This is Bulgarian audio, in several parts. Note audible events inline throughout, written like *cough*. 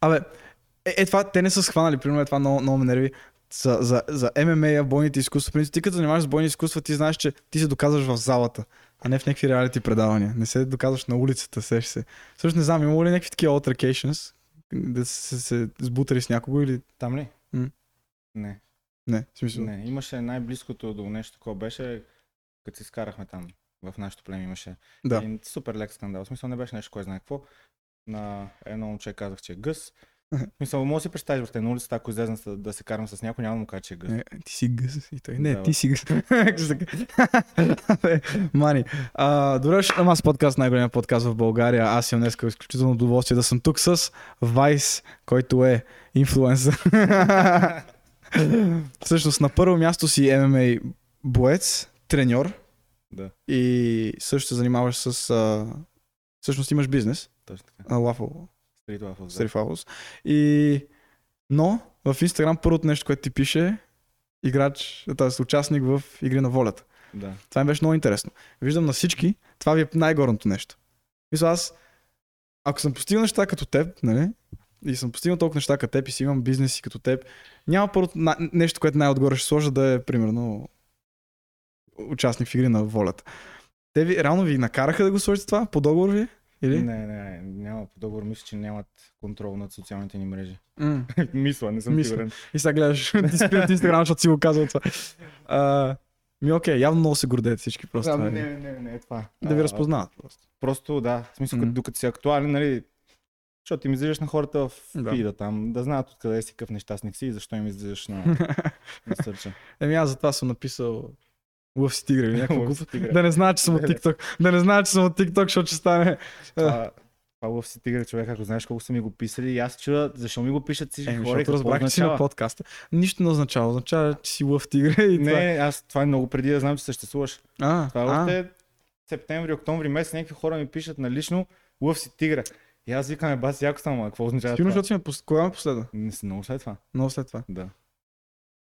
Абе, е, е, това те не са схванали, примерно е това много, много ме нерви. За, за, за ММА, бойните изкуства. Принцип, ти като занимаваш с бойни изкуства, ти знаеш, че ти се доказваш в залата, а не в някакви реалити предавания. Не се доказваш на улицата, сеш се. Също не знам, има ли някакви такива altercations, да се, се сбутали с някого или... Там ли? М. Не. Не, в смисъл. Не, имаше най-близкото до нещо такова беше, като се изкарахме там. В нашото племе имаше. Да. И супер лек скандал. В смисъл не беше нещо, кой знае какво. На едно момче казах, че е гъс. *laughs* Смисъл, може да си представиш, брате, на улицата, ако излезна да се карам с някой, няма да му кажа, че е гъс. Е, ти си гъс. И той, не, Да, ти си гъс. Абе, *laughs* Мани. А, добре, ще аз подкаст, най-големия подкаст в България. Аз имам днес изключително удоволствие да съм тук с Вайс, който е инфлуенсър. *laughs* Всъщност, на първо място си ММА боец, треньор Да, и също се занимаваш с... А... Всъщност имаш бизнес, точно така. Waffle, Стрит да. Стрит Waffles. И... Но в Инстаграм първото нещо, което ти пише играч, т.е. участник в Игри на волята. Да. Това ми беше много интересно. Виждам на всички, това ви е най-горното нещо. Мисля, аз, ако съм постигнал неща като теб, нали, и съм постигнал толкова неща като теб и си имам бизнес и като теб, няма първо нещо, което най-отгоре ще сложа да е, примерно, участник в игри на волята. Те ви, реално ви накараха да го сложите това по договор ви? Или? Не, не, няма по договор. Мисля, че нямат контрол над социалните ни мрежи. М. *laughs* Мисля, не съм Мисля. сигурен. И сега гледаш, *laughs* ти спират Инстаграм, защото си го казал това. А, ми окей, явно много се гордеят всички просто. Да, е. не, не, не, не е това. Да ви разпознават просто. Просто да, в смисъл, като, докато си актуален, нали, защото им излизаш на хората в Да. фида там, да знаят откъде си какъв нещастник си и защо им излизаш на, *laughs* на сърча. Еми аз затова съм написал Лъв си тигра или *laughs* някаква глупост. тигра. Да не знаят, че съм от *laughs* TikTok. Да не знаят, че съм от TikTok, защото ще стане. Това, това лъв си тигър, човек, ако знаеш колко са ми го писали, и аз чуда, защо ми го пишат всички Еми, хора защото разбрах, че си на подкаста. Нищо не означава. Означава, че си лъв тигра и това. Не, аз това е много преди да знам, че съществуваш. А, Това е а, още септември, октомври месец, някакви хора ми пишат на лично лъв си тигра. И аз викаме, бас, яко само, какво означава Сигурно, защото си ме пос... Кога ме последва? Не си много след това. Много след това. Да.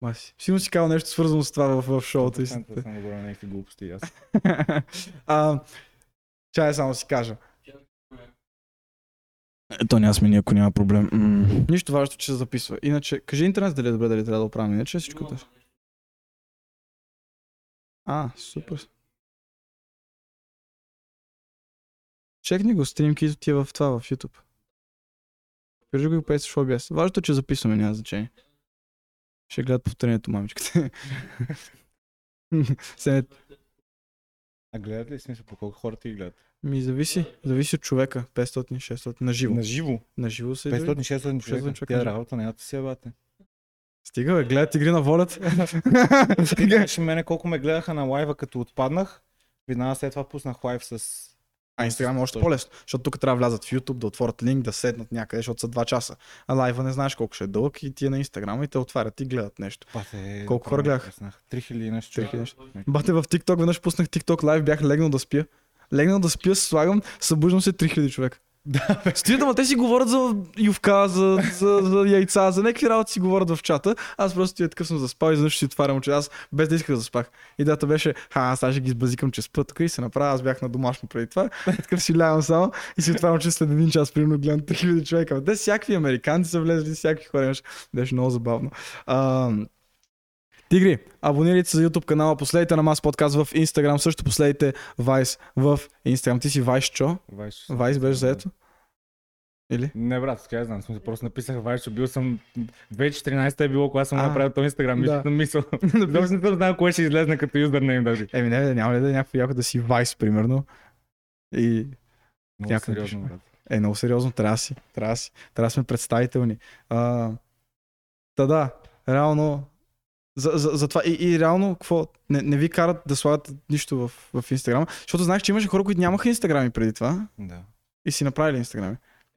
Маси. Сигурно си казал нещо свързано с това в, в шоуто. 100% съм говорил някакви глупости. и Аз. *laughs* а, чай само си кажа. Ето няма смени, ако няма проблем. М- Нищо важно, че се записва. Иначе, кажи интернет дали е добре, дали трябва да оправим. Иначе всичко да. А, супер. Чекни го, стримки ти е в това, в YouTube. Кажи го и пейс в OBS. Важното е, че записваме, няма значение. Ще гледат повторението, мамичката. *laughs* Се, А гледат ли смисъл по колко хора ти гледат? ми зависи. Зависи от човека. 500-600 на живо. На живо. На живо се гледа. 500-600 човека. Тя на работа не ти си бате. Стига, бе, гледат игри на волята. *laughs* Гледаш мене колко ме гледаха на лайва като отпаднах. Веднага след това пуснах лайв с... А Инстаграм е още по-лесно, защото тук трябва да влязат в YouTube, да отворят линк, да седнат някъде, защото са 2 часа. А лайва не знаеш колко ще е дълъг и ти е на Инстаграм и те отварят и гледат нещо. Бате, Колко хора гледаха? 3000 и нещо. 3000 човека. нещо. Бате в TikTok, веднъж пуснах TikTok лайв, бях легнал да спя. Легнал да спя, слагам, събуждам се 3000 човека. Да. Стоят, ама те си говорят за ювка, за, за, за яйца, за някакви работи си говорят в чата. Аз просто ти такъв съм заспал и изведнъж си отварям очи. Аз без да исках да заспах. Идеята беше, ха, аз ще ги избазикам, че спът тук и се направя. Аз бях на домашно преди това. Такъв си лягам само и си отварям очи след един час, примерно гледам 3000 човека. Те всякакви американци са влезли, всякакви хора. Беше много забавно. А, Тигри, абонирайте се за YouTube канала, последите на Мас подкаст в Instagram, също последите Vice в Instagram. Ти си Vice Чо? Вайс. Беше заето? Или? Не, брат, така знам. Смисъл, просто написах Вайчо. Бил съм... 2014 е било, когато съм А, направил този Инстаграм. да. Съм мисъл. *laughs* Даже не знал кое ще излезне като юзернейм даже. Еми не, няма ли да е някакво яко да си Vice, примерно? И Много Някъде сериозно, брат. е много сериозно, трябва си, трябва си, трябва да сме представителни. А, та да, реално, за, за, за това и, и реално, какво, не, не ви карат да слагат нищо в, в Инстаграм, защото знаеш, че имаше хора, които нямаха Инстаграми преди това Да. и си направили Инстаграми.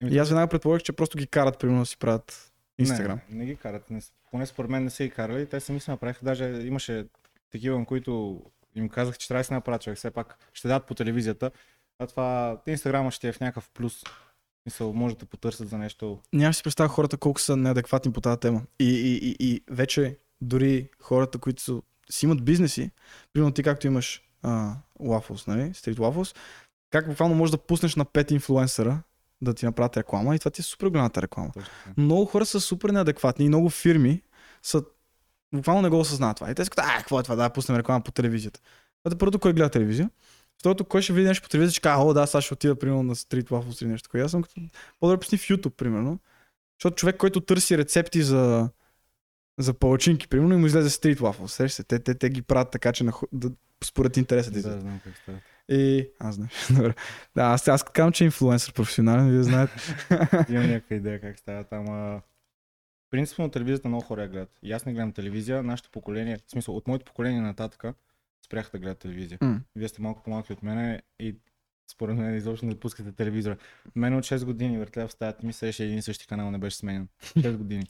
И аз веднага предполагах, че просто ги карат, примерно, да си правят Инстаграм. Не, не ги карат. Не, поне според мен не са ги карали. Те сами се направиха. Даже имаше такива, на които им казах, че трябва да се направят човек. Все пак ще дадат по телевизията. А това Инстаграма ще е в някакъв плюс. Мисъл, може да потърсят за нещо. Нямаш си представя хората колко са неадекватни по тази тема. И, и, и, и вече дори хората, които са, си имат бизнеси, примерно ти както имаш а, Waffles, нали? Street Waffles, как буквално можеш да пуснеш на 5 инфлуенсъра да ти направят реклама и това ти е супер голямата реклама. Точно. Много хора са супер неадекватни и много фирми са буквално не го осъзнават това. И те казват, а, какво е това, да пуснем реклама по телевизията. Това е първото, кой гледа телевизия. Второто, кой ще види нещо по телевизията, ще каже, о, да, сега ще отида, примерно, на Street Waffles или нещо такова. Аз съм като по-добре пусни в YouTube, примерно. Защото човек, който търси рецепти за, за палачинки, примерно, и му излезе Street Waffles. Се, те, те, те ги правят така, че на, да, според интереса ти. Да, знам как става. И аз знам. *laughs* Добре. Да, аз, аз казвам, че е инфлуенсър професионален, вие знаете. *laughs* Имам някаква идея как става там. А... Принципно телевизията много хора я гледат. И аз не гледам телевизия. Нашето поколение, в смисъл от моето поколение нататък, спряха да гледат телевизия. М. Вие сте малко по-малки от мене и според мен изобщо не пускате телевизора. Мен от 6 години въртля в стаята ми седеше един и същи канал, не беше сменен. 6 години.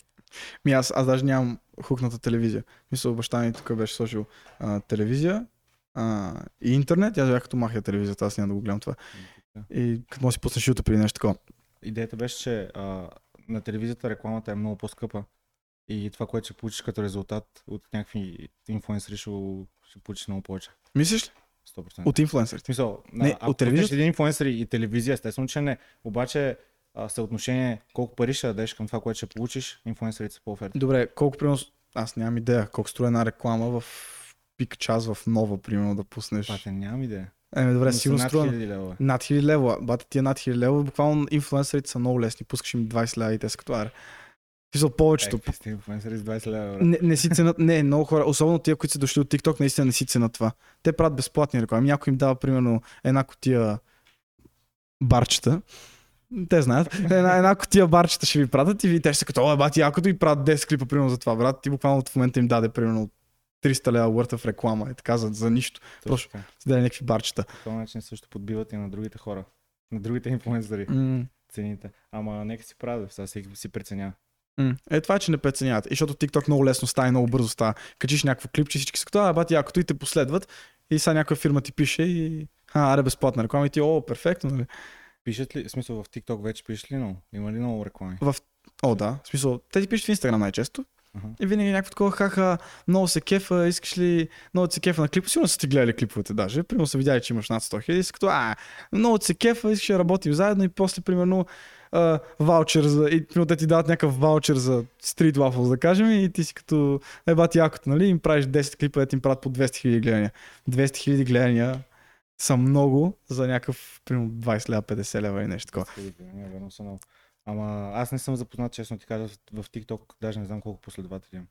Ми аз, аз даже нямам хукната телевизия. Мисля, баща ми тук беше сложил а, телевизия а, и интернет. Аз бях като махя телевизията, аз няма да го гледам това. И като може си пуснеш YouTube или нещо такова. Идеята беше, че а, на телевизията рекламата е много по-скъпа. И това, което ще получиш като резултат от някакви инфлуенсъри, ще, ще получиш много повече. Мислиш ли? 100%. От инфлуенсърите. смисъл, Не, ако от телевизията? един инфлуенсър и телевизия, естествено, че не. Обаче а, съотношение колко пари ще дадеш към това, което ще получиш, инфлуенсърите са по-оферти. Добре, колко примерно, аз нямам идея, колко струва една реклама в пик час в нова, примерно, да пуснеш. Пате, нямам идея. Еми, добре, сигурно над струва. 1000 лева. Над 1000 лева. Бата тия над 1000 лева, буквално инфлуенсърите са много лесни. Пускаш им 20 лева и те са като аре. Смисъл, повечето. Е, сте инфлуенсъри с 20 лева. Не, не си ценят, не, много хора, особено тия, които са дошли от TikTok, наистина не си ценят това. Те правят безплатни реклами. Някой им дава, примерно, една котия барчета. Те знаят. Една, една котия барчета ще ви пратят и ви- те ще са като, о, бати, якото и правят 10 клипа, примерно, за това, брат. Ти буквално в момента им даде, примерно, 300 лева worth of реклама. И така, за, за нищо. Точно Просто си даде някакви барчета. По този начин също подбиват и на другите хора. На другите инфлуенсъри М. цените. Ама нека си правят, сега всеки си преценява. М. Е, това е, че не преценяват. И защото TikTok много лесно става и много бързо става. Качиш някакво клипче, всички са като, а, бати, якото и те последват. И сега някаква фирма ти пише и, а, аре, безплатна реклама и ти, о, перфектно, нали? Пишат ли, в смисъл в TikTok вече пишеш ли много? Има ли много реклами? О, да. В смисъл, те ти пишат в Instagram най-често. Аха. И винаги някакво такова, хаха, много се кефа, искаш ли, много се кефа на клипа. Сигурно са ти гледали клиповете даже. Примерно са видяли, че имаш над 100 хиляди. И са като, а, много се кефа, искаш да работим заедно и после, примерно, а, ваучер за, и примерно те ти дават някакъв ваучер за Street Waffles, да кажем, и ти си като, е бати якото, нали, им правиш 10 клипа, ти им правят по 200 хиляди гледания. 200 хиляди гледания са много за някакъв, примерно, 20 лева, 50 лева и нещо такова. Ама аз не съм запознат, честно ти кажа, в TikTok, даже не знам колко последователи имам.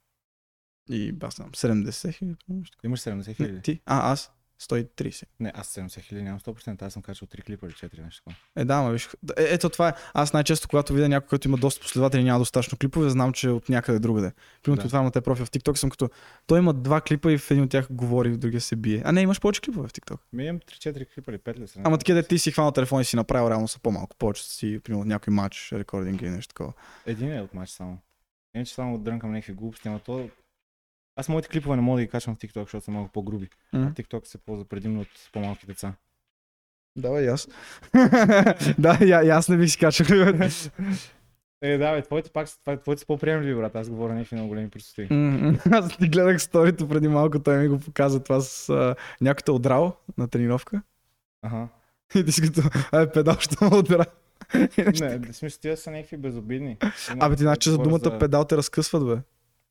И аз знам, 70 хиляди. Имаш 70 такова. хиляди? Ти? А, аз? 130. Не, аз 70 хиляди нямам 100%, аз съм качал 3 клипа или 4 нещо такова. Е, да, ма виж. Е, ето това е. Аз най-често, когато видя някой, който има доста последователи няма достатъчно клипове, знам, че е от някъде другаде. Примерно Да. това има те профил в TikTok, съм като. Той има два клипа и в един от тях говори, в другия се бие. А не, имаш повече клипове в TikTok. Ми имам 3-4 клипа или 5 ли са? Ама такива, ти си хванал телефон и си направил, реално са по-малко. Повече си, примерно, някой матч, рекординг или нещо такова. Един е от матч само. Иначе само дрънкам някакви глупости, ама то... Аз моите клипове не мога да ги качвам в TikTok, защото са малко по-груби. М? TikTok се ползва предимно от по-малки деца. Давай, аз. *laughs* да, я, и аз не бих си качал клиповете. Е, да, бе, твоите пак това- твоите са по-приемливи, брат. Аз говоря някакви много големи простоти. *laughs* Аз ти гледах сторито преди малко, той ми го показа това с а, някой те отрал на тренировка. Ага. *laughs* И ти си като, ай, педал, ще. И нещо Не, в смисъл, тия са някакви безобидни. Абе, ти значи за думата педал те разкъсват, бе.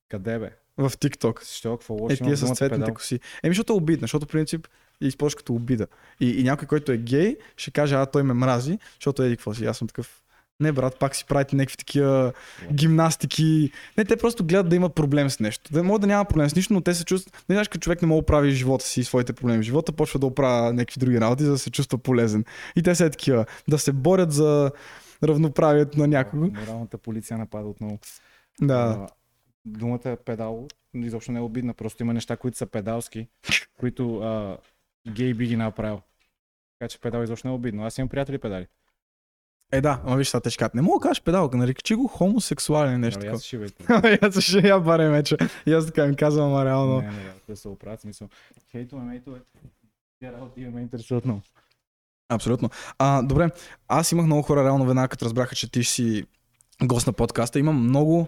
Къде, бе? В TikTok. Защо, какво Е, лошо има тия в с цветните педал? коси. Еми, защото е обидна, защото по принцип я използваш като обида. И, и някой, който е гей, ще каже, а той ме мрази, защото еди какво си. Аз съм такъв. Не, брат, пак си правите някакви такива гимнастики. Не, те просто гледат да има проблем с нещо. Да може да няма проблем с нищо, но те се чувстват. Не знаеш, като човек не може да прави живота си и своите проблеми в живота, почва да оправя някакви други работи, за да се чувства полезен. И те са е такива. Да се борят за равноправието на някого. Моралната полиция напада отново. Да. Думата педал изобщо не е обидна, просто има неща, които са педалски, които а, гей би ги направил. Така че педал изобщо не е обидно. Аз имам приятели педали. Е, да, ама виж, сега те ще кажат, не мога да кажеш педалка, наричи го хомосексуален или нещо такова. аз шивайте. Ама и аз ще я баре меча. И аз така им казвам, ама реално. Не, не, не, да се оправят смисъл. Хейтове, мейтове. Тия работи ме интересуват много. Абсолютно. А, добре, аз имах много хора, реално веднага като разбраха, че ти си гост на подкаста. Имам много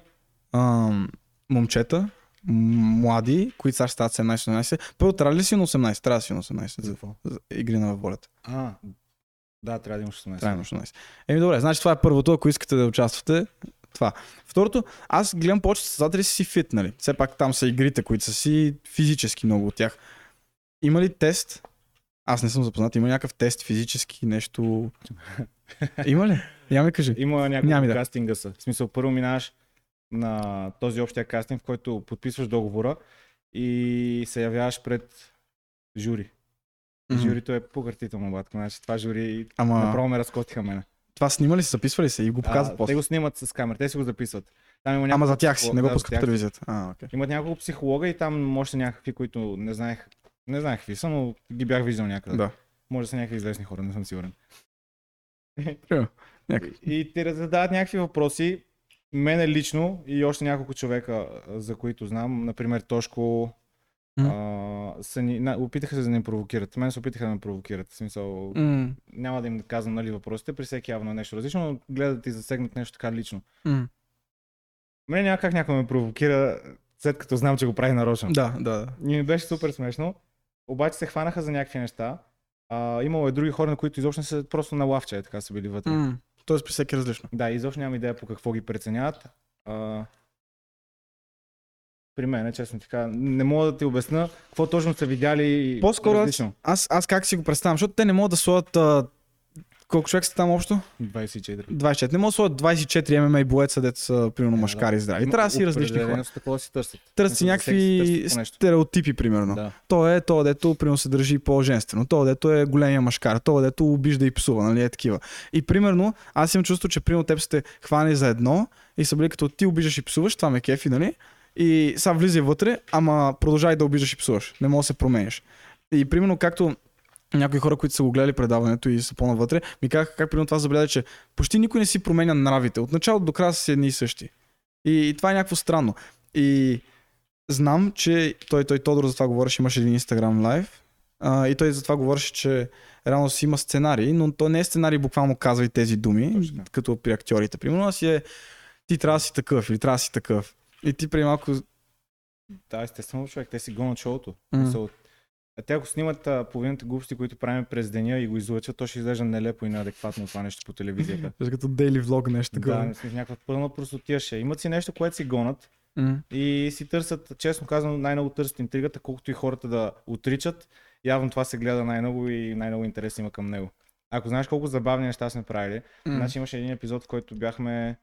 ам, момчета, млади, които сега ще стават 17-18. Първо, трябва ли си на 18? Трябва да си на 18 за, за игри на волята. А, Да, трябва да имаш 18. Трябва да имаш 18. Еми добре, значи това е първото, ако искате да участвате. Това. Второто, аз гледам повечето създатели си фит, нали? Все пак там са игрите, които са си физически много от тях. Има ли тест? Аз не съм запознат. Има някакъв тест физически, нещо? *laughs* Има ли? Я ми кажи. Има няколко Няма да. кастинга са. В смисъл, първо минаваш на този общия кастинг, в който подписваш договора и се явяваш пред жури. И Мгм. Журито е пократително, батко. Значи, това жури Ама направо ме разкотиха мене. това снима ли се, записва ли се и го показват А, после? те го снимат с камера, те си го записват. Там има Ама за тях си, не го пускат по телевизията. А, окей. Имат няколко психолога и там още някакви, които не знаех, не знаех какви са, но ги бях виждал някъде. Да. Може да са някакви известни хора, не съм сигурен. Някакви. И ти задават някакви въпроси. Мене лично и още няколко човека, за които знам, например Тошко, М. а, са ни, на, опитаха се да ни провокират. Мен се опитаха да ме провокират. В смисъл, М, няма да им казвам нали, въпросите, при всеки явно е нещо различно, но гледат да ти засегнат нещо така лично. м. Мене няма как някой ме провокира, след като знам, че го прави нарочно. Да, да. да. И ми беше супер смешно. Обаче се хванаха за някакви неща. А, имало и други хора, на които изобщо не са просто на лавче, е, така са били вътре. М. Тоест при всеки различно. Да, изобщо нямам идея по какво ги преценяват. А, при мен, честно така, не мога да ти обясна какво точно са видяли. По-скоро аз- различно. Аз, аз как си го представям, защото те не могат да сложат колко човек са там общо? 24. 24. Не могат да сложат 24 ММА боеца, дето са примерно да. мъжкари и здрави. Трябва да си различни хора. Такова си търсят. Търсят си някакви стереотипи, примерно. Да. Той е то, дето примерно се държи по-женствено. То, дето е големия мъжкар. То, дето обижда и псува, нали е такива. И примерно, аз имам чувство, че примерно теб сте хвани за едно и са били като ти обиждаш и псуваш, това ме кефи, нали? И сега влизай вътре, ама продължай да обиждаш и псуваш. Не можеш да се промениш. И примерно както някои хора, които са го гледали предаването и са по-навътре, ми казаха как примерно това забеляза, че почти никой не си променя нравите. От началото до края са си едни и същи. И, и това е някакво странно. И знам, че той, той Тодор за това говореше, имаше един Instagram лайв. А, и той за това говореше, че реално си има сценарий, но то не е сценарий, буквално казва и тези думи, Точно като при актьорите. Примерно а си е ти трябва да си такъв или трябва да си такъв. И ти преди малко... Да, естествено, човек, те си гонят шоуто. Мисъл, А те ако снимат а, половината глупости, които правим през деня и го излъчат, то ще изглежда нелепо и неадекватно това нещо по телевизията. *laughs* Е като дейли влог, нещо да, такова. не смисъл, някаква пълна простотия ще. Имат си нещо, което си гонат М. и си търсят, честно казвам, най-много търсят интригата, колкото и хората да отричат. Явно това се гледа най-много и най-много интерес има към него. Ако знаеш колко забавни неща сме правили, М. Значи имаше един епизод, в който бяхме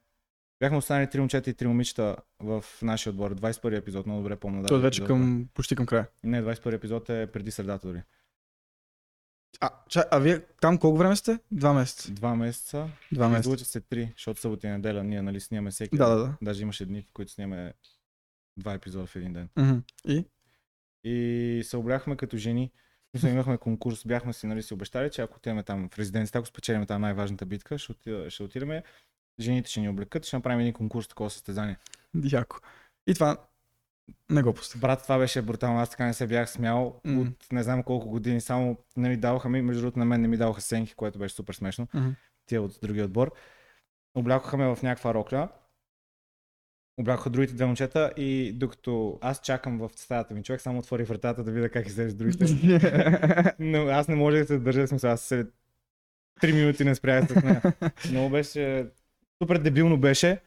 бяхме останали три момчета и три момичета в нашия отбор. 21 епизод, много добре помня. Той да, вече епизода. към, почти към края. Не, 21 епизод е преди средата дори. А, ча, а вие там колко време сте? Два месеца. Два месеца. Два месеца. Излучат се три, защото събота и неделя ние нали снимаме всеки. Да, да, да. Даже имаше дни, в които снимаме два епизода в един ден. Мгм. И? И се обляхме като жени. Мисля, *laughs* имахме конкурс, бяхме си, нали, си обещали, че ако отидем там в резиденцията, ако спечелим там най-важната битка, ще, отида, ще отидем, жените ще ни облекат ще направим един конкурс, такова състезание. Яко. И това не го пусти. Брат, това беше брутално. Аз така не се бях смял М. от не знам колко години. Само нали, даваха ми, между другото на мен не ми даваха сенки, което беше супер смешно. Мгм. Тия от другия отбор. Облякоха ме в някаква рокля. Облякоха другите две момчета и докато аз чакам в стаята ми, човек само отвори вратата да видя как излезе другите. *laughs* Но аз не можех да се държа, смисъл, аз се три минути не спрях с нея. *laughs* Много беше, супер дебилно беше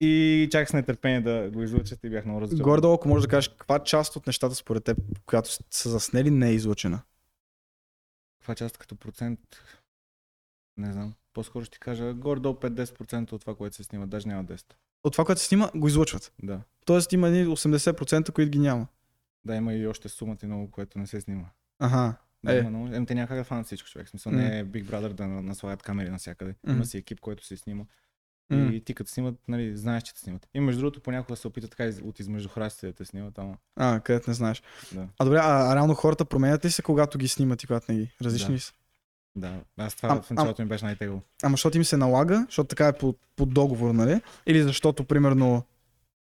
и чаках с нетърпение да го излучат и бях много разочарован. Гордо, ако можеш да кажеш каква част от нещата според теб, която са заснели, не е излъчена. Каква част като процент? Не знам. По-скоро ще ти кажа горе-долу 5-10% от това, което се снима. Даже няма 10. От това, което се снима, го излъчват. Да. Тоест има едни 80%, които ги няма. Да, има и още сумата и много, което не се снима. Ага. Да, Е. много. Ем, те няма как да фанат всичко човек. В смисъл, не е Big Brother да на- наслагат камери навсякъде. Мгм. Има си екип, който се снима. М. И ти като снимат, нали, знаеш, че те снимат. И между другото, понякога се опитат така от измежду храстите да те снимат, ама А, където не знаеш. да. А добре, а, а реално хората променят ли се, когато ги снимат и когато не ги? Различни Да. са? Да, аз това Ам- в началото ми беше най-тегло. Ама защото им се налага, защото така е по, по договор, нали? Или защото, примерно,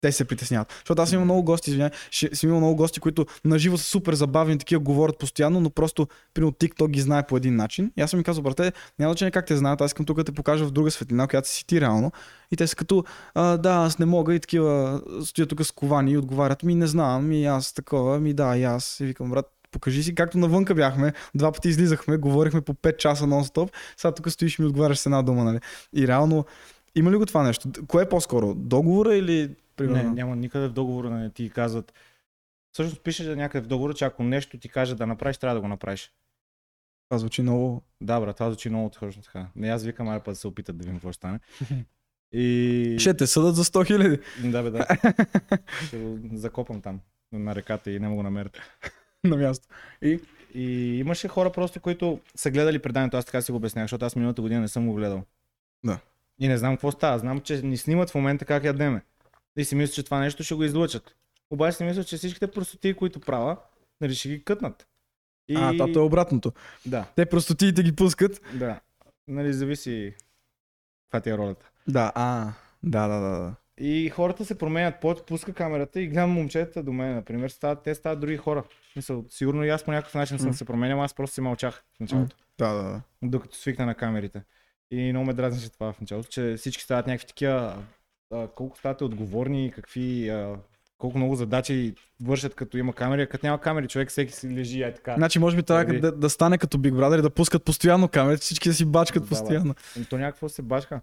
те се притесняват. Защото аз имам много гости, извиня, съм имал много гости, които наживо са супер забавни, такива говорят постоянно, но просто, примерно, TikTok ги знае по един начин. И аз съм им казал, брате, няма значение как те знаят, аз искам тук да те покажа в друга светлина, която си ти реално. И те са като, а, да, аз не мога и такива, стоят тук с ковани и отговарят, ми не знам, ми аз такова, ми да, и аз. И викам, брат, покажи си, както навънка бяхме, два пъти излизахме, говорихме по 5 часа нон-стоп, сега тук стоиш и ми отговаряш с една дума, нали? И реално, има ли го това нещо? Кое е по-скоро? Договора или Не, примерно? няма никъде в договора не ти казват. Всъщност пише някъде в договора, че ако нещо ти каже да направиш, трябва да го направиш. Това звучи много... Да, брат, това звучи много точно така. Не, аз викам, ай път да се опитат да видим какво ще стане. *laughs* И... Ще те съдат за 100 хиляди. Да, бе, да. *laughs* Ще го закопам там на реката и не го намерят. на място. И И имаше хора просто, които са гледали преданието, аз така си го обяснявах, защото аз миналата година не съм го гледал. Да. И не знам какво става. Знам, че ни снимат в момента как ядеме. И си мисля, че това нещо ще го излъчат. Обаче си мисля, че всичките простоти, които правя, нали ще ги кътнат. И... А, това е обратното. Да, Те просто ти да ги пускат. да. Нали, зависи каква ти е ролята. Да, а, да, да, да. да. И хората се променят, под пуска камерата и гледам момчета до мен, например, стават, те стават други хора. В Смисъл, сигурно и аз по някакъв начин съм М. се променял, аз просто си мълчах в началото, Да, да, да. докато свикна на камерите. И много ме дразнеше това в началото, че всички стават някакви такива, а, колко ставате отговорни, какви, а, колко много задачи вършат като има камери, а като няма камери, човек всеки си лежи е така. Значи, може би трябва да, да стане като Big Brother и да пускат постоянно камерите, всички да си бачкат Да, постоянно. Ами То някакво се башка.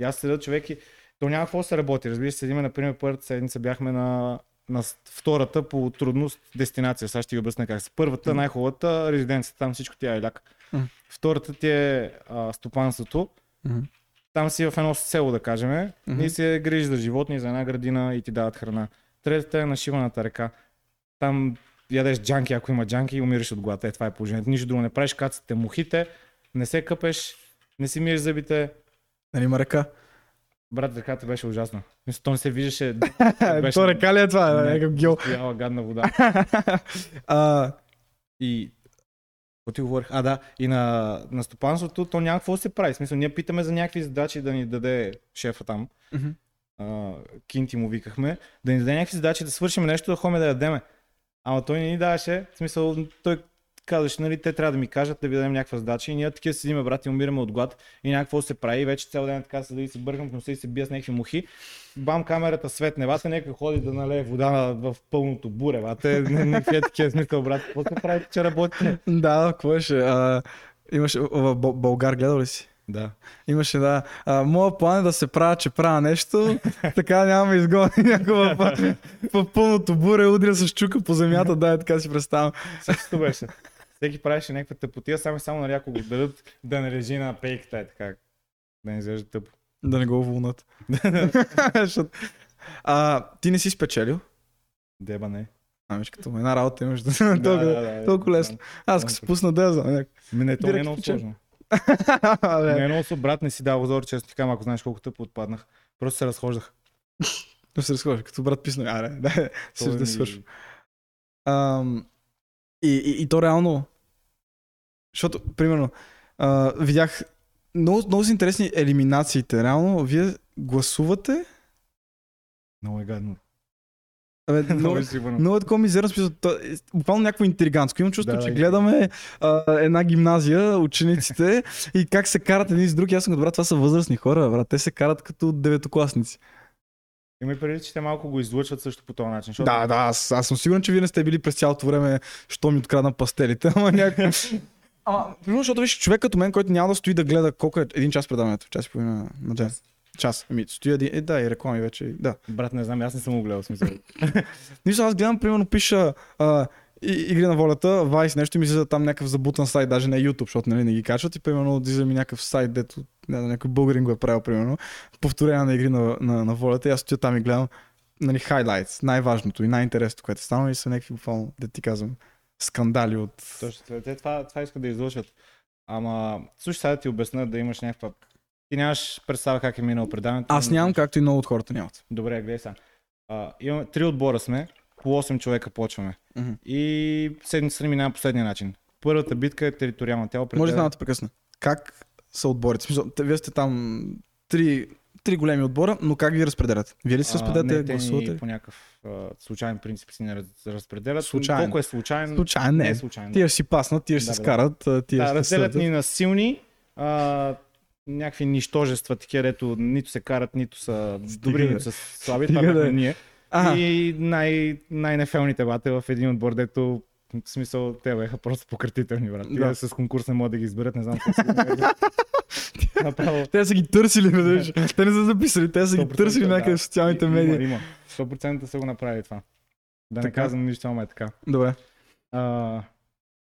И аз седя човек и то няма какво се работи. Разбира се, седиме, например, първата седмица бяхме на, на втората по трудност дестинация. Сега ще ти обясня как. Първата, най-хубавата резиденция, там всичко ти е ляк. Мгм. Втората ти е а, стопанството. Там си в едно село, да кажем, Мгм. и се грижиш за животни, за една градина и ти дават храна. Третата е на шиваната река. Там ядеш джанки, ако има джанки и умираш от глад. Е, това е положението. Нищо друго не правиш, кацате мухите, не се къпеш, не си миеш зъбите, Нали има река? Брат, реката беше ужасна. Мисля, то не се виждаше. *laughs* Беше- То река ли е това? Не. Някакъв. Стояла гадна вода. *laughs* а, И... Говорих? А, да. И на, на стопанството то няма какво се прави. В смисъл, ние питаме за някакви задачи да ни даде шефа там. А, Кинти му викахме. Да ни даде някакви задачи да свършим нещо, да ходим да ядеме. Ама той не ни даваше. В смисъл, той казваше, нали, те трябва да ми кажат да ви дадем някаква задача. И ние такива седиме, брат, и умираме от глад. И някакво се прави. И вече цял ден така седа и се бъркам в носа и се бия с някакви мухи. Бам, камерата светне. Вата нека ходи да налее вода в пълното буре. Вата не, не, такива смисъл, брат. Какво се прави, че работите? Да, какво беше? А, имаше, в Българ гледал ли си? Да. Имаше, да. А, моя план е да се правя, че правя нещо, така няма изгони някой *laughs* в, в пълното буре, удря с чука по земята, да, е така си представям. Същото беше. Всеки правеше някаква тъпотия, само и само на някого го дадат да не режи на пейката, е така. Да не изглежда тъпо. Да не го. *laughs* Защото- а, ти не си спечелил? Деба не. Ами, че като една работа имаш да толкова, толкова лесно. Аз като се пусна да знам. Ми не, то не е много сложно. *laughs* Не е много. Брат не си дава озор, често така, ако знаеш колко тъпо отпаднах. Просто се разхождах. Да се разхожда, като брат писна. Аре, *laughs* да, се да свършва. Ам, и, и, и то реално, защото, примерно, а, видях много, много са интересни елиминациите. Реално, вие гласувате. Много е гадно. Абе, *laughs* Много много, е много е такова мизерно смисъл. Е буквално някакво интригантско. Имам чувство, Да, че да. гледаме а, една гимназия, учениците *laughs* и как се карат един с друг. Аз съм като брат, това са възрастни хора, брат. Те се карат като деветокласници. Има и преди, че те малко го излъчват също по този начин. Защото... Да, да, аз, аз съм сигурен, че вие не сте били през цялото време, що ми открадна пастелите, *laughs* ама някак... Ама, защото виж, човек като мен, който няма да стои да гледа колко е един час предаването, час и половина на ден. Час. Ами, стои един, е, да, и реклами вече, да. Брат, не знам, аз не съм го гледал. Смисъл. *laughs* Нищо, аз гледам, примерно, пиша а, и, Игри на волята, Вайс нещо ми излиза там някакъв забутан сайт, даже на YouTube, защото нали, не ги качват и примерно излиза ми някакъв сайт, дето не, някой българин го е правил, примерно, повторение на Игри на, на, на волята и аз стоя там и гледам нали, хайлайтс, най-важното и най-интересното, което е станало и са някакви буквално, да ти казвам, скандали от... Точно. Те това, това искат да излъчват. Ама, слушай, сега да ти обясна да имаш някаква... Ти нямаш представа как е минало предаването. Аз нямам, както и много от хората нямат. Добре, гледай сега. Имаме три отбора сме, по 8 човека почваме. Мгм. И седмицата ни минава последния начин. Първата битка е териториална. Тя определя... Може да те прекъсна. Как са отборите? Вие сте там три, три големи отбора, но как ги разпределят? Вие ли се А, разпределяте, не, те гласувате? ни по някакъв а, случайен принцип си не раз, разпределят. Случайен. Колко е случайен? Случайно, Не не. е случайно. Тия ще си паснат, тия ще Да, се бе, скарат, а, тия да, ще разделят ни на силни, а, някакви нищожества, такива, дето нито се карат, нито са добри, бе. нито са слаби. Това бе. бяхме ние. А, И най- най-нефелните бате в един отбор, дето В смисъл, те бяха просто пократителни, брат. Да. Да. с конкурс не могат да ги изберат, не знам *laughs* какво. Направо. Те са ги търсили, веднъж. Те не са записали, те са ги 100% търсили някъде в социалните медии. Има, 100% са го направили това. Да не Така. казвам нищо, ама е така. Добре. А,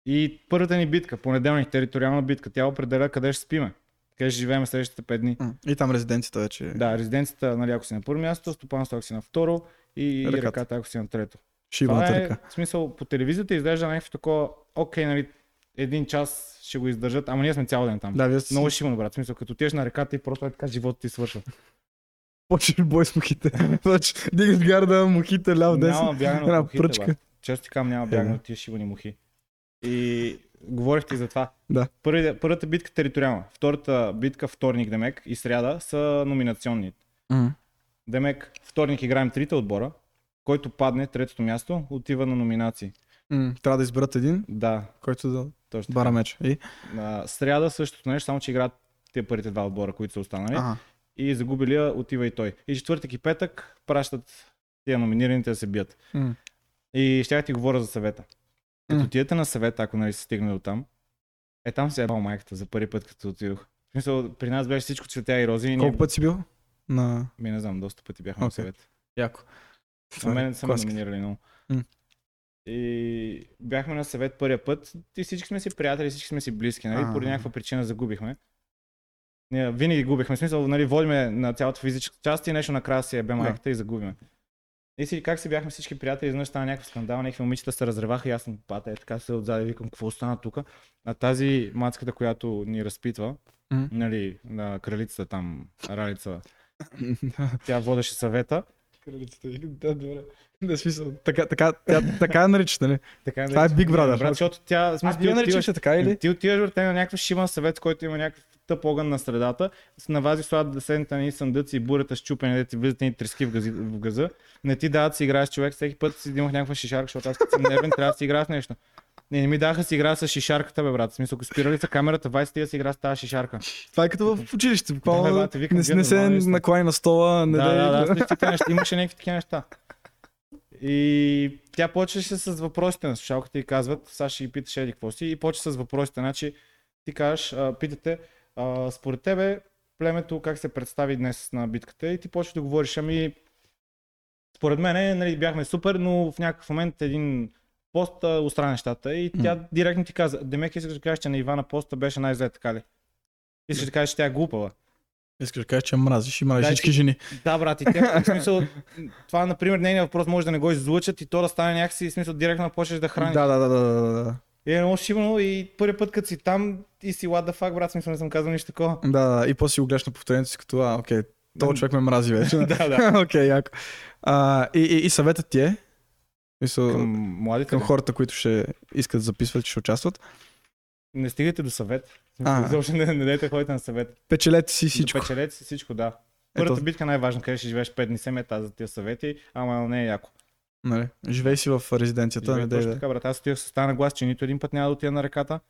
и първата ни битка, понеделник, териториална битка, тя определя къде ще спиме. Къде ще живеем следващите 5 дни. И там резиденцията вече. Да, резиденцията, нали, ако си на първо място, стопанство, ако си на второ и Ръката. ръката, ако си на трето. Шибаната Това е, ръка. в смисъл, по телевизията изглежда някакво такова, окей, нали, един час ще го издържат, ама ние сме цял ден там. Да, вие сте Много шибано, брат. В смисъл, като отидеш на реката и просто е така живота ти свършва. почваш бой с мухите. *laughs* Значи, Дигаш гарда, мухите, ляв, Няма десен. бягане Една от мухите. Често ти казвам, няма Е, бягане да. от тия шибани мухи. И говорих ти за това. Да. Първи, първата битка териториална. Втората битка, вторник, Демек и сряда са номинационни. М. Демек, вторник играем трите отбора. Който падне третото място, отива на номинации. М, Трябва да изберат един, Да, който да точно. бара меч. И? На сряда същото нещо, само че играят те първите два отбора, които са останали. Ага. И загубилия отива и той. И четвъртък и петък пращат тия номинираните да се бият. М. И ще ти говоря за съвета. Като отидете на съвета, ако нали се стигне до там, е там се е бал майката за първи път, като отидох. В смисъл, при нас беше всичко цветя и рози. И ние, Колко път си бил? На... Ми не знам, доста пъти бяхме на Окей. съвет. Яко. На мен са ме номинирали много. М. И бяхме на съвет първия път и всички сме си приятели, всички сме си близки, нали? Поради някаква причина загубихме. Ние винаги губихме. Смисъл, нали, водиме на цялата физическа част и нещо накрая си е бе майката и загубиме. И си, как си бяхме всички приятели, изведнъж стана някакъв скандал, някакви момичета се разреваха и аз съм пата, е така се отзади, викам, какво стана тук. А тази мацката, която ни разпитва, М. нали, на кралицата там, Ралица, *laughs* тя водеше съвета. Кралицата. Да, добре. Да, смисъл. Така, така, тя, така я наричат, нали? Така, Това е Big Brother. Брат, защото тя, в А, смисъл, ти я наричаш така или? ти отиваш върте на някакъв шиман съвет, който има някакъв тъп огън на средата, с навази слагат да седнете на съндъци и бурята щупени, да ти влизат ни трески в, гази, в газа. Не ти дават да си играеш с човек, всеки път си имах някаква шишарка, защото аз като съм нервен, трябва да си играя с нещо. Не, не ми даха си играя с шишарката, бе, брат. В смисъл, ако спирали са камерата, вай ти да си игра с тази шишарка. Това е като в училище. Да, Буквално бе, брат, викам, не, не се наклани на стола, не да, дай- да, да, с нещите неща. Имаше някакви такива неща. И тя почваше с въпросите на слушалката и казват, сега ще ги питаш еди какво си и почва с въпросите. Значи ти кажеш, а, питате, а, според тебе племето как се представи днес на битката и ти почваш да говориш, ами според мен нали, бяхме супер, но в някакъв момент един пост а, устраня нещата и тя директно ти каза, Демек искаш да кажеш, че на Ивана поста беше най-зле, така ли? Искаш да кажеш, че тя е глупава. Искаш да кажеш, че мразиш и мразиш Дай всички ти- жени. Да, брат, и те, в смисъл, това, например, нейният въпрос може да не го излучат и то да стане някакси, в смисъл, директно да почнеш да храниш. Да, да, да, да, да, да. И е много шибано и първи път, като си там и си what the fuck, брат, смисъл, не съм казал нищо такова. Да, да, и после си го гледаш на повторението си като, а, окей, този човек ме мрази вече. *laughs* да, да. *laughs* Окей, яко. А, и, и, и съветът ти е, мисъл, Към младите, към хората, които ще искат да записват, че ще участват, не стигайте до съвет. А. Изобщо не, не дайте ходите на съвет. печелете си всичко. Печелете си всичко, да. Първата Ето, битка най-важна, къде ще живееш 5 дни, се мета за тия съвети, ама не е яко. нали, живей си в резиденцията, Живей не точно така, брат. Аз отивах с стана глас, че нито един път няма да отида на реката.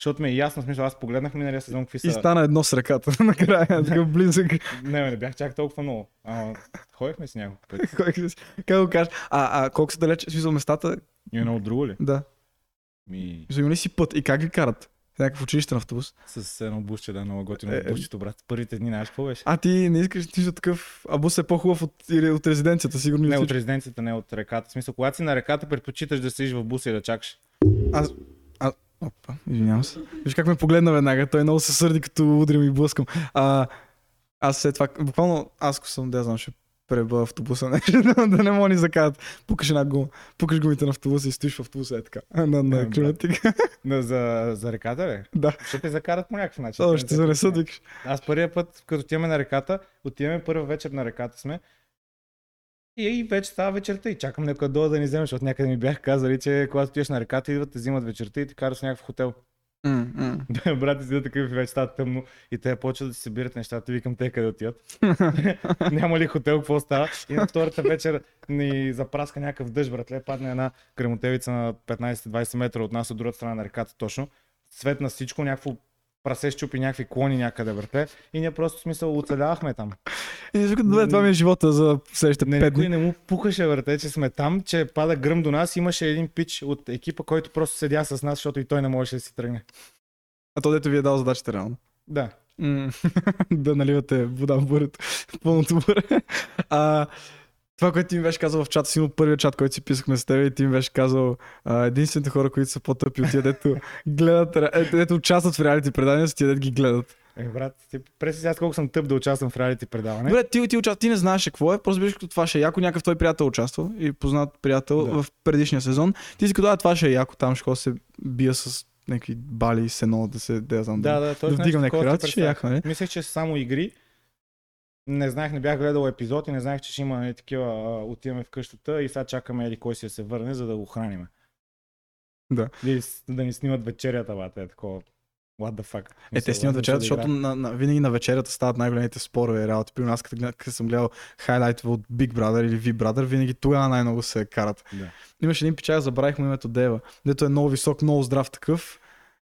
Защото ми е ясно, смисъл, аз погледнах миналия сезон какви са. И стана едно с ръката *laughs* накрая, така близък. Не, не бях чак толкова много. А, ходихме си няколко пъти. *laughs* Как го кажеш? А, а колко са далеч, смисъл местата, И едно от друго ли? да. Ми, ли си път и как ги карат? В някакъв на автобус. с едно бусче, да, много готино Е, е, е. бусчето, брат. Първите дни, знаеш какво беше? А ти не искаш ти такъв, а бус е по-хубав от, от резиденцията, сигурно. Не от резиденцията, не от реката. В смисъл, когато си на реката, предпочиташ да седиш в буса и да чакаш. Опа, извинявам се. Виж как ме погледна веднага, той много се сърди, като удрям и блъскам. А, аз след това, буквално аз ако съм, да знам, ще преба автобуса, *laughs* нещо, да, да не мога ни закарат. Пукаш една гума, пукаш гумите на автобуса и стоиш в автобуса е така. *laughs* На, на климатика. Но за, за реката, ли? да, Ще те закарат по някакъв начин. Те ще не занесат, викаш. Аз първия път, като отиваме на реката, отиваме първа вечер на реката сме. И, вече става вечерта и чакам някой да дойде да ни вземе, защото някъде ми бях казали, че когато отидеш на реката, идват, те взимат вечерта и те карат в някакъв хотел. М. *laughs* Да, брат, седят такъв и вече става тъмно и те почват да си събират нещата. Викам те къде отиват. *laughs* Няма ли хотел, какво става? И на втората вечер ни запраска някакъв дъжд, братле. Падна една кремотевица на 15-20 метра от нас от другата страна на реката точно. Светна всичко, някакво прасе щупи някакви клони някъде върте и ние просто в смисъл оцелявахме там. И не добре, това ми е живота за следващите Не, 5 никой дни. не му пукаше върте, че сме там, че пада гръм до нас. Имаше един пич от екипа, който просто седя с нас, защото и той не можеше да си тръгне. А то дето ви е дал задачата реално. Да. *laughs* Да наливате вода в бурето, *laughs* пълното буре. А, това, което ти ми беше казал в чата, сигурно първият чат, който си писахме с теб и ти ми беше казал а, единствените хора, които са по-тъпи от тия, дето гледат, е, дето участват в реалити предания, са тия, дето ги гледат. Е, брат, ти преси сега колко съм тъп да участвам в реалити предаване. Добре, ти, ти, уча... ти не знаеш какво е, просто беше като това ще е яко, някакъв твой приятел участвал и познат приятел Да. в предишния сезон. Ти си като, това ще е яко, там ще да се бия с някакви бали и сено, да се, да я знам, Да, да, точно. да вдигам някакви си ще е яко, нали? Мислех, че са само игри. Не знаех, не бях гледал епизод и не знаех, че ще има нали, такива. Отиваме в къщата и сега чакаме или кой си да се върне, за да го храним. Да. Или с- да ни снимат вечерята, бата, е такова. What the fuck. Е, те снимат вечерята, защото на, на, винаги на вечерята стават най-големите спорове и работи. При аз, като, като съм гледал хайлайт от Big Brother или V Brother, винаги тогава най-много се карат. Да. Имаше един пичак, забравих му името Дева, дето е много висок, много здрав такъв.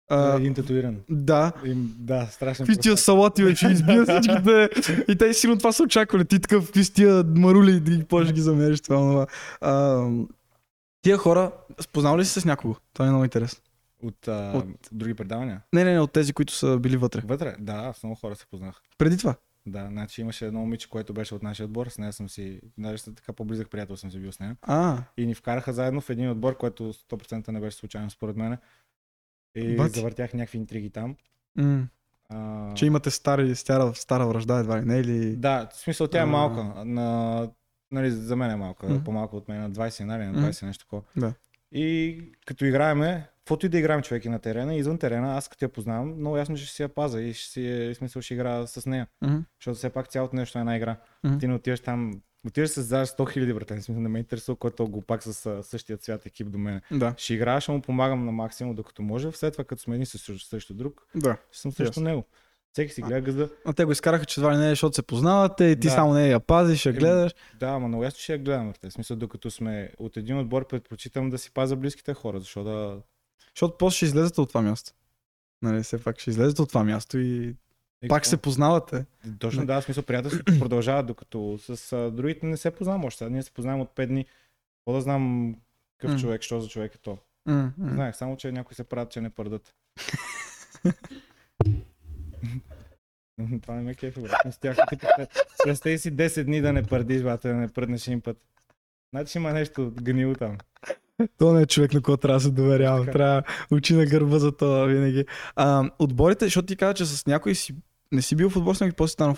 А, един татуиран. да, Им, да, страшен. Какви тия салати, бе, ще *laughs* избия всичките. И те сигурно това са очаквали. Ти такъв, какви тия марули, почнеш да ги замериш това, това. А, тия хора, спознал ли си с някого? Това е много интересно. От, а, От- други предавания. Не, не, не, от тези, които са били вътре. Вътре? Да, с много хора се познах. Преди това. Да, значи имаше едно момиче, което беше от нашия отбор, с нея съм си, даже така по-близък приятел съм си бил с нея. А, И ни вкараха заедно в един отбор, което 100% не беше случайно според мен. И Бати. завъртях някакви интриги там. м- А... че имате стари, стара, стара връжда едва ли не, или... Да, в смисъл тя е А. малка. На... Нали, за мен е малка, Мгм. по-малка от мен, на 20, нали, на Мгм. 20 нещо такова. Да. И като играеме, каквото и да играем човек и на терена, извън терена, аз като я познавам, много ясно ще си я паза и ще си е, смисъл ще играя с нея. Мгм. Защото все пак цялото нещо е една игра. Мгм. Ти не отиваш там, отиваш с за 100 хиляди, брате. В смисъл не ме интересува който е глупак с същия цвят екип до мен. Да, Ще играя, ще му помагам на максимум, докато може. След това, като сме срещу, срещу друг, да. ще съм Ясно. него. Всеки си гледа гъзда. А те го изкараха, че това не е, защото се познавате и ти Да. само не я пазиш, я гледаш. Да, ама много ясно ще я гледам. В смисъл, докато сме от един отбор, предпочитам да си пазя близките хора, защото да... Защото после ще излезете от това място. Нали, все пак ще излезете от това място и Пак какво? се познавате. Точно да, в смисъл приятелството *clears throat* продължава, докато с а, другите не се познавам още. Сега Ние се познаваме от 5 дни. Какво да знам какъв М. човек, що за човек е то. М, м. Знаех, само че някои се правят, че не пърдат. *laughs* Това не ме кефи, брат. Не стях. Ти представи- си 10 дни да не пърдиш, брате, да не пръднеш един път. Значи има нещо гнило там. То не е човек, на който трябва да се доверявам. Така. Трябва очи на гърба за това винаги. А, отборите, защото ти каза, че с някой си не си бил с някой после стана.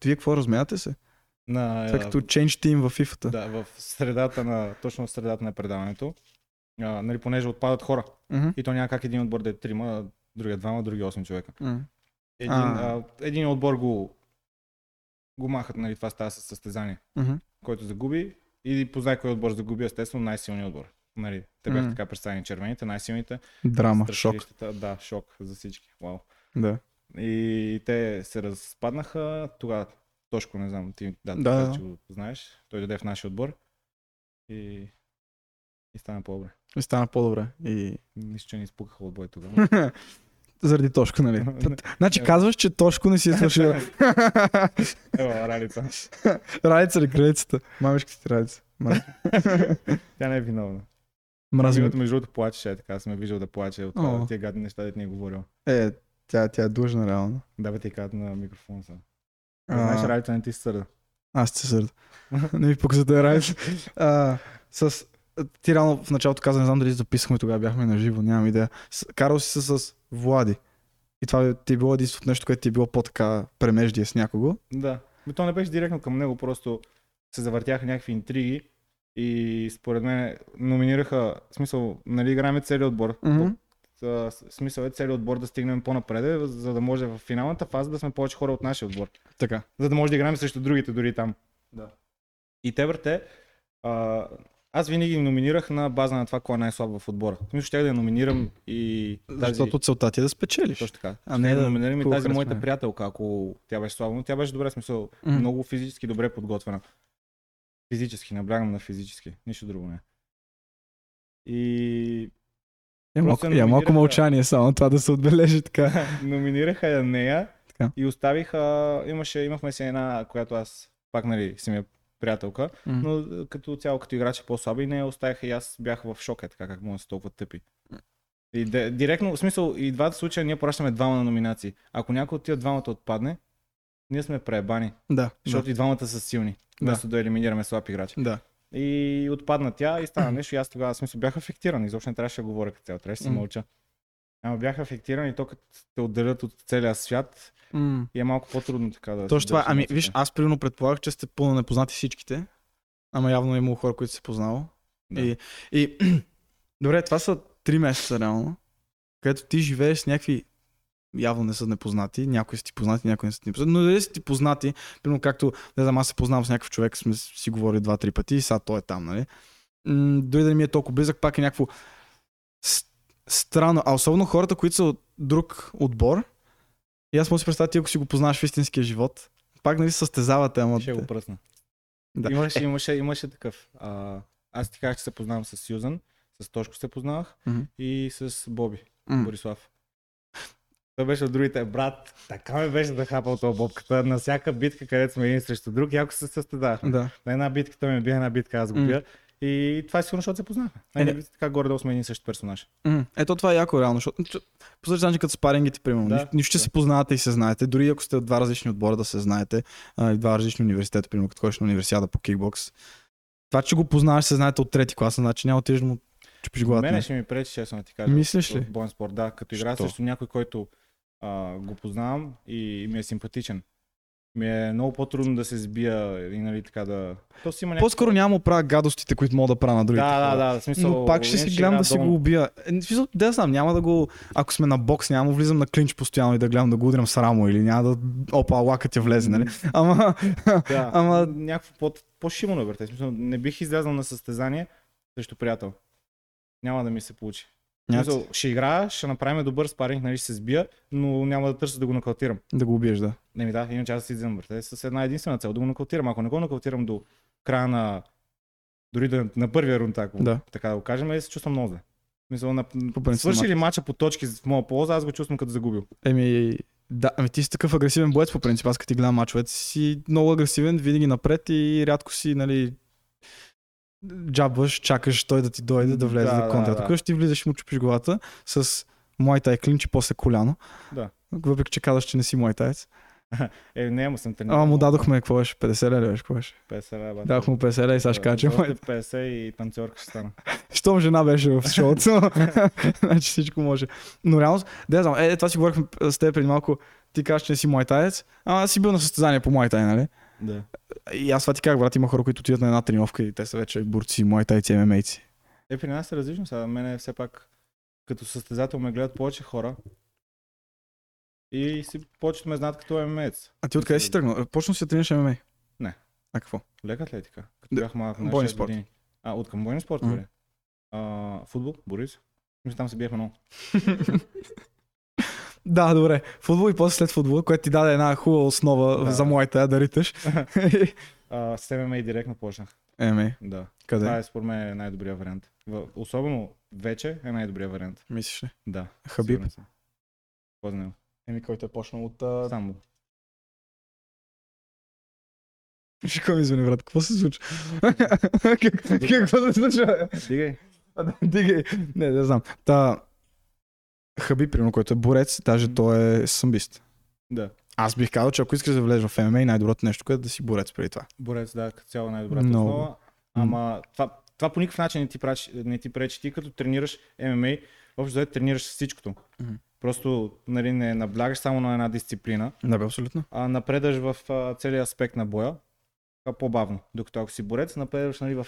Ти вие какво размяте се? На, След като change team в FIFA-та. да, в средата на, точно в средата на предаването, а, нали, понеже отпадат хора. Мгм. И то няма как един отбор да е трима, другия двама, други 8 човека. М. Един, А. един отбор го, го махат, нали, това става с състезание. Мгм. който загуби и познай кой отбор загуби, естествено най-силният отбор. Нали, те бяха М. така представени червените, най-силните. Драма, шок. Да, шок за всички. Вау. Да. И те се разпаднаха. Тогава Тошко, не знам, ти да, Да, че го знаеш. Той дойде в нашия отбор и, и стана по-добре. И стана по-добре. И... Нищо, че не изпукаха от бой тогава. *laughs* Заради Тошко, нали? *laughs* Значи казваш, че Тошко не си е свършил. *laughs* Ева, ралица. Радица ли кралицата? Мамишката ти радица. Мра- Тя не е виновна. Мрази ме. Между другото плачеше, е така съм я виждал да плаче от тия гадни неща, да ни е говорил. Е, тя, тя е длъжна реално. Да, бе, ти казват на микрофон са. Знаеш, ралица не ти се сърда. Аз се сърда. не ми пука за да е с... Ти реално в началото каза, не знам дали записахме тогава, бяхме на живо, нямам идея. Карал си се с Влади. И това ти е било единственото нещо, което ти е било по-така премеждие с някого. Да. Но то не беше директно към него, просто се завъртяха някакви интриги и според мен номинираха, в смисъл, нали играем целият отбор. Мгм. Смисъл е целият отбор да стигнем по-напред, за да може в финалната фаза да сме повече хора от нашия отбор. Така. За да може да играем срещу другите дори там. Да. И те, брате, а, аз винаги ги номинирах на база на това, кой е най-слаб в отбора. Смисъл, ще да я номинирам и тази... Защото целта ти е да спечелиш. Точно така. А не да номинирам и тази моята приятелка, ако тя беше слаба, но тя беше добре, смисъл, Мгм. много физически добре подготвена. Физически, наблягам на физически, нищо друго не. И Я малко, я малко мълчание само, това да се отбележи така. *laughs* Номинираха я нея Така. и оставиха, имаше, имахме си една, която аз пак нали си ми е приятелка, М. но е, като цяло като играч е по-слаба и не я оставиха и аз бях в шок, е така как може да са толкова тъпи. И де, директно, в смисъл, и двата случая ние пращаме двама на номинации. Ако някой от тия двамата отпадне, ние сме преебани, Да, защото да, и двамата са силни, Да. вместо да елиминираме слаб играч. да. И отпадна тя и стана нещо и аз тогава смисъл бях афектиран. Изобщо не трябваше да говоря като цяло, трябваше да си мълча. Ама бях афектиран и то като те отделят от целия свят М. и е малко по-трудно така да... Точно си това. Ами, виж, аз примерно предполагах, че сте пълно непознати всичките. Ама явно е имало хора, които се познавал. Да. И, и *clears throat* добре, това са три месеца реално, където ти живееш с някакви явно не са непознати, някои са ти познати, някои не са ти непознати, но дали са ти познати, примерно както, не знам, аз се познавам с някакъв човек, сме си говорили два-три пъти и сега той е там, нали? М, дори да не ми е толкова близък, пак е някакво с- странно, а особено хората, които са от друг отбор, и аз мога да си представя ти, ако си го познаваш в истинския живот, пак нали състезавате, ама... Ще го пръсна. Да. Имаше, Е. имаше, имаше такъв. А, аз ти казах, че се познавам с Сюзан, с Тошко се познавах Мгм. и с Боби, М. Борислав. Той беше от другите. Брат, така ме беше да хапал това бобката. На всяка битка, където сме един срещу друг, яко се състезавахме. Да. На една битка той ме бие, една битка аз го бия. И това е сигурно, защото се познахме. Е, не. така горе-долу сме един същи персонаж. М, Ето това е яко реално, защото по същия начин като спарингите, примерно. Да, нищо, че да. се познавате и се знаете. Дори ако сте от два различни отбора да се знаете, а, и два различни университета, примерно като ходиш на универсиада по кикбокс. Това, че го познаваш, се знаете от трети клас, значи няма отидеш му чупиш главата. Мене не? ще ми пречи, честно да ти кажа. Мислиш ли? В боен спорт, да. Като игра срещу някой, който а, го познавам и ми е симпатичен. Ми е много по-трудно да се сбия и нали така да... То си има. По-скоро няма да правя гадостите, които мога да правя на другите. Да, да, да, в смисъл... Но пак ще си гледам да си го убия. Е, в смисъл, Да, знам, няма да го. Ако сме на бокс, няма да влизам на клинч постоянно и да гледам да го удрям с рамо или няма да. Опа, лакът я влезе, нали? Ама. Да, *laughs* Ама- някакво по- по-шимано, бе. В смисъл, не бих излязъл на състезание срещу приятел. Няма да ми се получи. Смисъл, ще играя, ще направим добър спаринг, нали, ще се сбия, но няма да търся да го нокаутирам. да го убиеш, да. Не ми да, иначе аз си излизам, брате, с една единствена цел, да го нокаутирам. Ако не го нокаутирам до края на дори да, на първия рунд, ако Да. така да го кажем, е, се чувствам много зле. Мисля, на, свърши ли мача по точки в моя полза, аз го чувствам като загубил. Еми, да, ами ти си такъв агресивен боец по принцип. Аз като ти гледам мачовете си много агресивен, винаги напред и рядко си, нали, джабваш, чакаш той да ти дойде да влезе Да, да, да, контра. да. Тук ще ти влизаш и му чупиш главата с е клинч и после коляно. Да. Въпреки, че казваш, че не си муайтаец. *laughs* Е, не, ама съм тренирал. Ама му дадохме, какво беше? 50 лева, беше, какво беше? 50 лева. Дадох му 50 лева и сега ще кажа, че За мой... още 50 и танцорка ще стана. *laughs* Щом жена беше в шоуто, *laughs* значи всичко може. Но реално, да знам, е, това си говорихме с теб преди малко, ти кажеш, че не си муайтаец, ама си бил на състезание по муайтай, нали? Да. И аз това ти казах, брат, има хора, които отидат на една тренировка и те са вече борци, муайтайци, ММАйци. Е, при нас е различно сега. Мене все пак като състезател ме гледат повече хора. И си повечето ме знаят като ММЕЦ. А ти откъде си тръгнал? Почна си да тренираш ММА? Не. А какво? Лека атлетика. Като бях малък на бойни 6 спорт. години. А, от към бойни спорт, бе. А, футбол, Борис. Мисля, там се биехме много. *laughs* Да, добре. Футбол и после след футбол, което ти даде една хубава основа Да. за моята да риташ. *laughs* А, с ММА и директно почнах. ММА. Да. Къде? Това е според мен най-добрият вариант. В, особено вече е най-добрият вариант. Мислиш ли? Да. Хабиб? него? Еми, който е почнал от... Самбо. Виж какво ми звъни, брат, какво се случва? Как- *laughs* какво се случва? Дигай. А, *laughs* Дигай. Не, не знам. Та, Хаби, примерно, който е борец, даже Мгм. той е самбист. Да. Аз бих казал, че ако искаш да влезеш в ММА, най-доброто нещо е да си борец преди това. Борец, да, като цяло най-добрата Много. основа. Ама това, това по никакъв начин не ти, прачи, не ти пречи. Ти като тренираш ММА, общо взето тренираш всичкото. Мгм. Просто нали, не наблягаш само на една дисциплина, Да, бе, абсолютно. а напредаш в а, целия аспект на боя по-бавно. Докато ако си борец, напредаш нали, в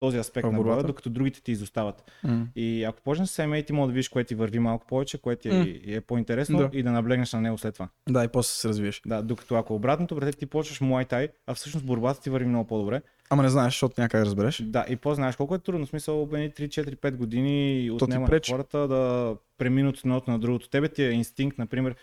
този аспект В на борбата. докато другите ти изостават. М. И ако почнеш с ММА, ти може да видиш кое ти върви малко повече, кое ти М. е, е по-интересно Да. и да наблегнеш на него след това. Да, и после се развиеш. Да, докато ако обратното, брате, ти почваш Muay Thai, а всъщност борбата ти върви много по-добре. Ама не знаеш, защото някак разбереш. Да, и по-знаеш колко е трудно. Смисъл, едни 3-4-5 години отнема хората да преминат от едното на другото. Тебе ти е инстинкт, например,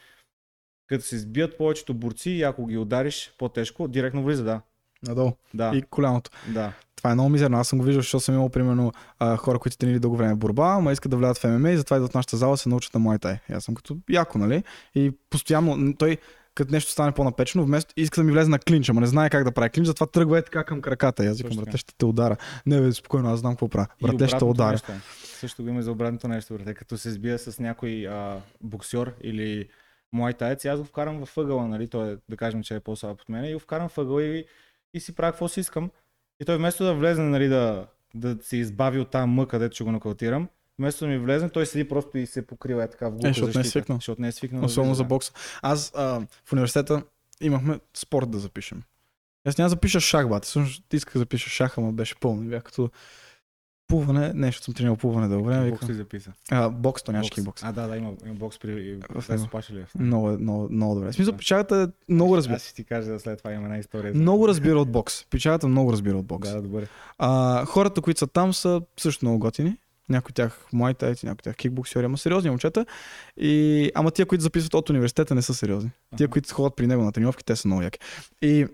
като се сбият повечето борци и ако ги удариш по-тежко, директно влиза, да. Надолу. Да, И коляното. да. Това е много мизерно. Аз съм го виждал, защото съм имал примерно а, хора, които тренирали дълго време борба, ама искат да влязат в ММА и затова идват в нашата зала се научат на Muay аз съм като яко, нали? И постоянно той като нещо стане по-напечено, вместо иска да ми влезе на клинч, ама не знае как да прави клинч, затова тръгва е така към краката. И аз викам, брате, ще те удара. Не, бе, спокойно, аз знам какво правя. Брате, ще те удара. нещо. Също го има за обратното нещо, брате. Като се сбия с някой а, боксер или муайтаец, и аз го вкарам във ъгъла, нали? Той е, да кажем, че е по-слаб от мен, и го вкарам в ъгъла и, и си правя какво си искам. И той вместо да влезе, нали, да, да се избави от тази мъка, където ще го нокаутирам, вместо да ми влезе, той седи просто и се покрива е така в глуха Е, защото не е защита, свикнал. Защото не е свикнал. да Особено влиза, за да. бокса. Аз а, в университета имахме спорт да запишем. Аз няма да запиша шах, бате. Всъщност исках да запиша шах, ама беше пълно. Бях като плуване, нещо съм тренирал плуване дълго време. Бокс ли записа? а, бокс, то нямаше Бокс. А, да, да, има, има бокс при... Да, него. се паше ли? е? Много, е- много, много добре. В смисъл, е много разбира. Аз ще ти кажа да след това има една история. за- Много разбира от бокс. Печалата много разбира от бокс. Да, добре. А, хората, които са там, са също много готини. Някои от тях муайтайци, някои от тях кикбоксери, ама сериозни момчета. И... Ама тия, които записват от университета, не са сериозни. Тия, Аха. които ходят при него на тренировки, те са много яки. И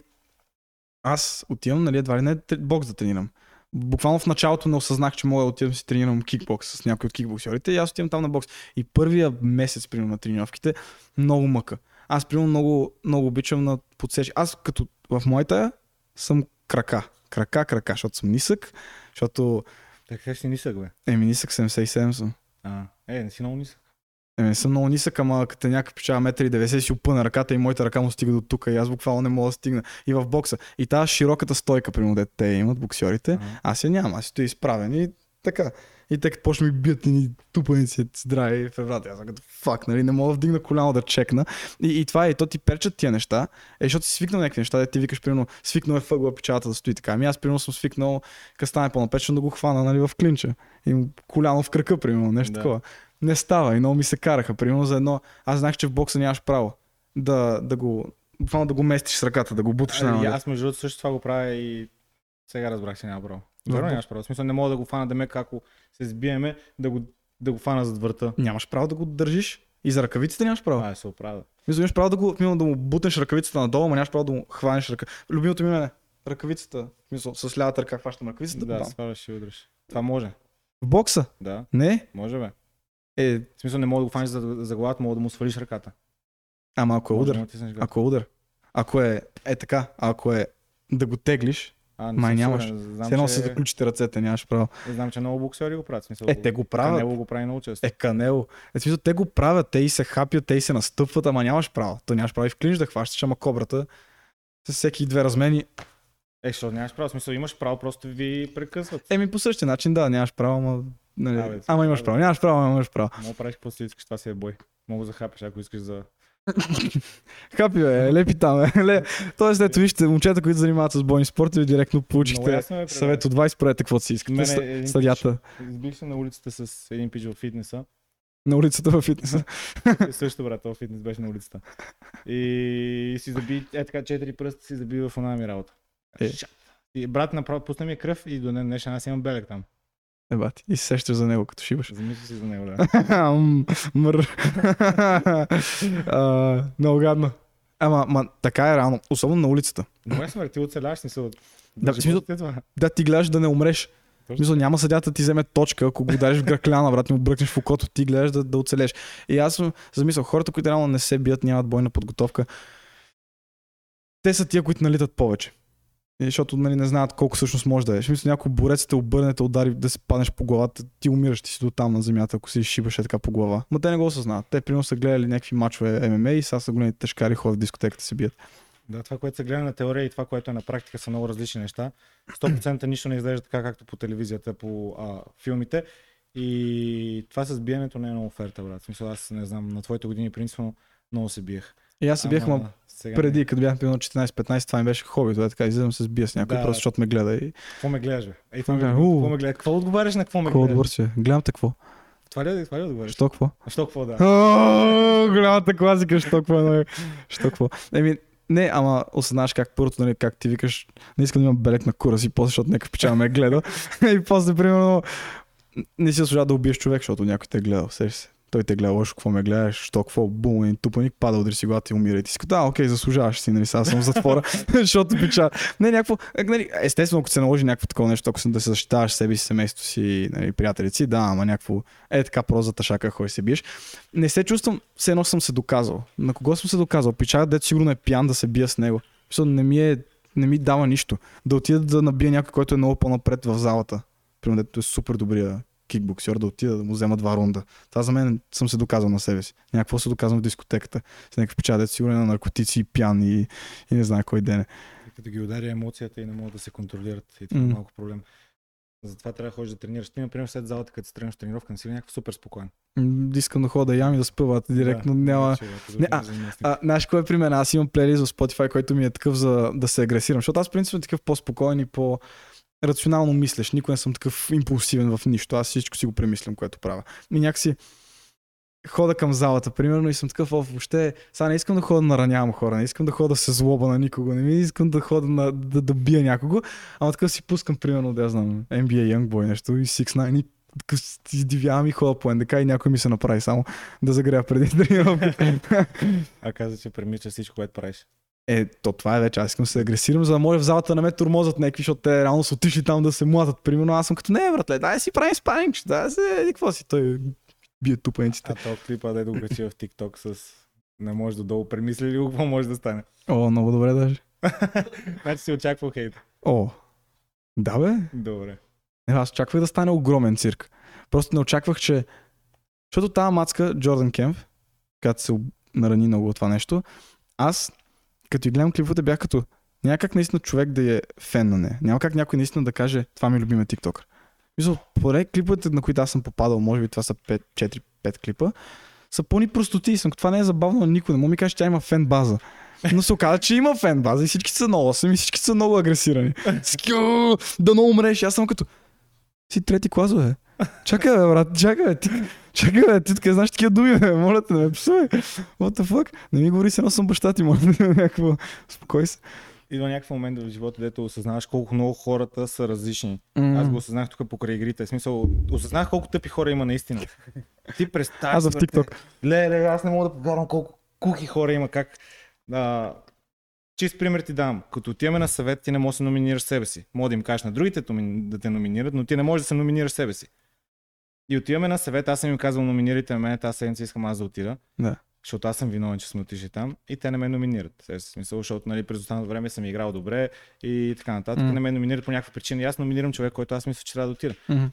аз отивам, нали, едва ли не бокс да тренирам. Буквално в началото не осъзнах, че мога да отидам да си тренирам кикбокс с някой от кикбоксерите и аз отивам там на бокс. И първия месец, примерно, на тренировките, много мъка. Аз, примерно, много, много обичам на подсечи. Аз, като в моята, съм крака. Крака, крака, защото съм нисък, защото... Така си нисък, бе. Еми, нисък 77 съм. А, е, не си много нисък. Еми, съм много нисък, ама като някакъв печава 1,90 си опъна ръката и моята ръка му стига до тук и аз буквално не мога да стигна. И в бокса. И тази широката стойка, примерно, дето те имат, боксерите, Ага. аз я нямам, аз стоя изправен и така. И те като почне ми бият ни тупаници здрави в еврата. Аз съм като фак, нали, не мога да вдигна коляно да чекна. И, и това е, и то ти перчат тия неща, е, защото си свикнал някакви неща, да ти викаш, примерно, свикнал е въгъла печалата да стои така. Ами аз, примерно, съм свикнал, като стане по-напечен, да го хвана, нали, в клинча. И коляно в кръка, примерно, нещо Да. такова. Не става и много ми се караха. Примерно за едно, аз знаех, че в бокса нямаш право да, да го, буквално да го местиш с ръката, да го буташ на А, и нога. аз между другото също това го правя и сега разбрах, че няма право. Да, Верно да. нямаш право. В смисъл не мога да го фана да ме ако се сбиеме, да го, да го фана зад врата. Нямаш право да го държиш. И за ръкавиците нямаш право. Това е се оправда. Мисля, имаш право да го, примерно, да му бутнеш ръкавицата надолу, но нямаш право да му хванеш ръка. Любимото ми е ръкавицата. Мисля, с лявата ръка хващам ръкавицата. Да, бам. сваляш и удръш. Това може. В бокса? Да, Не. може бе. Е, В смисъл не мога да го фанеш за, за главата, мога да му свалиш ръката. ама ако е да удар. Ако е удар. Ако е, е така, ако е да го теглиш, А, не май нямаш. Знам, едно че, се заключите ръцете, нямаш право. знам, че много боксери го правят. Смисъл, Е, те го правят. Канело го прави много често. Е, канело. Е, смисъл, те го правят, те и се хапят, те и се настъпват, ама нямаш право. То нямаш право и в клинч да хващаш, ама кобрата с всеки две размени. Е, защото нямаш право. Смисъл имаш право, просто ви прекъсват. Еми по същия начин, да, нямаш право, ама... Нали, Абе, ама имаш право, нямаш право, ама имаш право. Мога да правиш каквото си искаш, това си е бой. Мога да захапеш, ако искаш за... *laughs* Хапи, бе, лепи там, е. Ле. Тоест, ето вижте, момчета, които занимават с бойни спорти, директно получихте ясно е, съвет от 20, правете каквото си искате. Мене Съдята Избих се на улицата с един пич в фитнеса. на улицата в фитнеса. И Също, брат, този фитнес беше на улицата. И си заби, е така, четири пръста си заби в една ми работа. Е. И брат направо пусна ми кръв и до ден днешен аз имам белек там. Е, бати. И се сещаш за него, като шибаш. Замисли си за него, да. *laughs* Мър. Много гадно. Ама, ма, така е реално. Особено на улицата. Добре смърт, ти оцеляваш, не са. Да, смисъл- е. Да ти гледаш да не умреш. Точно. Мисля, няма съдята да ти вземе точка, ако го удариш в гръкляна, брат, му бръкнеш в окото, ти гледаш да, да оцелеш. И аз съм замислял, хората, които реално не се бият, нямат бойна подготовка, те са тия, които налитат повече. Защото нали, не знаят колко всъщност може да е. Мисля, някой борец те обърне, те удари да се паднеш по главата, ти умираш, ти си до там на земята, ако си шибаш е така по глава. Ма те не го осъзнават. Те примерно са гледали някакви мачове ММА и сега са големите тежкари ходят в дискотеката се бият. Да, това, което се гледа на теория и това, което е на практика са много различни неща. 100% нищо не изглежда така, както по телевизията, по а, филмите. И това с биенето не е много оферта, брат. В смисъл, аз не знам, на твоите години принципно много се биех. И аз се биех, ма сега преди, като бях примерно 14-15, това ми беше хоби. Това е така, излизам се сбия с някой, Да. просто защото ме гледа и Какво ме гледаш? Ей, какво, ме, какво ме гледаш? Какво отговаряш на какво ме какво гледаш? отбор си? Гледам те какво? Това ли, е- това ли отговаряш? Що какво? Що какво да? О, голямата класика, що какво е много. Що какво? Еми, не, ама осъзнаваш как първото, нали, как ти викаш, не искам да имам белек на кура си, после, защото някакъв печал ме е гледа. *laughs* и после, примерно, не си заслужава да убиеш човек, защото някой те е гледал. Сеш се. Той те гледа лошо, какво ме гледаш, що какво, бум, и тупаник, пада, удари си главата и умира. И ти си да, окей, заслужаваш си, нали, сега съм в затвора, *laughs* защото пича. Не, някакво, е, нали, естествено, ако се наложи някакво такова нещо, ако си да се защитаваш себе си, семейството си, нали, приятелите си, да, ама някакво, е така просто за тъшака, хой се биеш. Не се чувствам, все едно съм се доказал. На кого съм се доказал? Пича, дето сигурно е пиян да се бия с него. Защото не ми е, не ми дава нищо. Да отида да набия някой, който е много по-напред в залата. Примерно, е супер добрия кикбоксер, да отида да му взема два рунда. Това за мен съм се доказал на себе си. Някакво се доказвам в дискотеката. С някакъв печат, сигурно е на наркотици и пиян и, и не знае кой ден е. Като ги ударя емоцията и не могат да се контролират. И това е М. малко проблем. Затова трябва да ходиш да тренираш. Ти, например, след залата, като се тренираш тренировка, не си ли някакъв супер спокоен. Искам да ходя да ям и да спъват. Директно да, няма... ако Не, а. А, знаеш кой е при мен? Аз имам плейлист в Spotify, който ми е такъв за да се агресирам. Защото аз, в принцип, съм такъв по-спокоен и по рационално мислеш. Никой не съм такъв импулсивен в нищо. Аз всичко си го премислям, което правя. И някакси хода към залата, примерно, и съм такъв, о, въобще, сега не искам да ходя да наранявам хора, не искам да ходя да се злоба на никого, не ми искам да ходя на, да, да бия някого, ама такъв си пускам, примерно, да я знам, NBA Youngboy нещо и 6 9 и такъв издивявам и ходя по НДК и някой ми се направи само да загрея преди тренировка. *laughs* А каза, че премисля всичко, което правиш. Е, то това е вече. Аз искам да се агресирам, за да може в залата на ме турмозат някакви, защото те реално са отишли там да се млатат. Примерно аз съм като, не, братле, дай си правим спаринг, дай се, еди какво си. Той бие тупаниците. А то клипа да да го качи в TikTok с не може додолу. Премисли ли какво може да стане? О, много добре даже. *laughs* значи си очаквал хейт. О, да бе. Добре. Е, аз очаквах да стане огромен цирк. Просто не очаквах, че... Защото тази мацка, Джордан Кемп, когато се нарани много от това нещо, аз, като гледам клиповете, бях като... Няма как наистина човек да е фен на нея. Няма как някой наистина да каже, това ми е любимия тиктокър. Мисля, поне клиповете, на които аз съм попадал, може би това са 4-5 клипа, са пълни простоти и съм, това не е забавно на никой. Не му ми каже, че тя има фен база. Но се оказа, че има фен база и всички са на 8 и всички са много агресирани. Скю, да не умреш. Аз съм като, си трети клас, бе. Чакай, бе, брат, чакай, бе. Ти, чакай, бе, ти така знаеш такива думи, бе. Моля те, не ме псувай. What the fuck? Не ми говори, се съм баща ти, моля те, някакво. Спокой се. Идва някакъв момент в живота, дето осъзнаваш колко много хората са различни. Аз го осъзнах тук покрай игрите. В смисъл, осъзнах колко тъпи хора има наистина. Ти представяш. Аз в TikTok. Ле, ле, аз не мога да повярвам колко кухи хора има, как. А, чист пример ти дам. Като отиваме на съвет, ти не можеш да се номинираш себе си. Мога да им кажеш на другите да те номинират, но ти не можеш да се номинираш себе си. И отиваме на съвет, аз съм им казал, номинирайте мен, тази седмица искам аз да отида. Да. Защото аз съм виновен, че сме отишли там и те не ме номинират. В смисъл, защото нали, през останалото време съм играл добре и така нататък. Мгм. Не ме номинират по някаква причина. И аз номинирам човек, който аз мисля, че трябва да отида. Мгм.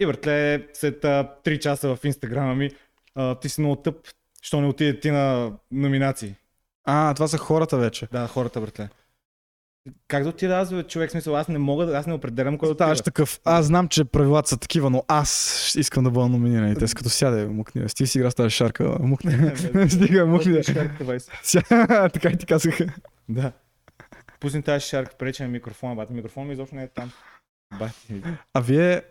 И братле, след а, 3 часа в инстаграма ми, а, ти си много тъп, що не отиде ти на номинации. А, това са хората вече. Да, хората, братле. Как да отида аз, бе, човек, смисъл, аз не мога, да- аз не определям кой Ставаш отида. такъв. Аз знам, че правилата са такива, но аз искам да бъда номиниран. И те като сяде, мукни. Ти си игра с тази шарка. Мукни. *laughs* Стига, мукни. *laughs* Така и ти казаха. Да. Пусни тази шарка, прече на микрофона, бата. Микрофон ми изобщо не е там. Бати, А вие...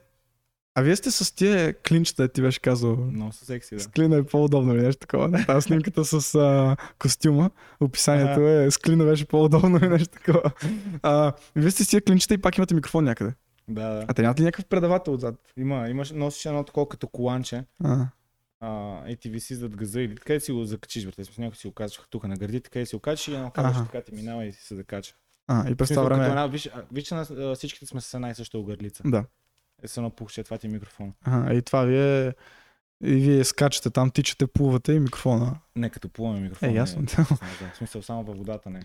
А вие сте с тия клинчета, ти беше казал. много са секси, да. С клина е по-удобно или нещо такова. Тази снимката с а, костюма, описанието е с клина беше по-удобно или нещо такова. А, вие сте с тия клинчета и пак имате микрофон някъде. Да, да. А те нямат ли някакъв предавател отзад? Има, имаш, носиш едно такова като коланче, А, а, и ти виси зад газа или къде си го закачиш, брате. Смисъл, някой си го казваш тук на гърдите, къде си го качиш и едно Аха. така ти минава и се закача. а и през това време... Виж, виж, а, всичките сме с една и съща огърлица. Да. Е, с едно пухче, това ти е микрофон. Ага, и това вие... И вие скачате там, тичате, плувате и микрофона. Не, като плуваме микрофон. Е, ясно. Не, да, в смисъл, само във водата не.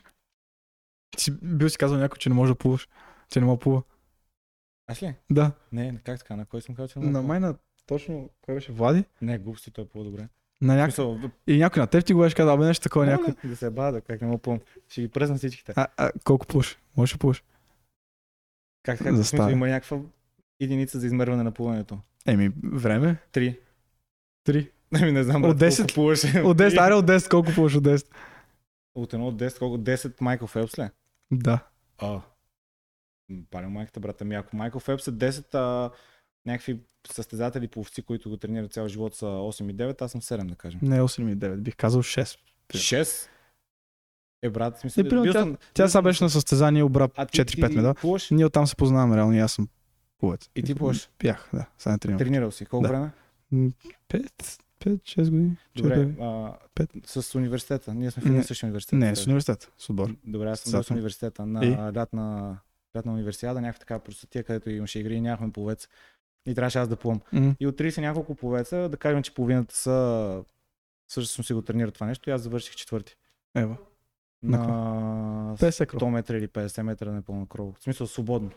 Си, бил си казал някой, че не може да плуваш. Че не мога плува. Аз ли? Да. Не, как така? На кой съм казал, че не мога На да плувам? май на точно, кой беше? Влади? Не, глупости, той е по-добре. На В някой... смисъл, И някой на теб ти го беше казал, абе нещо такова някой. някой... Да се бада, как не мога плувам. Ще ги пръсна всичките. А, а, колко плуваш? Можеш да плуваш? Как така? Смисъл, има някаква единица за измерване на плуването. Еми, време? Три. Три. Ами не знам, От брат, 10? колко плуваш. От 10, аре от 10, колко плуваш от 10? От едно от 10, колко? 10 Майкъл Фелпс ли? Да. А. Палям майката, брата ми. Ако Майкъл Фелпс е 10, а, някакви състезатели пловци, които го тренират цял живот са 8 и 9, аз съм 7, да кажем. Не 8 и 9, бих казал 6. 6? Е, брат, смисъл, Е, бил тя- съм- Тя сега беше на състезание обра А ти- 4-5 ти меда. плуваш? Ние оттам се познаваме реално и аз съм плувец. И ти плуваш? Бях, да. Сега не тренирам. Тренирал си. Колко Да. време? Пет, пет, шест години. Добре, а, Пет. с университета. Ние сме в един и същия университет. Не, с университет, с отбор. Добре, аз съм в съм. университета И? на лятна, лятна универсиада, някаква така простотия, където имаше игри и нямахме половец. И трябваше аз да плувам. М. И от 30 няколко половеца, да кажем, че половината са също съм си го тренирал това нещо и аз завърших четвърти. Ева. На На 50 кров. 100 метра или 50 метра на пълна кров. В смисъл свободно.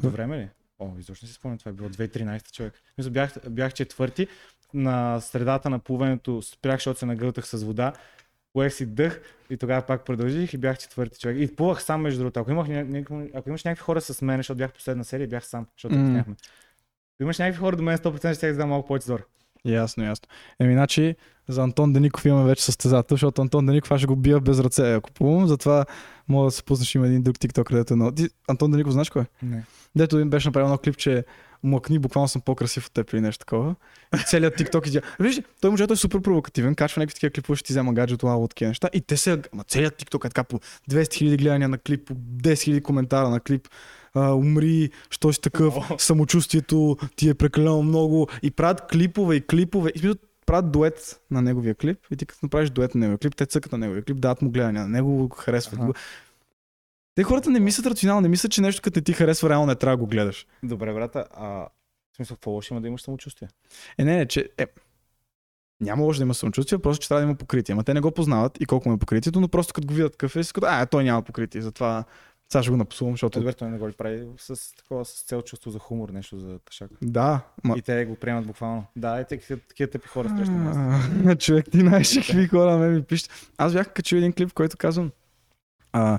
Като време ли? О, изобщо не си спомням, това е било 2013 човек. Смисъл, бях, бях четвърти, на средата на плуването спрях, защото се нагълтах с вода, поех си дъх и тогава пак продължих и бях четвърти човек. И плувах сам между другото. Ако, имах, ня- ако имаш някакви хора с мен, защото бях последна серия, бях сам, защото mm. Ако имаш някакви хора до мен, 100% ще да дам малко повече зор. Ясно, ясно. Еми, значи, за Антон Деников имаме вече състезател, защото Антон Деников аз ще го бия без ръце, ако плувам, затова мога да се пуснеш има един друг тикток, където е едно. Ти, Антон Деников, знаеш кой? е? Не. Дето им беше направил едно клип, че млъкни, буквално съм по-красив от теб или нещо такова. И целият тикток издя. Виж, той мъжето е супер провокативен, качва някакви такива клипове, ще ти взема гаджето, ала от такива неща. И те се, ама целият тикток е така по 200 000 гледания на клип, по 10 000 коментара на клип. А, умри, що си такъв, самочувствието ти е прекалено много. И правят клипове и клипове. И правят дует на неговия клип и ти като направиш дует на неговия клип, те цъкат на неговия клип, дават му гледания, на него го харесват. Го. Те хората не мислят рационално, не мислят, че нещо като не ти харесва, реално не трябва да го гледаш. Добре, брата, а в смисъл, какво лошо има да имаш самочувствие? Е, не, не, че е, няма лошо да има самочувствие, просто че трябва да има покритие. Ама те не го познават и колко му е покритието, но просто като го видят какъв е, си казват, а, той няма покритие, затова сега ще го напсувам, защото... Добре, той не го ли прави с такова с цел чувство за хумор, нещо за тъшак. Да, ма... И те го приемат буквално. Да, и такива, тъпи хора срещам. Човек, ти знаеш какви хора ме ми пишат. Аз бях качил един клип, който казвам. А,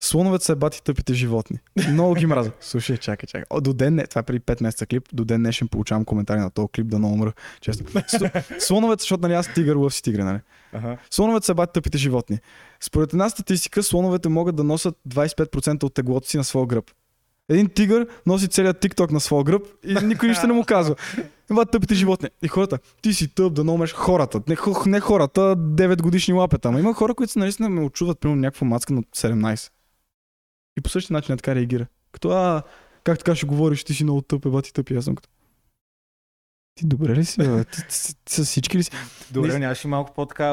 слоновете са бати тъпите животни. Много ги мразя. *laughs* Слушай, чакай, чакай. О, до ден, не, това е преди 5 месеца клип, до ден днешен получавам коментари на този клип, да не умра. Честно. С- *laughs* Слоновете, защото нали аз тигър, лъв си тигре, нали? Ага. Слоновете са бати тъпите животни. Според една статистика, слоновете могат да носят 25% от теглото си на своя гръб. Един тигър носи целият тикток на своя гръб и никой нищо не му казва. *laughs* Това тъпите животни. И хората, ти си тъп да номеш хората. Не, хо- не хората, 9 годишни лапета. Ама има хора, които са наистина ме очуват, примерно някаква мацка на 17. И по същия начин така реагира. Като, а, как така ще говориш, ти си много тъп, е, бати тъп. И аз съм като... Ти добре ли си? бе? Ти, ти, ти, с всички ли си? Добре, Не- нямаш ли малко по-така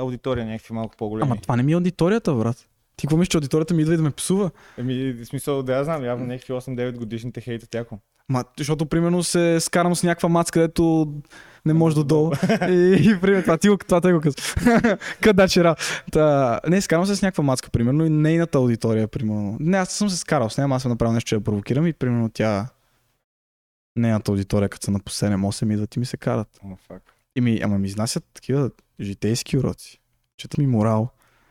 аудитория, някакви малко по-големи? Ама това не ми е аудиторията, брат. Ти какво мислиш, че аудиторията ми идва и да ме псува? Еми, в смисъл, да я знам, явно някакви 8-9 годишните хейтят яко. Ма, защото примерно се скарам с някаква мац, където не може додолу. и, и примерно, това ти го, това те го каза. *laughs* Къде че ра. Та, не, скарам се с някаква мацка, примерно, и нейната аудитория, примерно. Не, аз съм се скарал с нея, аз съм направил нещо, че я провокирам и примерно тя нейната аудитория, като са на по 7-8, идват и ми се карат. О, фак. И ми, ама ми изнасят такива житейски уроци. Чета ми морал.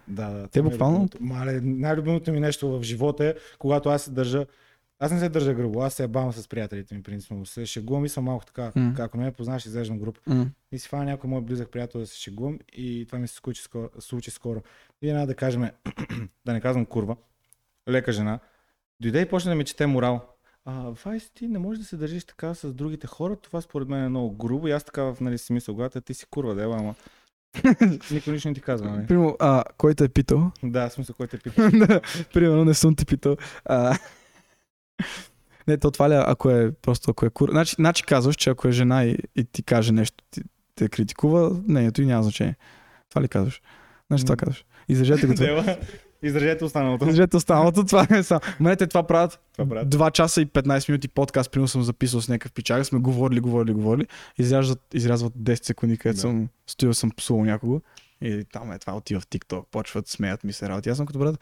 Да, да. Те е буквално- любимото. Мале, най-любимото ми нещо в живота е, когато аз се държа аз не се държа грубо, аз се ебавам с приятелите ми, принципно. Се шегувам и съм малко така, М. ако не ме познаваш, изглеждам груб. М. И си фана някой мой близък приятел да се шегувам и това ми се случи скоро. Случи скоро. И една да кажем, *clears throat* да не казвам курва, лека жена, дойде и почна да ми чете морал. А, Вайс, ти не можеш да се държиш така с другите хора, това според мен е много грубо и аз така в нали, си мисля, когато ти си курва, да ева, ама *laughs* никой нищо не ти казва, нали? Примерно, а, кой те е питал? Да, смисъл, който е питал. *laughs* Да, Примерно не съм те питал. А... Не, то това ли, ако е просто ако е кур... Значи, значи казваш, че ако е жена и, и ти каже нещо, ти, те критикува, нейното и няма значение. Това ли казваш? Значи това казваш. Изрежете го това. Дева, изражете останалото. Изрежете останалото, това е само. Ма те това правят. Това правят. 2 часа и 15 минути подкаст, примерно съм записал с някакъв пичага, сме говорили, говорили, говорили. Изрязват, изрязват 10 секунди, където Да. съм стоил, съм псувал някого. И там е това отива в TikTok, почват, смеят ми се работи. Аз съм като брат.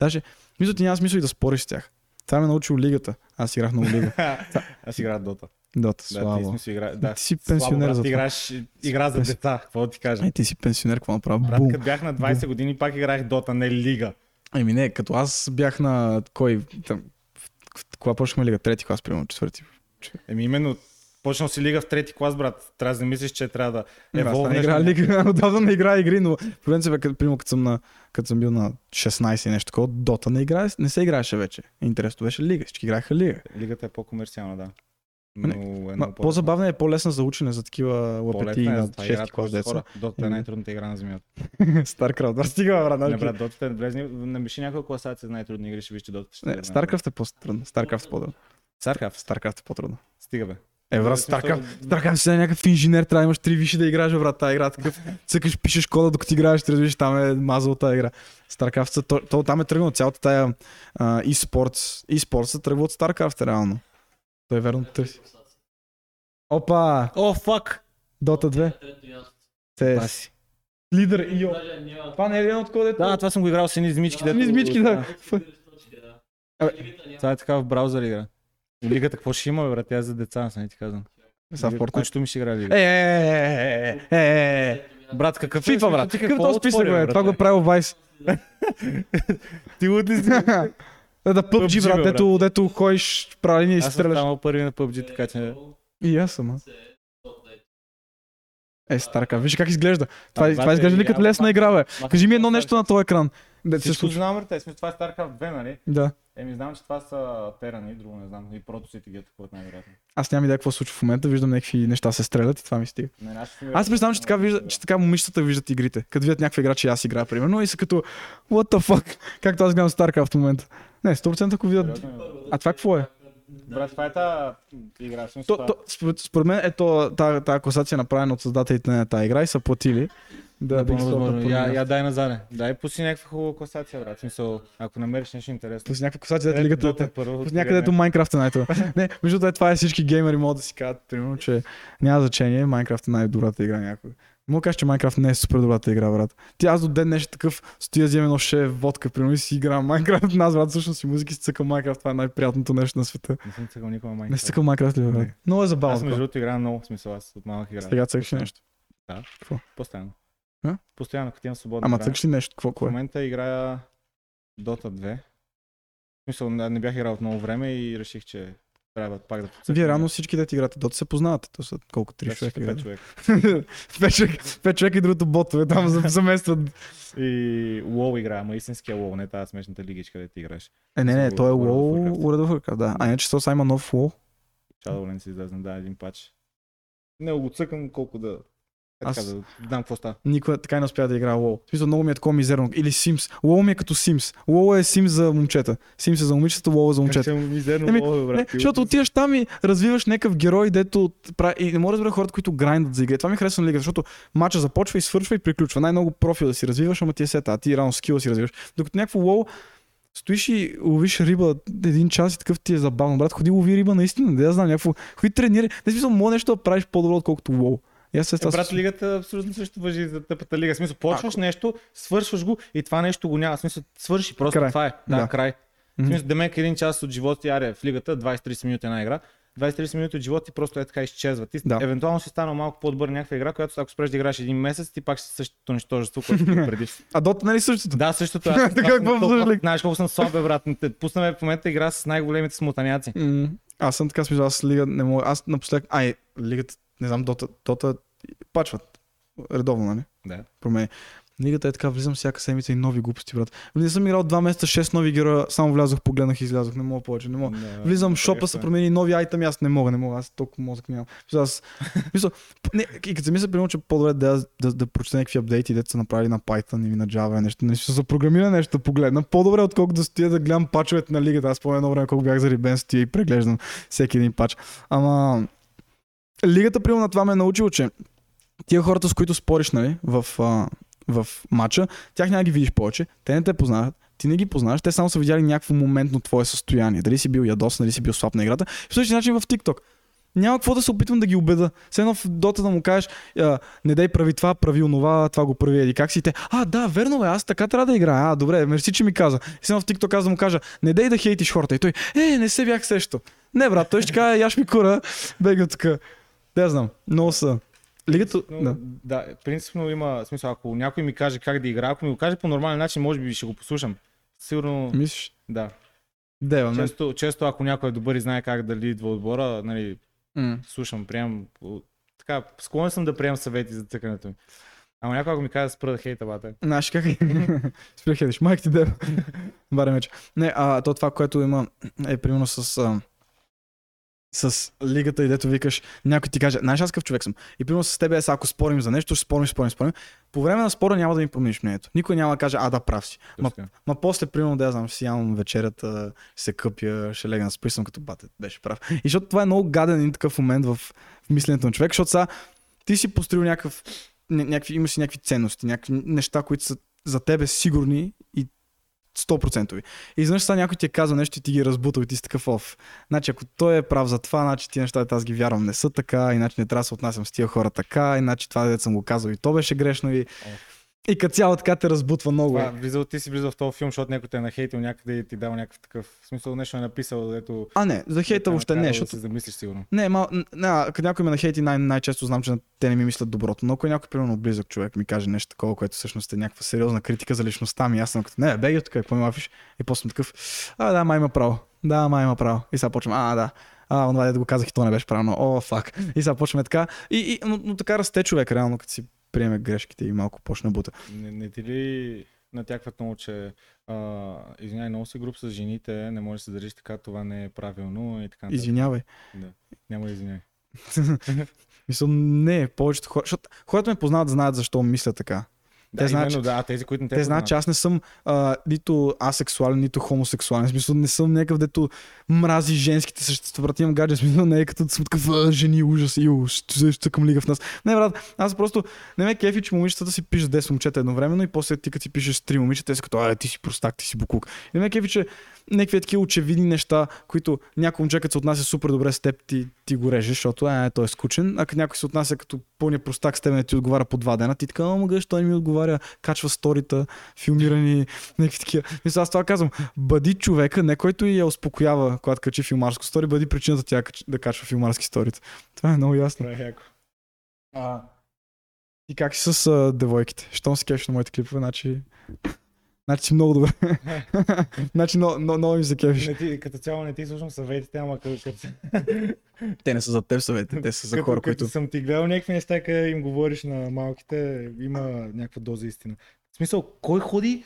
Даже, мисля, ти няма смисъл и да спориш с тях. Това ме научил лигата. Аз играх много лига. Аз играя Дота. Дота, Да, ти смисъл игра... да. Ти си Слабо, пенсионер брат, за играеш игра за деца, какво ти кажа. Е, ти си пенсионер, какво направи? Брат, Бум. като бях на 20 години, пак играех Дота, не лига. Еми не, като аз бях на кой? Там, кога почнахме лига? Трети клас, примерно, четвърти. Еми именно, почнал си лига в трети клас, брат. Трябва да не мислиш, че трябва да Е, аз не на- лига, *laughs* отдавна не играя игри, но в принцип, е, като, като съм, на, като съм бил на 16 и нещо такова, Дота не, играе, не се играеше вече. Интересно беше лига, всички играеха лига. Лигата е по-комерциална, да. Не, Но е Ма, по-забавна е по-лесна за учене за такива лапети е, на затова 6 играят клас деца. Дота е Еми. най-трудната игра на земята. *laughs* Старкрафт, да стига, брат. Не, значи- брат, Дота е влезни, напиши някоя класация за най-трудни игри, ще виж, че Дота Не, Старкрафт е по-трудно. Старкрафт е по-трудно. Старкрафт. Старкрафт е по-трудно. Стига бе. Е, брат, смисъл, Старкрафт, Старкрафт си е някакъв инженер, трябва да имаш три виши да играеш, брат, тази игра. Такъв, цъкаш, пишеш кода, докато играеш, ти разбираш, там е мазал тази игра. Старкрафт, то, то, там е тръгнал цялата тая а, e-sports. E-sports тръгва от Старкрафт, реално. Той е верно търси. Опа! О, фак! Дота 2. Те Баси. Лидер Ио. Това не е един от кодето. Да, това съм го играл с едни измички. Едни измички, да. Това е така в браузър игра. Лигата какво ще има, бе, брат? Тя е за деца, съм ти казвам. Са в Fortnite. Кучето ми ще играе лига. Е, е, е, е, е, е. Брат, какъв е? FIFA, брат. Ти Какъв този списък, бе? Това го е правил Vice. *laughs* Ти луд ли си? Да, да PUBG, PUBG, брат, дето, дето ходиш прави линия и Аз съм станал първи на PUBG, така че... И аз съм, а. Е, старка, виж как изглежда. Това, това изглежда ли е, като лесна игра, бе? Кажи ми едно нещо на този екран. Да се Всичко знам, брат. Смисъл, това е StarCraft 2, нали? Да. Еми, знам, че това са терани, друго не знам. И протосите ги атакуват най-вероятно. Аз нямам идея какво се случва в момента, виждам някакви неща се стрелят и това ми стига. Не, аз, ще си Аз представям, че така, вижда, че така момичетата виждат игрите. Като видят някаква игра, че аз играя, примерно, и са като What the fuck? Както аз гледам StarCraft в момента. Не, 100% ако видят. Бе. А това какво е? Брат, това е та игра. Смисъл, То, то, според, според мен е то, тази, тази класация е направена от създателите на тази игра и са платили да, да сложат Я, на я дай назад. Дай пусти някаква хубава класация, брат. Смисъл, ако намериш нещо интересно. С някаква класация, дето лигата Дота е първо, някъде ето Майнкрафт е най-това. *laughs* Не, между това е всички геймери могат да си кажат, примерно, че няма значение, Майнкрафт е най-добрата игра някога. Мога да кажа, че Майнкрафт не е супер добрата игра, брат. Ти аз до ден днешен такъв стоя, взема едно ше водка, примерно и си играя Майнкрафт. Аз, брат, всъщност си музики си цъкам Майнкрафт, това е най-приятното нещо на света. Не съм цъкал никога Не Майнкрафт. си цъкам Майнкрафт ли, брат? Не. Много е Аз забавно. между такова. другото играя много, в смисъл аз от малък играя. Сега цъкаш нещо? Постоянно. А? Постоянно, като имам свободно Ама цъкаш ли нещо? Какво В кое? момента играя Dota 2. В смисъл, не не бях играл от много време и реших, че трябва пак да подсъкна. Вие реално всички дете играте, дота се познавате. То са колко три Да, човека пет играят. човек. *laughs* Пет човека, пет човека и другото ботове там за- заместват. И WoW играя, ама истинския WoW, не тази смешната лигичка, където играеш. Е, не, не, той е Warcraft. Of Warcraft, да. А иначе то са има нов WoW. Shadowlands излезна, да, един пач. Не го цъкам колко да... Е, Аз- така, да знам какво става. Никога така не успя да играе WoW. В смисъл, много ми е такова мизерно. Или Sims. WoW ми е като Sims. WoW е Sims за момчета. Sims е за момичета, WoW е за момчета. Ще мизерно Еми, WoW, брат. Не, защото от- отиваш там и развиваш някакъв герой, дето прави... И не мога да разбера хората, които грайндат за игра. Това ми харесва на лига, защото мача започва и свършва и приключва. Най-много профил да си развиваш, ама ти е сета, а ти рано скила си развиваш. Докато някакво WoW стоиш и ловиш риба един час и такъв ти е забавно. Брат, ходи лови риба наистина, да я знам, някакво. Ходи тренирай. Не смисъл, мога нещо да правиш по-добро, отколкото WoW. И аз се Е, брат, лигата абсолютно също въжи за тъпата лига. В смисъл, почваш Ако- нещо, свършваш го и това нещо го няма. В смисъл, свърши просто Край. това е. Да, Да. край. В смисъл, демек един час от живота ти, аре, в лигата, 20-30 минути една игра. 20-30 минути от живота ти просто е така изчезва. Ти Да. евентуално си станал малко по-добър някаква игра, която ако спреш да играеш един месец, ти пак си същото нищожество, което си преди. *laughs* А Дота нали същото? да, същото. Аз, *laughs* Така, аз, какво толкова-? Знаеш колко съм слаб, бе, брат. Пуснаме в момента игра с най-големите смутаняци. М, Аз съм така смисъл, аз лига не мога. Аз напоследък. Ай, лигата, не знам, Дота, Дота пачват. Редовно, нали? Да. Промени. Лигата е така, влизам всяка седмица и нови глупости, брат. Не съм играл два месеца, 6 нови героя, само влязох, погледнах и излязох. Не мога повече, не мога. Да, Влизам в това е шопа, се промени нови айтеми, аз не мога, не мога, аз толкова мозък нямам. Мисля, аз, *laughs* мисля, не, и като се мисля, примерно, че по-добре да, да, да прочета някакви апдейти, дето са направили на Python или на Java, нещо, нещо за програмиране, нещо да погледна. По-добре, отколкото да стоя да гледам пачовете на лигата. Аз по едно време, колко бях зарибен, стоя и преглеждам всеки един пач. Ама, лигата, примерно, на това ме е научило, че тия хората, с които спориш, нали, в, а, в матча, тях няма ги видиш повече, те не те познават, ти не ги познаваш, те само са видяли някакво моментно твое състояние. Дали си бил ядосан, дали си бил слаб на играта. В същия начин в TikTok. Няма какво да се опитвам да ги убеда. Все едно в дота да му кажеш, не дай прави това, прави онова, това го прави еди как си те. А, да, верно бе, аз така трябва да играя. А, добре, мерси, че ми каза. И сега в TikTok аз да му кажа, не дай да хейтиш хората. И той, е, не се бях сещо. Не, брат, той ще каже, яш ми кура, бега тук. Да, знам, много са. Лигата, Но, да. да. принципно има смисъл, ако някой ми каже как да игра, ако ми го каже по нормален начин, може би ще го послушам. Сигурно, Мислиш? да. Да, бе, Често, често ако някой е добър и знае как да лидва отбора, нали, м. слушам, приемам. Така, склонен съм да приемам съвети за цъкането ми. Ама някой ако ми каже да спра да хейта бата. Знаеш как е? Спирах хедиш, майк ти деб. Баре меч. Не, а то това, което има е примерно с... А... с лигата и дето викаш, някой ти каже, знаеш аз какъв човек съм. И примерно с теб е, ако спорим за нещо, ще спорим, спорим, спорим. По време на спора няма да ми промениш мнението. Никой няма да каже, а да, прав си. Ма, ма после, примерно, да я знам, си ямам вечерята, ще се къпя, ще легна спи, съм като бате, беше прав. И защото това е много гаден един такъв момент в, мисленето на човек, защото сега ти си построил някакъв, ня- някакви, имаш си някакви ценности, някакви неща, които са за тебе сигурни и 100%. И изведнъж сега някой ти е казал нещо и ти ги разбутал и ти си такъв оф. Значи ако той е прав за това, значи тия неща, аз ги вярвам, не са така, иначе не трябва да се отнасям с тия хора така, иначе това, дето съм го казал и то беше грешно и, и като цяло така те разбутва много. Това, влизал, ти си влизал в този филм, защото някой те е нахейтил някъде и ти дал някакъв такъв в смисъл нещо е написал, дето А не, за хейта е въобще не, защото Да се замислиш сигурно. Не, ма, не, като някой ме нахейти, най- най-често знам, че те не ми мислят доброто. Но ако някой, примерно, близък човек ми каже нещо такова, което всъщност е някаква сериозна критика за личността ми, аз съм като, не, беги тук, какво ми лафиш? И после съм такъв, а, да, май има право. Да, май има право. И сега почвам, а, да. А, онова да го казах и то не беше правилно. О, фак. И сега почваме така. И, и, но, но, така расте човек, реално, като си приеме грешките и малко почне бута. Не, не ти ли натякват много, че а, извиняй, много си груп с жените, не може да се държиш така, това не е правилно и така. нататък. Извинявай. Да. Няма да извиняй. *laughs* Мисля, не, повечето хора. Защото хората ме познават, знаят защо мисля така. Да, знаят, именно, да, тези, които не те Те знаят, че аз не съм а, нито асексуален, нито хомосексуален. В смисъл не съм някакъв, дето мрази женските същества. Брат, имам гадже. Смисъл не е като съм такъв «А, жени, ужас, иу, ще ще към лига в нас. Не, брат, аз просто не ме кефи, че момичетата си пишат 10 момчета едновременно и после ти като си пишеш 3 момичета, те са като, а, ти си простак, ти си букук. И не ме кефи, че някакви такива очевидни неща, които някой момче, като се отнася супер добре с теб, ти, ти го режеш, защото е, той е скучен, а някой се отнася като пълния простак с теб, не ти отговаря по два дена, ти така, ама гъш, той не ми отговаря, качва сторита, филмирани, *laughs* някакви такива. Мисля, аз това казвам, бъди човека, не който и я успокоява, когато качи филмарско стори, бъди причината тя да качва филмарски сторита. Това е много ясно. А, и как си с а, девойките? Щом си кефиш на моите клипове, значи... Значи много добре. *laughs* значи много, много, много ми се кефиш. Не ти, като цяло не ти слушам съветите, ама като, като, Те не са за теб съвети, те са за като, хора, като които... съм ти гледал някакви неща, къде им говориш на малките, има някаква доза истина. В смисъл, кой ходи,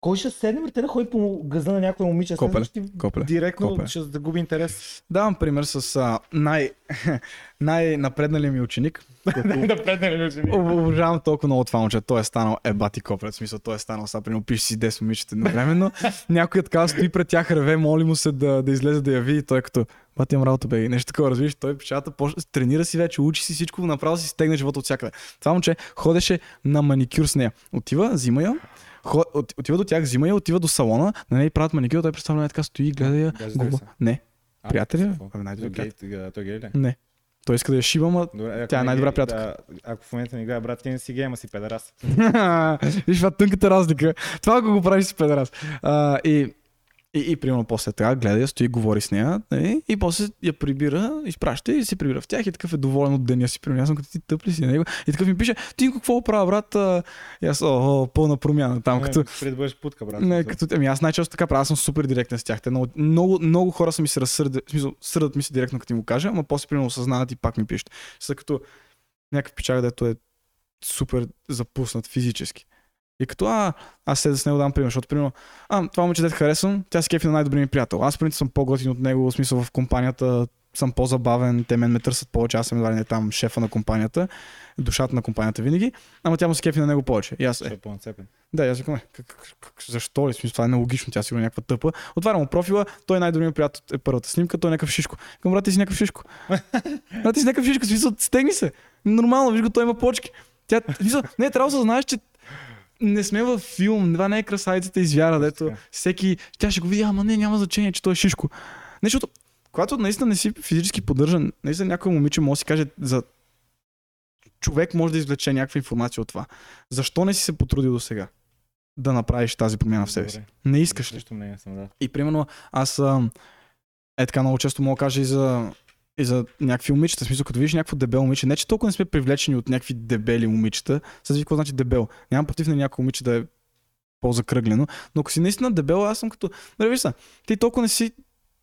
кой ще седне, бе, те да ходи по газа на някоя момиче, Копеле, ще Копеле. директно Копеле. ще загуби интерес. Давам пример с а, най... *laughs* най-напредналия ми ученик. ли жени? Об- Обожавам толкова много това момче. Той е станал ебати копрет. В смисъл, той е станал сега, примерно, пише си 10 момичета едновременно. *laughs* Някой е така стои пред тях, реве, моли му се да, да излезе да я види. Той е като, бати имам работа, бе. И нещо такова, разбираш. Той печата, почна, тренира си вече, учи си всичко, направо си стегне живота от всякъде. Това момче ходеше на маникюр с нея. Отива, взима я, хо- от- отива до тях, взима я, отива до салона, на нея правят маникюр, той представлява така стои, гледа я. Губа. Не, Приятели, Той гей- ли? не. Той иска да я шива, ма Добре, Тя е най-добра приятелка. Да, ако в момента ни гледа брат, ти не си гей, ама си педерас. *laughs* Виж, това е тънката разлика. Това ако го правиш с педерас. А, и, и, и, примерно после така, гледа, стои, говори с нея нали? и после я прибира, изпраща и се прибира в тях и такъв е доволен от деня си. Примерно, аз съм като ти тъп ли си него. И такъв ми пише, ти какво правя, брат? И аз, о, о, пълна промяна там, като... Пред бъдеш путка, брат. Не, като, ами аз най-често така правя, аз съм супер директен с тях. Те много, много, много хора са ми се разсърдят, смисъл, сърдат ми се директно, като им го кажа, ама после примерно осъзнават и пак ми пишат. Са като някакъв пичак, дето е супер запуснат физически. И като, а, аз седа с него дам пример, защото, примерно, а, това момче, дете харесвам, тя се кефи на най-добрия ми приятел. Аз, принцип, съм по-готин от него, в смисъл в компанията съм по-забавен, те мен ме търсят повече, аз съм едва ли не там шефа на компанията, душата на компанията винаги, ама тя му се кефи на него повече. И аз, е, е да, аз викам, «Е, защо ли? Смисъл, това е нелогично, тя сигурно е някаква тъпа. Отварям му профила, той е най-добрият приятел е първата снимка, той е някакъв шишко. Викам, брат, ти си някакъв шишко. *laughs* брат, ти си някакъв шишко, смисъл, стегни се. Нормално, виж го, той има почки. Тя, смисъл, не, трябва да знаеш, че не сме във филм, това не е красавицата извяра, дето всеки, тя ще го види, ама не, няма значение, че той е шишко. Не, защото, когато наистина не си физически поддържан, наистина някой момиче може да си каже за човек може да извлече някаква информация от това. Защо не си се потрудил до сега да направиш тази промяна в себе си? Не искаш ли? Съм, да. И примерно аз е така много често мога да кажа и за, и за някакви момичета. В смисъл, като видиш някакво дебело момиче, не че толкова не сме привлечени от някакви дебели момичета. Сега какво значи дебел. Нямам против на някой момиче да е по-закръглено, но ако си наистина дебел, аз съм като... Добре, виж са, ти толкова не си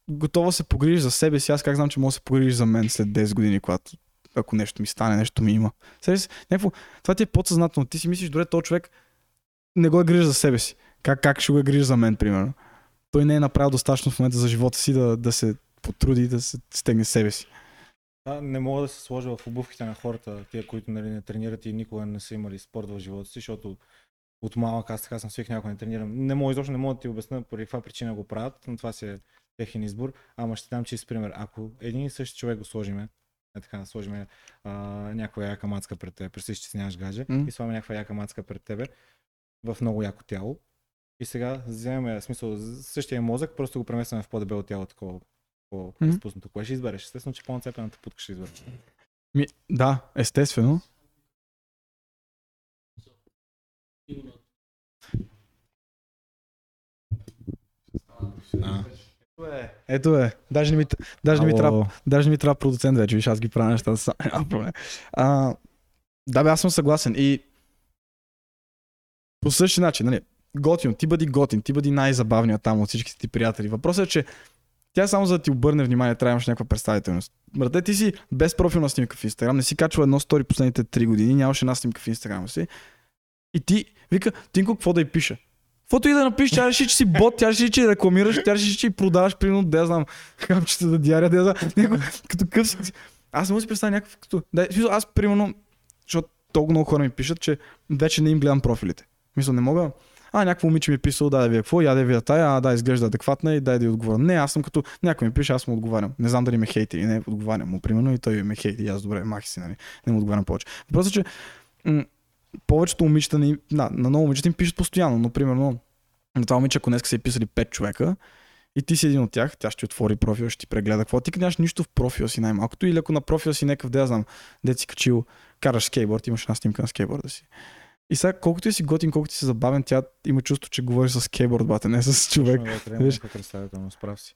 готова се погрижиш за себе си, аз как знам, че мога да се погрижиш за мен след 10 години, когато ако нещо ми стане, нещо ми има. Сега, някакво, това ти е подсъзнателно. Ти си мислиш, добре, този човек не го е грижа за себе си. Как, как ще го е грижа за мен, примерно? Той не е направил достатъчно в момента за живота си да, да се потруди да се стегне себе си. А, не мога да се сложа в обувките на хората, тия, които нали, не тренират и никога не са имали спорт в живота си, защото от малък аз така съм свик някой не тренирам. Не мога, изобщо не мога да ти обясня поради каква причина го правят, но това си е техен избор. Ама ще дам чист пример. Ако един и същи човек го сложиме, е така, сложиме а, някоя яка мацка пред теб, представи, че си нямаш гадже, М. и слагаме някаква яка мацка пред тебе в много яко тяло. И сега вземем, смисъл, същия мозък, просто го преместваме в по-дебело тяло, такова по-разпуснато. Кое ще избереш? Естествено, че по-нацепената путка ще избереш. Ми, да, естествено. А. Ето е. Даже не ми, даже не ми трябва Даже не ми трябва продуцент вече, виж, аз ги правя нещата сам. *laughs* Няма проблем. А, да, бе, аз съм съгласен. И по същия начин, нали, готин, ти бъди готин, ти бъди най-забавният там от всичките ти приятели. Въпросът е, че тя само за да ти обърне внимание, трябва да имаш някаква представителност. Брате, ти си без профилна снимка в Инстаграм, не си качвал едно стори последните 3 години, нямаш една снимка в Инстаграм си. И ти, вика, Тинко, какво да й пише? Каквото и да напишеш, тя реши, че си бот, тя реши, че рекламираш, тя реши, че продаваш, примерно, да знам, хапчета за диария, да знам, *laughs* като къв си. Аз не мога да си представя някакъв, като, да, смисъл, аз, примерно, защото толкова много хора ми пишат, че вече не им гледам профилите. Мисля, не мога. А, някакво момиче ми е писало, да, да вие какво, я да вие тая, а, да, изглежда адекватна и дай да й отговоря. Не, аз съм като някой ми пише, аз му отговарям. Не знам дали ме хейти или не, отговарям му, примерно, и той ме хейти. И аз добре, махи си, нали. Не му отговарям повече. Въпросът е, че м- повечето момичета, ни, на, на много момичета им пишат постоянно, но примерно на това момиче, ако днес са и писали 5 човека, и ти си един от тях, тя ще отвори профил, ще ти прегледа какво. Ти нямаш нищо в профила си най-малкото, или ако на профила си някакъв, да я знам, де си качил, караш скейтборд, имаш една снимка на скейтборда си. И сега, колкото и си готин, колкото си забавен, тя има чувство, че говори с скейтборд, бате, не с човек. Точно, да, трябва Виж. някаква представителност, прав си.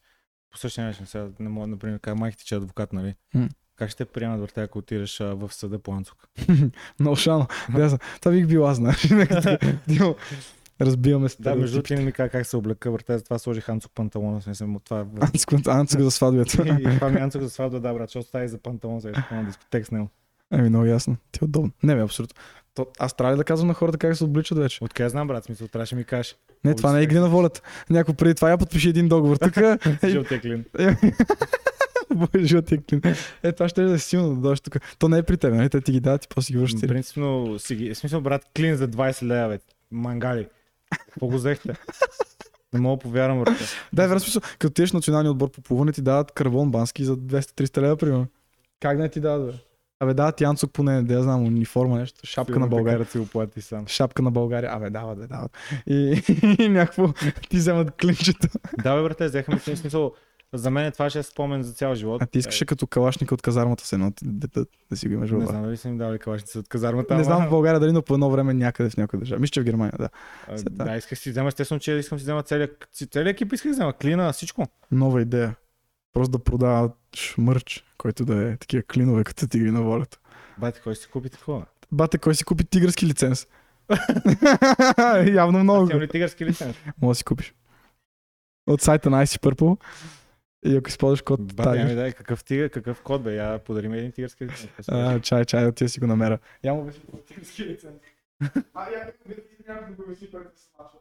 По същия начин, сега не мога, например, как майка ти, че е адвокат, нали? Как ще те приемат въртя, ако отидеш в съда по Анцук? *laughs* Много шано. Да, това бих бил аз, знаеш. *laughs* Разбиваме Да, между другото, не ми как се облека, въртя, затова сложих Анцук панталона, смисъл, това Анцук, Анцук за сватбията. *laughs* и това ми е Анцук за сватба, да, брат, защото става и за панталон, за на дискотек с него. Еми, много ясно. Ти е удобно. Не, бе, абсолютно. То, аз трябва ли да казвам на хората как се обличат вече? Откъде знам, брат, смисъл, трябваше ми кажеш. Не, това не е игри на волята. Някой преди това я подпише един договор. Тук *laughs* е Жълтия клин. жълтия клин. Е, това ще е е силно да дойдеш тук. То не е при теб, нали? Те ти ги дадат и после ги връщат. Принципно, си ги... смисъл, брат, клин за 20 лева, бе. Мангали. Какво го взехте? Не мога да повярвам, брат. Да, в смисъл, като тиеш националния отбор по плуване, ти дават карбон бански за 200-300 лева, примерно. Как не ти дадат, бе? Абе, дават ти Янцук поне, да я знам, униформа, нещо, шапка на България. си го плати сам. Шапка на България. Абе, дават, да, дават. И, и някакво ти вземат клинчето. Да, бе, брате, взеха ми в смисъл. За мен това ще е спомен за цял живот. А ти искаше като калашника от казармата се, но да, да, да си го имаш Не знам дали са им дали калашници от казармата. Не знам в България дали, но по едно време някъде в някоя държава. Мисля, че в Германия, да. А, Да, исках си взема, естествено, че искам си взема целият, целият екип, исках да взема клина, всичко. Нова идея. Просто да продават мърч, който да е такива клинове, като тигри на волята. Бате, кой си купи такова? Бате, кой си купи тигърски лиценз? Явно много. Аз ли тигърски лиценз? Може да си купиш. От сайта на IC Purple. И ако използваш код Бате, ами Tiger. дай, какъв, тигър, какъв код бе? Я подари ми един тигърски лиценз. А, чай, чай, да ти си го намеря. Я му обясни какво е тигърски лиценз. А, я да го обясни, който се смачва.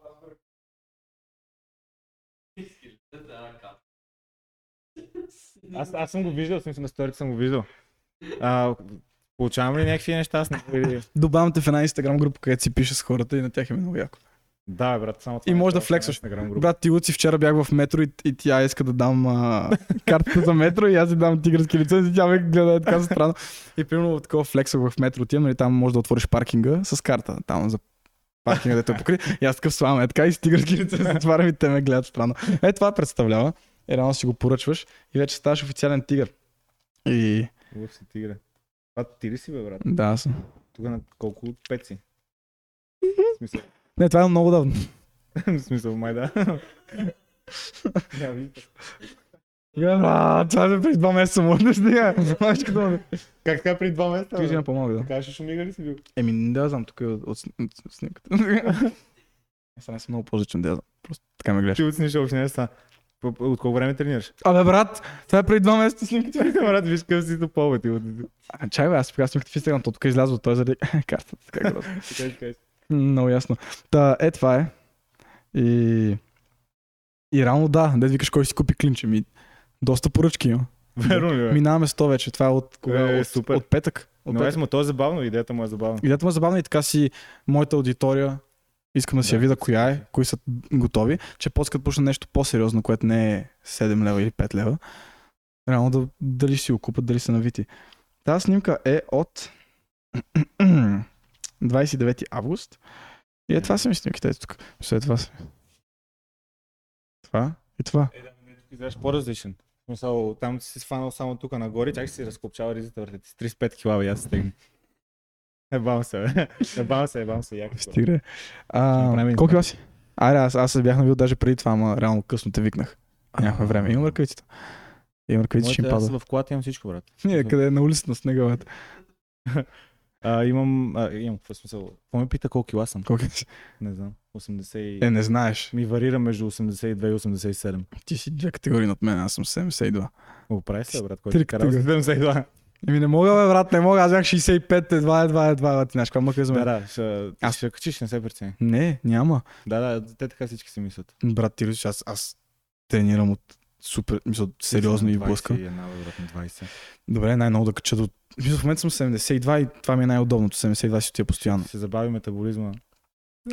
Аз, аз съм го виждал, смисъл на сторите съм го виждал. А, получавам ли някакви неща него? или- Добавям те в една инстаграм група, където си пише с хората и на тях е много яко. Да, брат, само това. И не може да флексваш. Брат, ти Луци, вчера бях в метро и, и тя иска да дам а, картата за метро и аз си дам тигърски лиценз и тя ме гледа е така странно. И примерно такова флексах в метро, отивам, нали, там може да отвориш паркинга с карта, там за паркинга, дето е покри. И аз такъв славам, е така и с тигърски лиценз отварям и те ме гледат странно. Е, това представлява. И рано си го поръчваш и вече ставаш официален тигър. И Лъв си тигре. Това ти ли си, бе, брат? да, аз съм. Тук на колко пет си? В смисъл, Не, това е много давно. *laughs* в смисъл, май да. *laughs* Я, брат, това е преди два месеца, може да стига. Как така при два месеца? Ти бе? си на по-малък, да. Ще шумига ли си бил? Еми, не да знам, тук е от, от, от, от снимката. *laughs* Аз не съм много по-различен, да. Просто така ме гледаш. Ти оцениш още не са. От колко време тренираш? Абе, брат, това е преди два месеца снимката. *laughs* брат, виж къв си до повод. А, чай, бе, аз сега снимката в Инстаграм, то тук е излязло, той е заради *laughs* картата. *laughs* Така е Много ясно. Та, е, това е. И... И реално да, да викаш кой си купи клинче ми. Доста поръчки има. Верно ли, бе? Минаваме 100 вече. Това е от, кога? Е, от, супер. от петък. От Но петък. е, но то е забавно, идеята му е забавна. Идеята му е забавна и така си моята аудитория искам да си Да, я видя да коя е, кои са готови, че после като почне нещо по-сериозно, което не е 7 лева или 5 лева, реално да, дали си го купат, дали са навити. Тази снимка е от *clears throat* 29 август. И е това са ми снимките. Ето тук. След това са. Това и това. Е, да, не, тук изглеждаш по-различен. В Смисъл, там си сванал само тук нагоре, чак си разкопчава ризата върху ти. с 35 кила, аз стегна. Ебам се, бе. Ебам се, ебам се, яко. Стига. А, колко си? Айде, аз, аз се бях навил даже преди това, ама реално късно те викнах. Някакво време. Имам ръкавицата. Имам ръкавици, ще им Моите, аз пада. в колата имам всичко, брат. *laughs* Ние, къде е на улицата на снега, бе. *laughs* А, имам, а, имам, какво смисъл? Какво ме пита колко кила съм? Колко си? Не знам. 80 и... Е, не знаеш. Ми варира между 82 и 87. Ти си две категории над мен, аз съм 72. Го прави се, брат, който кара категории. 72. Еми не мога, бе, брат, не мога. Аз бях 65, едва, едва, едва. Ти знаеш, каква мъка за мен? Да, да, ще, Аз- ще качиш, не се прецени. Не, няма. Да, да, те така всички си мислят. Брат, ти разбираш, аз, аз тренирам от супер, мисля, сериозно и блъскам. 21, бе, брат, на 20. Добре, най-много да кача до... Мисля, в момента съм 72 и това ми е най-удобното. 72 си отива постоянно. Се забави метаболизма.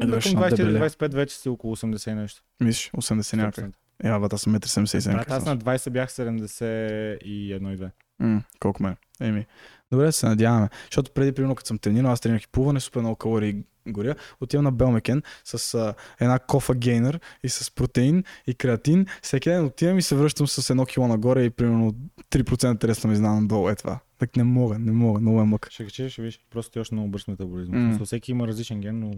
Е, към надебеле. 24-25 вече си около 80 и нещо. Мислиш, 80 някак. 100%. Е, аз съм 1,77 м. Брат, аз на 20 бях 71 и 2. М, колко ме? Еми. Добре, се надяваме. Защото преди, примерно, като съм тренирал, аз тренирах и плуване, супер много калории горя. Отивам на Белмекен с а, една кофа гейнер и с протеин и креатин. Всеки ден отивам и се връщам с едно кило нагоре и примерно 3% тресна ми знам долу. Е това. Так не мога, не мога, много е мъка. Ще качиш, ще виж, просто ти още много бърз метаболизъм. Mm. Всеки има различен ген, но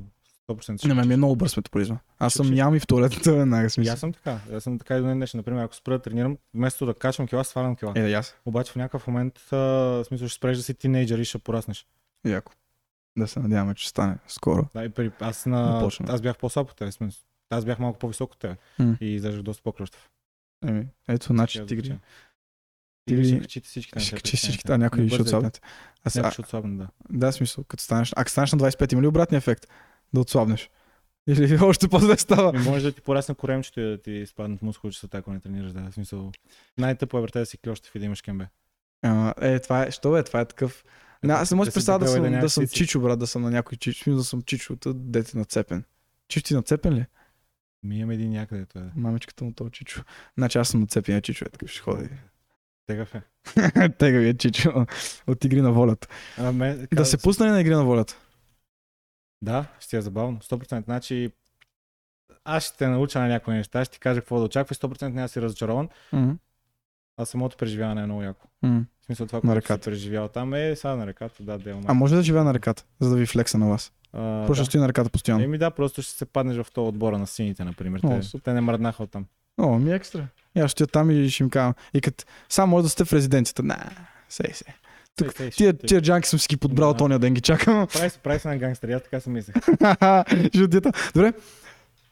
100% ще Не, ме ми е много бърз метаболизма. Аз съм качиш. ям и в туалетната веднага. Смисъл. аз съм така. Аз съм така и до днешен. Например, ако спра да тренирам, вместо да качвам кила, свалям кила. Е, да, аз. Обаче в някакъв момент, а, смисъл, ще спреш да си тинейджър и ще пораснеш. Яко. Да се надяваме, че стане скоро. Да, и при... аз, на... Започна. аз бях по-слаб от тебе. в Смисъл. Аз бях малко по-висок от тебе. М. И изглеждах доста по-кръщав. Еми, ето, значи да тигри. Тигри ще качите всички. Ще качи всички, а някой ще отслабнат. Аз, ще отслабне, да. Да, смисъл, като станеш, ако станеш на 25, има ли обратния ефект? Да отслабнеш. Или *laughs* още по-зле става. И може да ти порасне коремчето и да ти спаднат мускулчетата, ако не тренираш. Да, в смисъл. Най-тъпо е да си клещев и да имаш кембе. А, е, това е, що е, това е такъв. Не, аз не мога да Да представя да и съм, да да съм чичо, брат, да съм на някой чичо. Да съм чичо, та дете нацепен. Чичо ти нацепен ли? Ми имаме един някъде. Това е. Мамичката му то чичо. Значи аз съм нацепен, чичо е такъв ще ходи. Тегав е. *laughs* Тега ви е чичо от игри на волята. А, ме, Да се пусна ли на игри на волята? Да, ще е забавно. 100%. Значи, аз ще те науча на някои неща, ще ти кажа какво да очакваш. 100% няма да си разочарован, Мгм. а самото преживяване е много яко. Мгм. В смисъл това, На което си преживял там е сега на реката, да, да, А може да живея на реката, за да ви флекса на вас. а, Просто ще стои на реката постоянно. Еми да, просто ще се паднеш в този отбора на сините, например. О, Те, супер. те не мръднаха от там. О, ми е екстра. И аз ще там и ще им кажа. И като само може да сте в резиденцията. Не, сей се. Тук Тия, тия джанки съм си ги подбрал Да. от ония ден ги чакам. Прави се, прави се на гангстери, аз така си мислех. *laughs* Добре.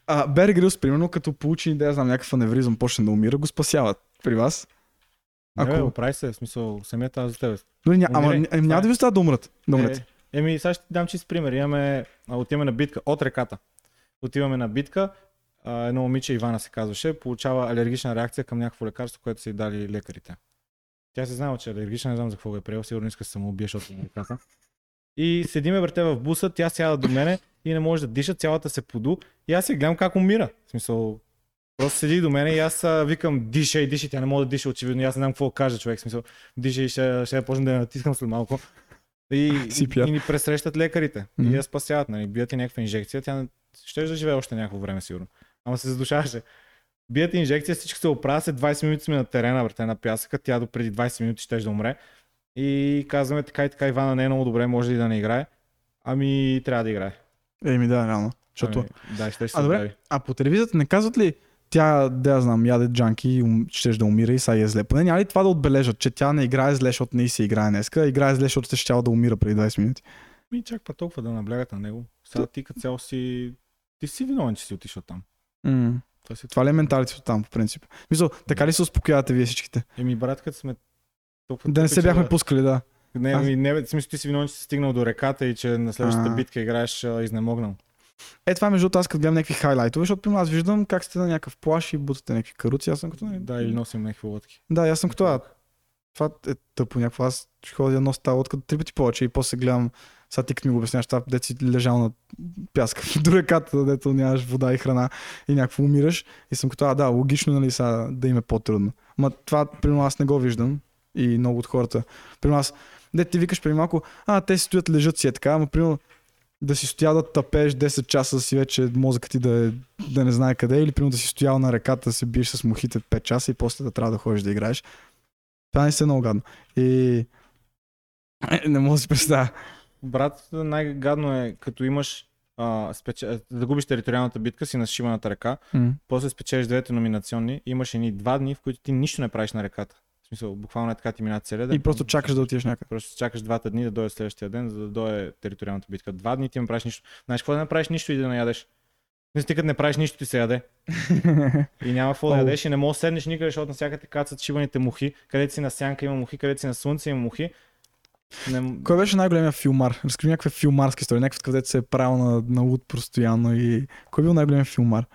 А, Бер Грилс, примерно, като получи, да я знам, някакъв аневризъм, почне да умира, го спасяват. При вас? Ако... Не, бе, прави се, в смисъл, самият аз за тебе. Дори ня... Ама ня- Това няма е. да ви оставят да умрат. Да умрете. Е, еми, сега ще дам чист пример. Имаме, отиваме на битка от реката. Отиваме на битка. Едно момиче, Ивана се казваше, получава алергична реакция към някакво лекарство, което са й дали лекарите. Тя се знала, че е алергична, не знам за какво го е приел, сигурно иска да се самоубие, защото е на реката. И седиме брате в буса, тя сяда до мене и не може да диша, цялата се поду. И аз се гледам как умира. В смисъл, просто седи до мене и аз викам, диша и диша, тя не може да диша, очевидно. И аз не знам какво да кажа човек. В смисъл, диша и ще, ще почна да я натискам след малко. И, Сипя. и ни пресрещат лекарите. Мгм. И я спасяват, нали? Бият и някаква инжекция, тя ще да живее още някакво време, сигурно. Ама се задушаваше. Бият инжекция, всички се оправят, след 20 минути сме на терена, брате, на пясъка, тя до преди 20 минути ще да умре. И казваме така и така, Ивана не е много добре, може ли да не играе? Ами, трябва да играе. Еми да, реално. Защото... Ами, да, ще, ще А, се добре. оправи. А по телевизията не казват ли тя, да я знам, яде джанки щеш да умира и сега е зле. Поне няма ли това да отбележат, че тя не играе зле, защото не се играе днеска, а играе зле, защото ще щяла да умира преди 20 минути. Ми чак па толкова да наблягат на него. Сега ти като цяло си... Ти си виновен, че си отишъл там. М. Това си... Това ли е менталитето там, по принцип? Мисъл, така ли се успокоявате вие всичките? Еми, брат, като сме толкова... Да не се бяхме да- пускали, да. Не, Аз- не, в смисъл ти си виновен, че си стигнал до реката и че на следващата А. битка играеш а, изнемогнал. Е, това между другото, аз като гледам някакви хайлайтове, защото примерно аз виждам как сте на някакъв плаш и бутате някакви каруци, аз съм като... нали, Да, или носим някакви лодки. Да, аз съм като... А, това е тъпо някакво. Аз ще ходя да нося тази лодка три пъти повече и после гледам сега ти като ми го обясняваш, това дето си лежал на пяска *laughs* до реката, дето нямаш вода и храна и някакво умираш. И съм като, а да, логично нали сега да им е по-трудно. Ма това, примерно, аз не го виждам и много от хората. Примерно аз, де ти викаш преди малко, а, те си стоят, лежат си е така, ама примерно да си стоял да тъпееш 10 часа си вече мозъкът ти да, е, да не знае къде или примерно да си стоял на реката да се биеш с мухите 5 часа и после да трябва да ходиш да играеш. Това не се е много гадно. И *laughs* не мога да си представя. Брат, най-гадно е като имаш а, спече... да губиш териториалната битка си на шиманата река, М. после спечелиш двете номинационни, имаш едни два дни, в които ти нищо не правиш на реката. В смисъл, буквално е така ти минат целия ден. И просто чакаш да отидеш някъде. Просто чакаш двата дни да дойде следващия ден, за да дойде териториалната битка. Два дни ти не правиш нищо. Знаеш какво да не правиш нищо и да не ядеш? Не ти като не правиш нищо, ти се яде. *laughs* И няма какво да ядеш и не можеш да седнеш никъде, защото навсякъде кацат шибаните мухи. Където си на сянка има мухи, където си на слънце има мухи. Не... Кой беше най-големия филмар? Разкажи някаква филмарска история, някакъв където се е правил на, на луд постоянно и... Кой е бил най-големия филмар?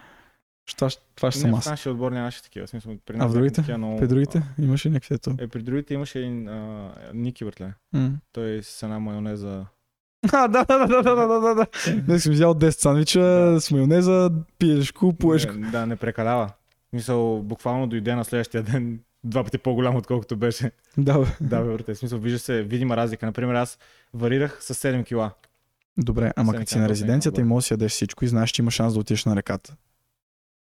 Това, това ще съм не, аз. В нашия отбор нямаше такива. Смисъл, при а в другите? Такива, но... При другите имаше някакви ето. Е, при другите имаше един а, Ники Бъртле. Mm. Той е с една майонеза. *laughs* А, да, да, да, да, да, да, да. Днес съм взял 10 сандвича с майонеза, пиешко, поешко. Не, да, не прекалява. Мисъл, буквално дойде на следващия ден два пъти по-голям, отколкото беше. Да, бе. да, бе, брате. Смисъл, вижда се видима разлика. Например, аз варирах с 7 кила. Добре, ама като си на резиденцията и можеш да ядеш всичко и знаеш, че има шанс да отидеш на реката.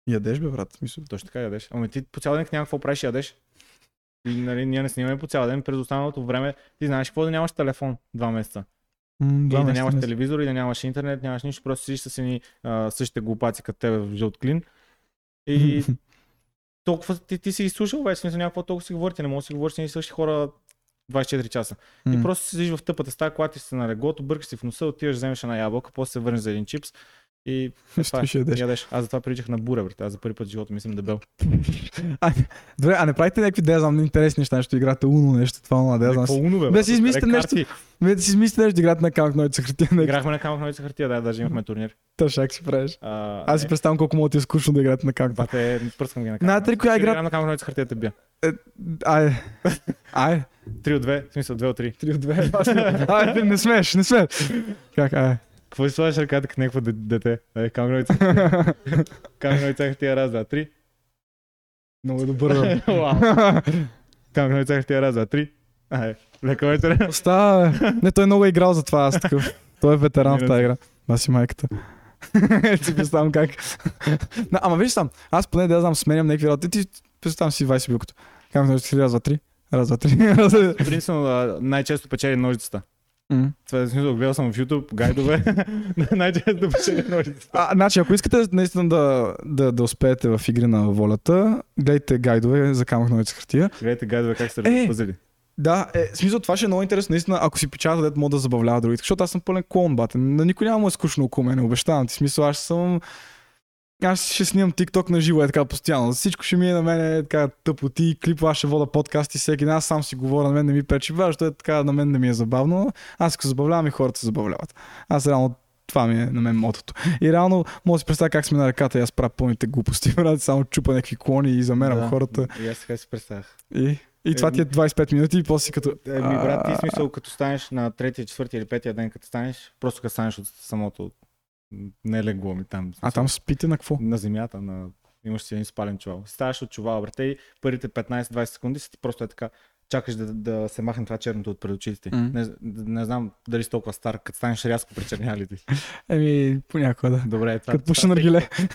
Ядеш, бе, брат. Мисля, Точно така ядеш. Ами ти по цял ден няма какво правиш и ядеш. И, нали, ние не снимаме по цял ден, през останалото време ти знаеш какво да нямаш телефон два месеца. м, и два да нямаш не- телевизор, и да нямаш интернет, нямаш нищо, просто седиш с едни а, същите глупаци като тебе в жълт клин. И *laughs* толкова ти, ти си изслушал вече, смисъл някакво толкова си говорите, не можеш да си говориш с и същи хора 24 часа. И М. просто си седиш в тъпата стая, когато си на леглото, бъркаш си в носа, отиваш, вземеш една ябълка, после се върнеш за един чипс и *laughs* това е. Стоиш и ядеш. ядеш. Аз затова приличах на бура, брат. Аз за първи път в живота ми съм дебел. *laughs* А, добре, а не правите някакви, да знам, интересни неща, нещо играте Уно, нещо, това, но да знам. Уно, бе? Бе, брат? си измислите нещо. Вие да си измислите нещо, да играте на камък ножица хартия, Играхме на камък ножица хартия, да, даже имахме турнир. тъшак си правиш. А, Аз си е, представям колко мога да ти е скучно да играете на камък. Бате, пръскам ги на камък. Знаете ли коя Ще игра- на камък ножица хартия те бия. Ай, ай, 3 от 2, в смисъл 2 от 3. 3 от 2. *laughs* Ай, не смееш, не смееш. Как, ай. Какво си слагаш ръката като някакво де- дете? Е, ножица Камък ножица хартия, раз, два, три. Много е добър. Камък ножица хартия, раз, два, три. Ай, леко вечер. Остава. Не, той много е играл за това, аз такъв. Той е ветеран в тази игра. Аз си майката. *laughs* си представям как. Но, ама виж сам, аз поне да знам, сменям някакви работи. Ти представям си Вайси билкото. Ножица хиляда, раз, два, три. Раз, два, три. Принципно най-често печели ножицата. М. Това е смисъл, гледал съм в YouTube гайдове. *laughs* най-често ножицата. А, значи, ако искате наистина да, да, да успеете в игри на волята, гледайте гайдове за камък ножица хартия. Гледайте гайдове как се Е. Да, е, смисъл това ще е много интересно, наистина, ако си печата, дето мога да забавлява другите, защото аз съм пълен клон, бате. На никой няма му е скучно около мен, обещавам ти. Смисъл, аз съм... Аз ще снимам TikTok на живо, е така постоянно. Всичко ще ми е на мен е така тъпоти, клипа, аз ще вода подкасти всеки ден, аз сам си говоря, на мен не ми пречи, защото е така, на мен не ми е забавно. Аз се забавлявам и хората се забавляват. Аз реално това ми е на мен мотото. И реално мога да си представя как сме на ръката и аз правя пълните глупости, *laughs* брат, само чупа някакви клони и замерям Да, хората. И аз така си представях. И, и това ти е 25 минути и после си като... Е, ми брат, ти смисъл, като станеш на третия, четвъртия или петия ден, като станеш, просто като станеш от самото не легло ми там. А там спите на какво? на земята, на... имаш си един спален чувал. Ставаш от чувала, брате, и първите 15-20 секунди си ти просто е така, чакаш да, да се махне това черното от пред очите. Мгм. Не, не, знам дали си толкова стар, като станеш рязко причерняли ти. *laughs* Еми, понякога да. Добре, това. Като пуша на гиле. *laughs*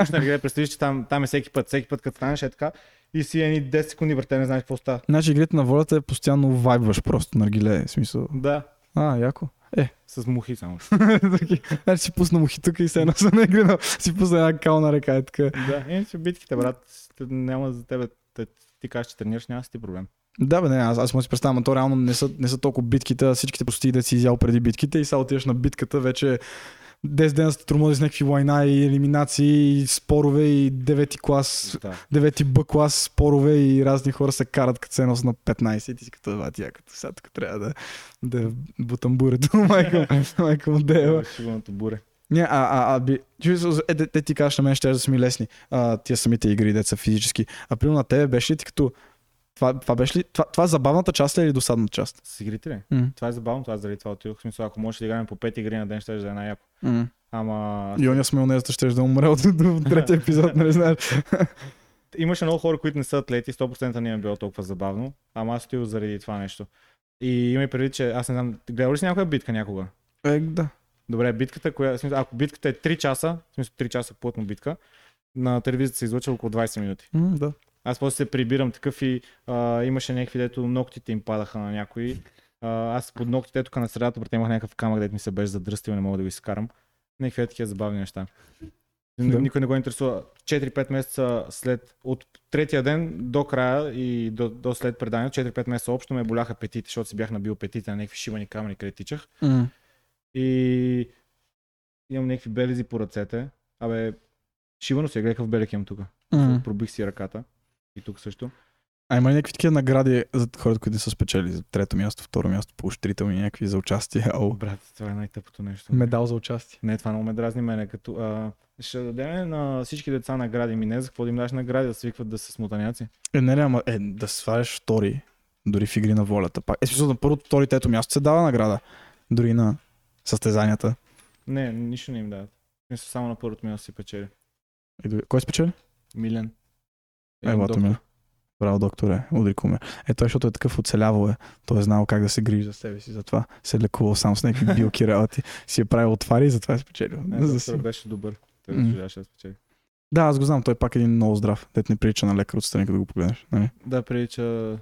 Пуша на гиле, представиш, че там, там е всеки път. Всеки път, като станеш е така и си едни 10 секунди, брате, не знаеш какво става. Значи игрите на волята е постоянно вайбваш просто на гиле. В смисъл. Да, А, яко. с мухи само. *laughs* Значи си пусна мухи тук и се едно са игри, но си пусна една кална река. Е така. да, иначе битките, брат, няма за тебе. Те, ти кажеш, че тренираш, няма си ти проблем. Да, бе, не, аз, аз му си представям, то реално не са, не са толкова битките, а всичките прости да си изял преди битките и сега отиваш на битката вече 10 дена сте тормози с някакви война и елиминации, и спорове и 9 клас Да. девети Б клас спорове и разни хора се карат като се нос на 15 и ти си като това тя, като сега тук трябва да, да бутам бурето, *laughs* майка, майка му дева. Шибаното буре. Не, а, а, а би... Е, де, де ти кажеш на мен, ще да са ми лесни. А, тия самите игри, деца физически. А примерно на тебе беше ти като... Това, това беше ли... Това, това е забавната част ли или досадната част? С игрите ли? М. Това е забавно, това заради това отидох. В смисъл, ако можеш да играем по 5 игри на ден, ще да е най-яко. Ама И оня сме онезата ще да умре от третия *laughs* епизод, нали знаеш? *laughs* имаше много хора, които не са атлети, 100% не е било толкова забавно, ама аз отидох заради това нещо. И има и предвид, че аз не знам, гледал ли си някоя битка някога? Е, да. Добре, битката, коя, смисъл, ако битката е 3 часа, в смисъл 3 часа плътно битка, на телевизията се излъчва около 20 минути. М, да. Аз после се прибирам такъв и а, имаше някакви, дето ногтите им падаха на някои. А, аз под ногтите, тук на средата, имах някакъв камък, дето ми се беше задръстил не мога да го изкарам. Някакви такива забавни неща. Да. Никой не го интересува. 4-5 месеца след, от третия ден до края и до, до след преданието, 4-5 месеца общо ме боляха петите, защото си бях набил петите на някакви шибани камъни, къде тичах. М. И имам някакви белези по ръцете. Абе, шибано си, гледай какъв белек имам тук. М. Пробих си ръката. И тук също. А има ли някакви такива награди за хората, които са спечели за трето място, второ място, поощрителни някакви за участие? Ау. Брат, това е най-тъпото нещо. Медал за участие. Не, това много ме дразни мене. Като, а, ще дадем на всички деца награди. Ми не за какво да им даш награди, да свикват да са смутаняци. Е, не, не, ама е, да сваляш втори, дори в игри на волята. Пак. Е, смисъл, на първото, втори, трето място се дава награда. Дори на състезанията. Не, нищо не им дават. Мисля, само на първото място си печели. И дори... Кой спечели? Милен. Е, доктор. ми. Браво, докторе, удари куме. Е, той, защото е такъв оцелявал е. Той е знал как да се грижи за себе си, затова се е лекувал сам с някакви билки работи. Си е правил отвари и затова е спечелил. Не, За сигурно. беше добър. Той заслужаваше да спечели. Да, аз го знам, той пак е един много здрав. Дет не прилича на лекар отстрани, като го погледнеш. Нали? Да, прилича...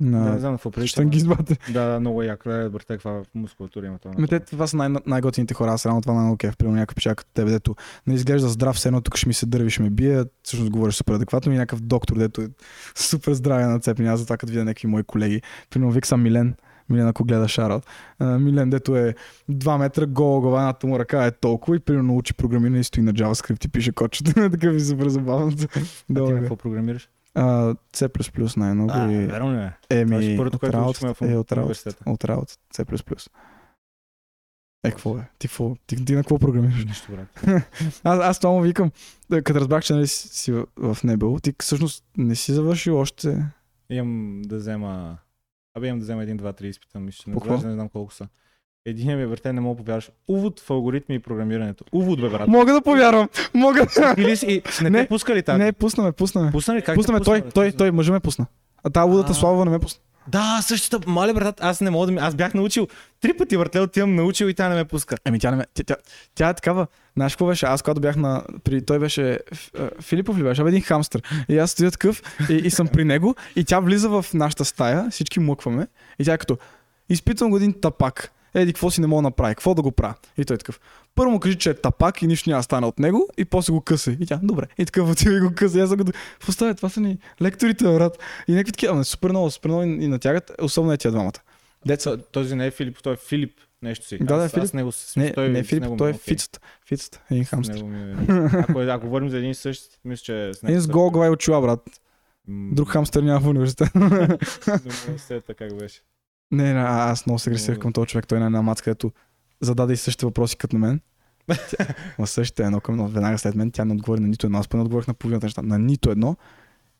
Да, На... знам какво прилича. Штангизмата. Да, да, много яко. Да, добре, каква мускулатура има това. Ме, те, това са най- най-готините хора. Аз реално това най кеф. Примерно някой печак като тебе, дето не изглежда здрав, все едно тук ще ми се дърви, ще ме бие. Всъщност говориш супер адекватно и някакъв доктор, дето е супер здраве на цепни. Аз затова като видя някакви мои колеги. Примерно вик съм Милен. Милен, ако гледа Шарот. Милен, дето е 2 метра, гола глава, едната му ръка е толкова и примерно учи програмиране и стои на JavaScript и пише кодчета. *laughs* Такъв и супер забавно. А ти на е. какво програмираш? А, C++ най-много А, и верно ли е? Това Еми, беше първото, от което работа, учихме в е, от работа, университета. от работа, C++. Е, какво е? Ти, какво? ти, ти на какво програмираш? Нищо, брат. *laughs* Аз, аз това му викам, като разбрах, че нали си в- в НБУ, ти всъщност не си завършил още. Имам да взема... Абе имам да взема един, два, три изпита, мисля, не, не знам колко са. Единият ми е върте, не мога да повярваш. Увод в алгоритми и програмирането. Увод, бе, брат. Мога да повярвам! Мога да... Или си, не, Не, те пуска ли тази? Не, пусна ме, пусна ме. Пусна ли? Как Пусна те ме, той, той, той, мъжа ме пусна. А тази лудата. Слава не ме пусна. Да, същата. Мале, брат, аз не мога да ми... Аз бях научил. Три пъти въртлел ти имам научил и тя не ме пуска. Еми тя не ме... Тя, тя, тя е такава. Знаеш какво беше? Аз когато бях на... При, той беше... Филипов ли беше? Абе един хамстър. И аз стоя такъв и, и съм при него и тя влиза в нашата стая, всички мъкваме и тя е като изпитвам го един тапак. Еди, какво си не мога да направи? Какво да го правя? И той е такъв. Първо му кажи, че е тапак и нищо няма да стане от него и после го къса. И тя, добре. И такъв отива и го къса. Аз какво става? Това са ни лекторите, брат. И някакви такива, ама супер много, супер много и натягат, особено е тия двамата. Деца, Този не е Филип, той е Филип. Нещо си. Да, да, аз, Филип. Аз него не, той, не с Филип, него той е окей. Фицът. Фицът, един него ми е- Ако, ако говорим за един и същ, мисля, че е с. Един с гол глава и очила, брат. Друг хамстър няма в университета. *laughs* Се как беше. Не, не, аз много се агресирах към този човек. Той е една мацка, където зададе и същите въпроси като на мен. *laughs* Ма същите едно към едно, веднага след мен. Тя не отговори на нито едно. Аз поне отговорих на половината неща. На нито едно.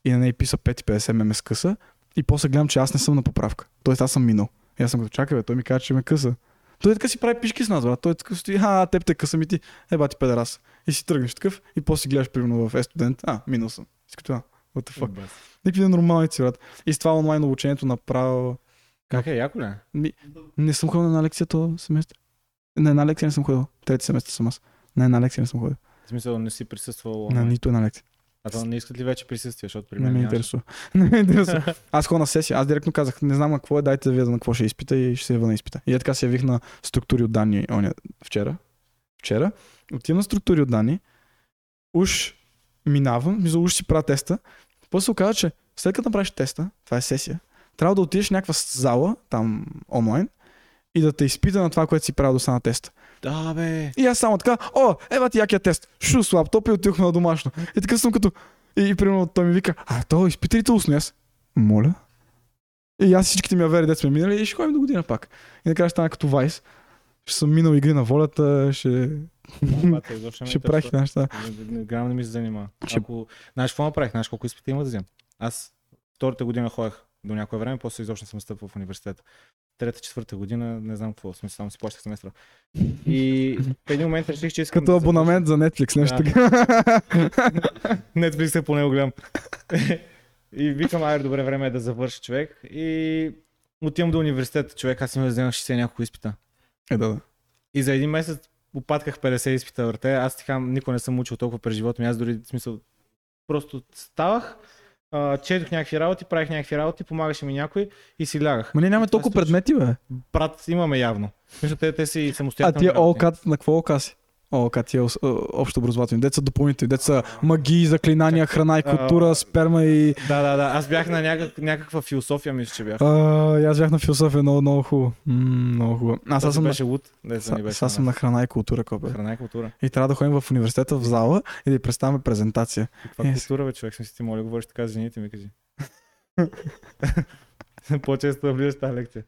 И на нея писа 5,50 ме ме скъса. И после гледам, че аз не съм на поправка. Тоест аз съм минал. И аз съм като чакай, бе, той ми каза, че ме къса. Той така си прави пишки с нас, брат. Той така стои, а, теб те къса ми ти, е, бати педерас. И си тръгнеш такъв и после гледаш примерно в е-студент, а, минал съм. И си като, а, what the fuck. Бас. Някакви нормалници, брат. И с това онлайн обучението направо... Как е, яко ли? е? Ми, не съм ходил на една лекция този семестър. На една лекция не съм ходил. Трети семестър съм аз. На една лекция не съм ходил. В смисъл не си присъствал. На нито една лекция. А то не искат ли вече присъствие, защото при Не мен ме нямаше. интересува. *laughs* Не ме интересува. Аз ходя на сесия. Аз директно казах, не знам на какво е, дайте да видя на какво ще изпита и ще се ява на изпита. И е така се явих на структури от данни оня, вчера. Вчера. Отивам на структури от данни. Уж минавам, мисля, уж си правя теста. После се оказа, че след като направиш теста, това е сесия, трябва да отидеш в някаква зала, там онлайн, и да те изпита на това, което си правил до сега на теста. Да, бе. И аз само така, о, ева ти якия тест. Шу с лаптоп и отидохме на домашно. И така съм като... И, и примерно той ми вика, а то изпита ли те устно? И аз, моля. И аз всичките ми авери, дет сме минали и ще ходим до година пак. И накрая ще стана като Вайс. Ще съм минал игри на волята, ще Ще правих неща. Не- не- Грам не ми се занимава. Ще- Ако... Знаеш какво направих? Знаеш колко изпита има да взема? Аз втората година ходех до някое време, после изобщо не съм стъпвал в университета. Трета, четвърта година, не знам какво, смисъл, само си плащах семестра. И в един момент реших, че искам Като да абонамент за Netflix, нещо Да. така. *laughs* Netflix е по него гледам. *laughs* и викам, айде, добре, време е да завърши човек. И отивам до университета, човек, аз имам да взема 60 няколко изпита. Е, да, да. И за един месец опатках 50 изпита върте. Аз казвам, никога не съм учил толкова през живота ми. Аз дори, в смисъл, просто ставах, а, четох някакви работи, правих някакви работи, помагаше ми някой и си лягах. Ма ние нямаме толкова предмети, бе. Брат, имаме явно. Мисля, те, те си А самостоятелни. тия работи. ОКАТ, на какво ОКА си? ОКАТ тия ос- о- общо образователни. Деца допълнителни. Деца магии, заклинания, храна и култура, сперма и... Да, да, да. Аз бях на някак, някаква философия, мисля, че бях. А, аз бях на философия много, много хубаво. Много хубаво. Аз Този съм, беше луд. Сега съм на храна и култура, копе. храна и култура. И трябва да ходим в университета в зала и да й представяме презентация. Каква Yes. култура, бе, човек? Смисъл, ти моля, говориш така с жените ми, кажи. *laughs* *laughs* По-често да влизаш тази лекция.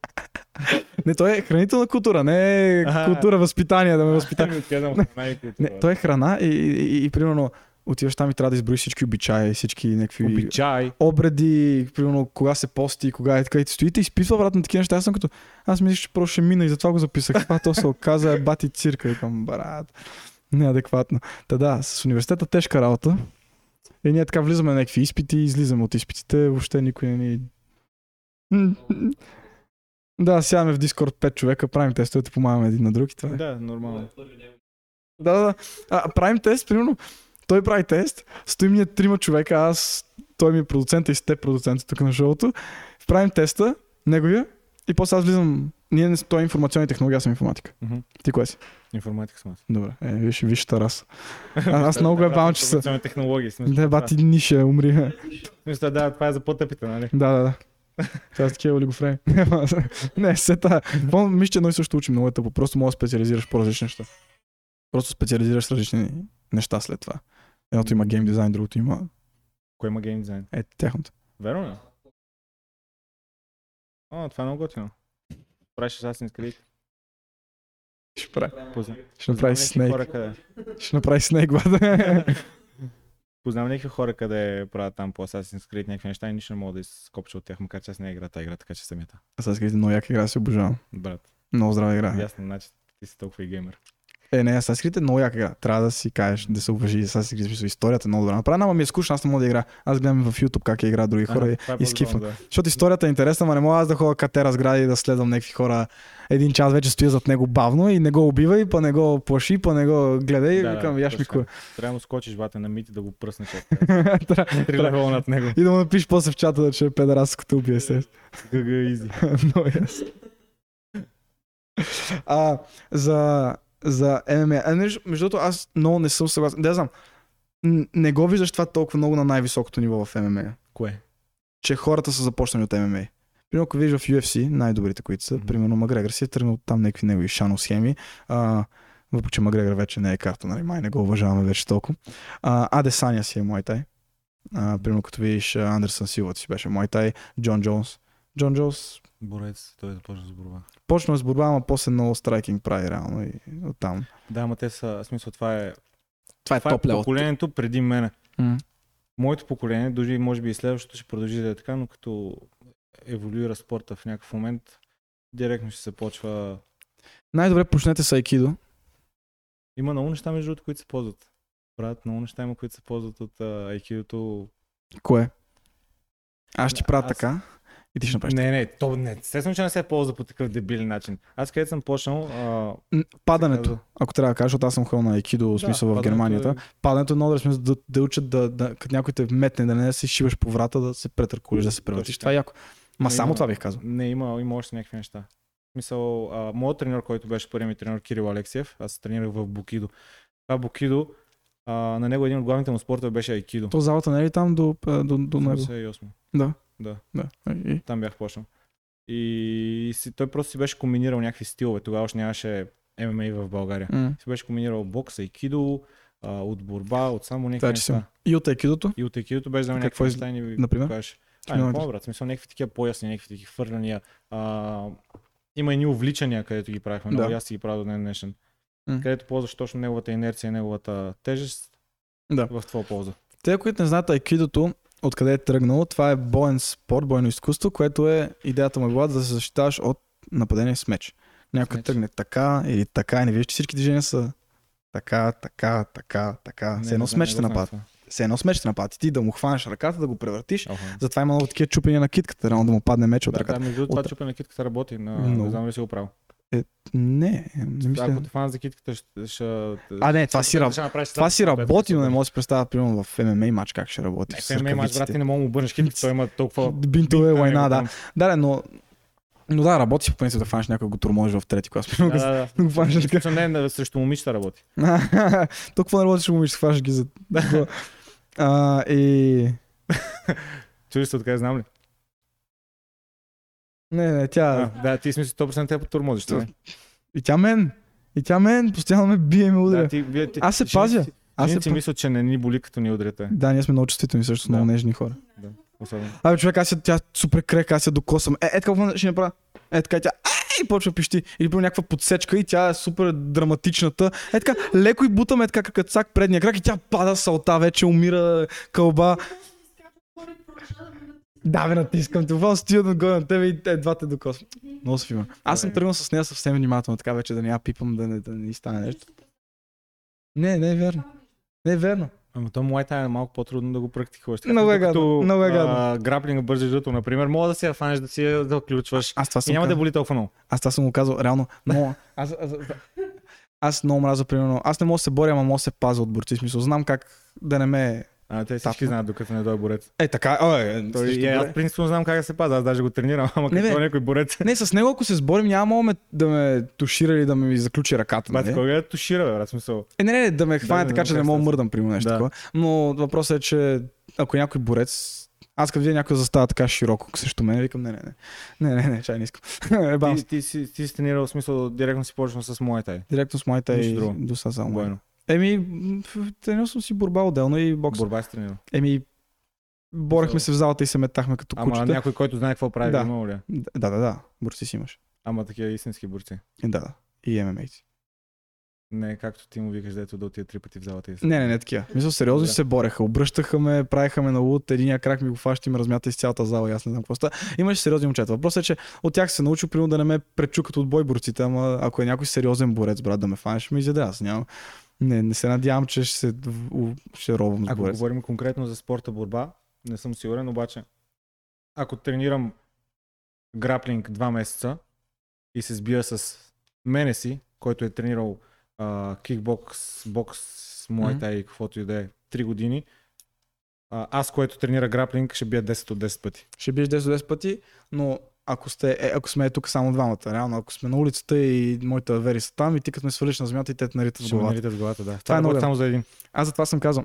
*laughs* Не, той е хранителна култура, не е култура, възпитание, да ме възпита. Отгледам храна и култура. Не, той е храна и, и, и, и примерно отиваш там и трябва да изброиш всички обичаи, всички някакви Обичай. обреди, примерно кога се пости, кога е така и стоите и изписва брат на такива неща. Аз съм като, аз мисля, че просто ще мина и затова го записах. Това то се оказа е бати цирка. Викам, брат, неадекватно. Та да, с университета тежка работа. И ние така влизаме на някакви изпити и излизаме от изпитите. Въобще никой не ни... *laughs* Да, сядаме в Дискорд 5 човека, правим тестовете, помагаме един на друг и това е. Да, нормално. Да, да, да. А, правим тест, примерно. Той прави тест, стоим ние трима човека, аз, той ми е продуцента и сте продуцента тук на шоуто. Правим теста, неговия, и после аз влизам. Ние не той е информационни технологии, аз съм информатика. Мгм. Ти кое си? Информатика съм аз. Добре, е, виж, виж тарас. А, аз *laughs* много го е бавам, че са. Информационни технологии. смисъл, Да, това. бати ниша, умри. Смисъл, да, това е за по-тъпите, нали? Да, да, да. *laughs* Това са такива олигофрени. *laughs* не, сета. Мисля, че едно и също учи много е тъпо. Просто мога да специализираш по различни неща. Просто специализираш с различни неща след това. Едното има гейм дизайн, другото има Кой има гейм дизайн? е тяхното. Верно ли? О, това е много готино. Правиш Assassin's Creed. Ще прави. Ще направи снейк. Ще направи снейк. *laughs* Познавам някакви хора, къде правят там по Assassin's Creed някакви неща и нищо не мога да изкопча от тях, макар че аз не игра тази игра, така че самията. Аз сега много яка игра, се обожавам. Брат, Много здрава игра. ясно, значи ти си толкова и геймер. Е, не, Assassin's Creed е много яка игра. Трябва да си кажеш, да се уважи Assassin's Creed. смисъл, Историята е много добра. Направена, ама ми е скучно, аз не мога да игра. Аз гледам в YouTube как я игра други хора и, това е и по-добро, да. Защото историята е интересна, но не мога аз да ходя катера с гради и да следвам някакви хора. Един час вече стоя зад него бавно и не го убивай, па не го плаши, па не го гледай. и Да, да, викам, яш ми кура. Трябва да скочиш бата на мит и да го пръснеш. *laughs* Три левела над него. И да му напишеш после в чата, че е педерас, като убие се. ГГ изи. *laughs* Много ясно. А, за, за ММА. А, между, между другото, аз много не съм съгласен. Да, знам. Не го виждаш това толкова много на най-високото ниво в ММА. Кое? Че хората са започнали от ММА. Примерно, ако виждаш в UFC, най-добрите, които са, Мгм. примерно Макгрегор си е тръгнал там някакви негови шано схеми. А, въпреки, че Макгрегор вече не е карта, нали, май не го уважаваме вече толкова. А, Адесания си е Муайтай. А, примерно, като видиш Андерсън Силвата си беше Муайтай. Джон Джонс. Джон Джонс Борец, той започна с борба. почна с борба, ама после много страйкинг прави реално и оттам. Да, ама те са, в смисъл това е, Това е това е топ левел. поколението преди мене. М. Моето поколение, дори може би и следващото ще продължи да е така, но като еволюира спорта в някакъв момент, директно ще се почва... Най-добре почнете с айкидо. Има много неща, между другото, които се ползват. Правят много неща, има, които се ползват от айкидото. Кое? Аз ще правя аз- така и ти ще направиш. Не, не, то не. Естествено, че не се ползва по такъв дебилен начин. Аз където съм почнал... А, Падането, ако трябва да кажа, защото аз съм ходил на айкидо, в смисъл в падането Германията. е- Падането е много да, смисъл, да, да учат да, да, като някой те метне, да не да се шиваш по врата, да се претъркулиш, да се превъртиш. Това е яко. Ма само има- това бих казал. Не, има, има още някакви неща. В Смисъл, а, моят тренер, който беше първият ми тренер, Кирил Алексиев, аз тренирах в Букидо. Това Букидо, а, на него един от главните му спортове беше Айкидо. То залата не е ли там до, а, до, до него? 88. Да. Да. Да. И, Там бях почнал. И си, той просто си беше комбинирал някакви стилове. Тогава още нямаше ММА в България. м. Си беше комбинирал бокс, айкидо, а, от борба, от само някакви съм. неща. И от айкидото? И от айкидото беше взел Какво някакви неща и ни например? покажеш. А, не помня, брат. Смисъл, някакви такива поясни, някакви такива хвърляния. А, има и ни увличания, където ги правихме. Много Да. и аз си ги правя до ден днешен. М. където ползваш точно неговата инерция и неговата тежест Да. в твоя полза. Те, които не знаят айкидото, откъде е тръгнало, това е боен спорт, бойно изкуство, което е идеята му е била да се защитаваш от нападение с меч. Някой меч. тръгне така или така и не виждаш, че всички движения са така, така, така, така. Все едно Не, с не, меч не ще го знам напад. това. Все едно с меч ще напад. И ти да му хванеш ръката, да го превъртиш. Охо. Затова има много такива чупения на китката, рано да му падне меч от Да, ръката. да, между това От- чупене на китката работи, но Много. не знам ли си го правил. Не, не мисля. Ако те фана за китката, ще... ще А, не, това си, раб... това си работи, но не мога да си представя, примерно в ММА матч как ще работи. С в ММА мач, брат, ти не мога да му обърнеш китката, той има толкова... *laughs* Бинтове, бинт на война, да. Да, но... Но да, работи по принцип да фанеш някой го турможи в трети клас. Да, да, да. Фанеш така. Не, не, срещу момичета работи. *laughs* Толкова не работиш, момиче, хващаш ги за... *laughs* а, и... Чули се откъде знам ли? Не, не, тя... А, да, ти смисъл 100% те потурмозиш. Това- нали? И тя мен. И тя мен постоянно ме бие и ме удря. Да, ти, вие, ти, Аз се жените пазя. Аз се Жените па- мислят, че не ни боли, като ни удряте. Да, ние сме много чувствителни също, Да. много нежни хора. Особено. Абе, човек, аз я, тя супер крека, аз я докосвам. Е, е, така ще направя. Е, така и тя. Ай, почва пищи. Или по някаква подсечка и тя е супер драматичната. Е, така, леко и бутаме така като цак предния крак и тя пада салта, вече умира кълба. Да, бе, натискам те. Буквално стоя отгоре на тебе и едва те докосвам. Много се фигурно. Аз съм тръгнал с нея съвсем внимателно, така вече да не я пипам, да не, да не стане нещо. Не, не е верно. Не е верно. Ама то Muay е малко по-трудно да го практикуваш. Така, Много е гадно, много е гадно. бързи жуто, например, мога да си я фанеш, да си да включваш. Аз това И съм няма да боли толкова много. Аз това съм го казал, реално. Но, аз, аз, аз, аз много мразя, примерно. Аз не мога да се боря, ама мога да се пазя от борци. Смисъл, знам как да не ме... А, те всички Тапно. знаят, докато не дойде борец. Е, така, о, е, Той, е, аз принципно знам как да се пазя, аз даже го тренирам, *laughs* ама Не, като бе. някой борец. Не, с него ако се сборим, няма ме, да ме тушира или да ми заключи ръката. Бат, Нали? кога е тушира, бе, брат, смисъл. Е, не, не, да ме хване да, така, да, че да не мога да мърдам, примерно нещо Да. такова. Но въпросът е, че ако някой борец аз като видя някой застава така широко срещу мен, викам, не, не, не, не, не, не, чай не искам. *laughs* е, Ти, ти, си, ти си тренирал в смисъл, директно си почнал с Muay директно с моята и до сега само. Бойно. Еми, тренирал съм си борба отделно и бокс. Борба си тренирал. Еми, борехме се в залата и се метахме като Ама кучета. някой, който знае какво прави, Да. да. имало ли? Да, да, да, борци си имаш. Ама такива истински борци. Да, да. И ММА. Не, както ти му викаш, дето да отиде три пъти в залата и се- Не, не, не такива. Мисля, сериозно Да. се бореха. Обръщаха ме, правиха ме на луд, единия крак ми го фаща и ме размята из цялата зала и аз не знам какво става. Имаше сериозни момчета. Въпросът е, че от тях се научил, примерно да не ме пречукат от бой борците, ама ако е някой сериозен борец, брат, да ме фанеш, ме изяде. Аз нямам. Не, не се надявам, че ще се ще ровам с Ако борец. говорим конкретно за спорта борба, не съм сигурен, обаче ако тренирам граплинг два месеца и се сбия с мене си, който е тренирал а, кикбокс, бокс, муайтай и каквото и да е, 3 години, а, аз, което тренира граплинг, ще бия 10 от 10 пъти. Ще биеш 10 до 10 пъти, но ако, сте, е, ако сме тук само двамата, реално, ако сме на улицата и моите вери са там и ти като ме свалиш на земята и те те наритат в главата. налитат в главата, да. е Това е много работи само за един. Аз затова съм казал.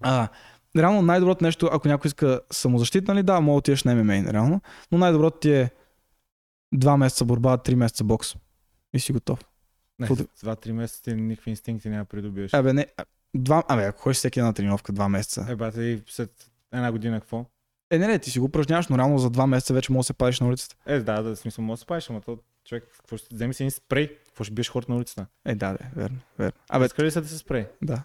А, реално най-доброто нещо, ако някой иска самозащита, нали, да, мога да отидеш на ММА, реално, но най-доброто ти е два месеца борба, три месеца бокс. И си готов. Не, Под- за 2-3 месеца ти никакви инстинкти няма да придобиеш. Абе, не, два, абе, ако ходиш всеки една тренировка, два месеца. Е, бате, и след една година какво? Е, не, не, ти си го упражняваш, но реално за два месеца вече можеш да се падиш на улицата. Е, да, да, смисъл, може да се правиш, ама то човек, какво ще вземи си един спрей, какво ще биеш хората на улицата? Е, да, да, верно, верно. Абе, Абе, иска ли се да се спрей? да,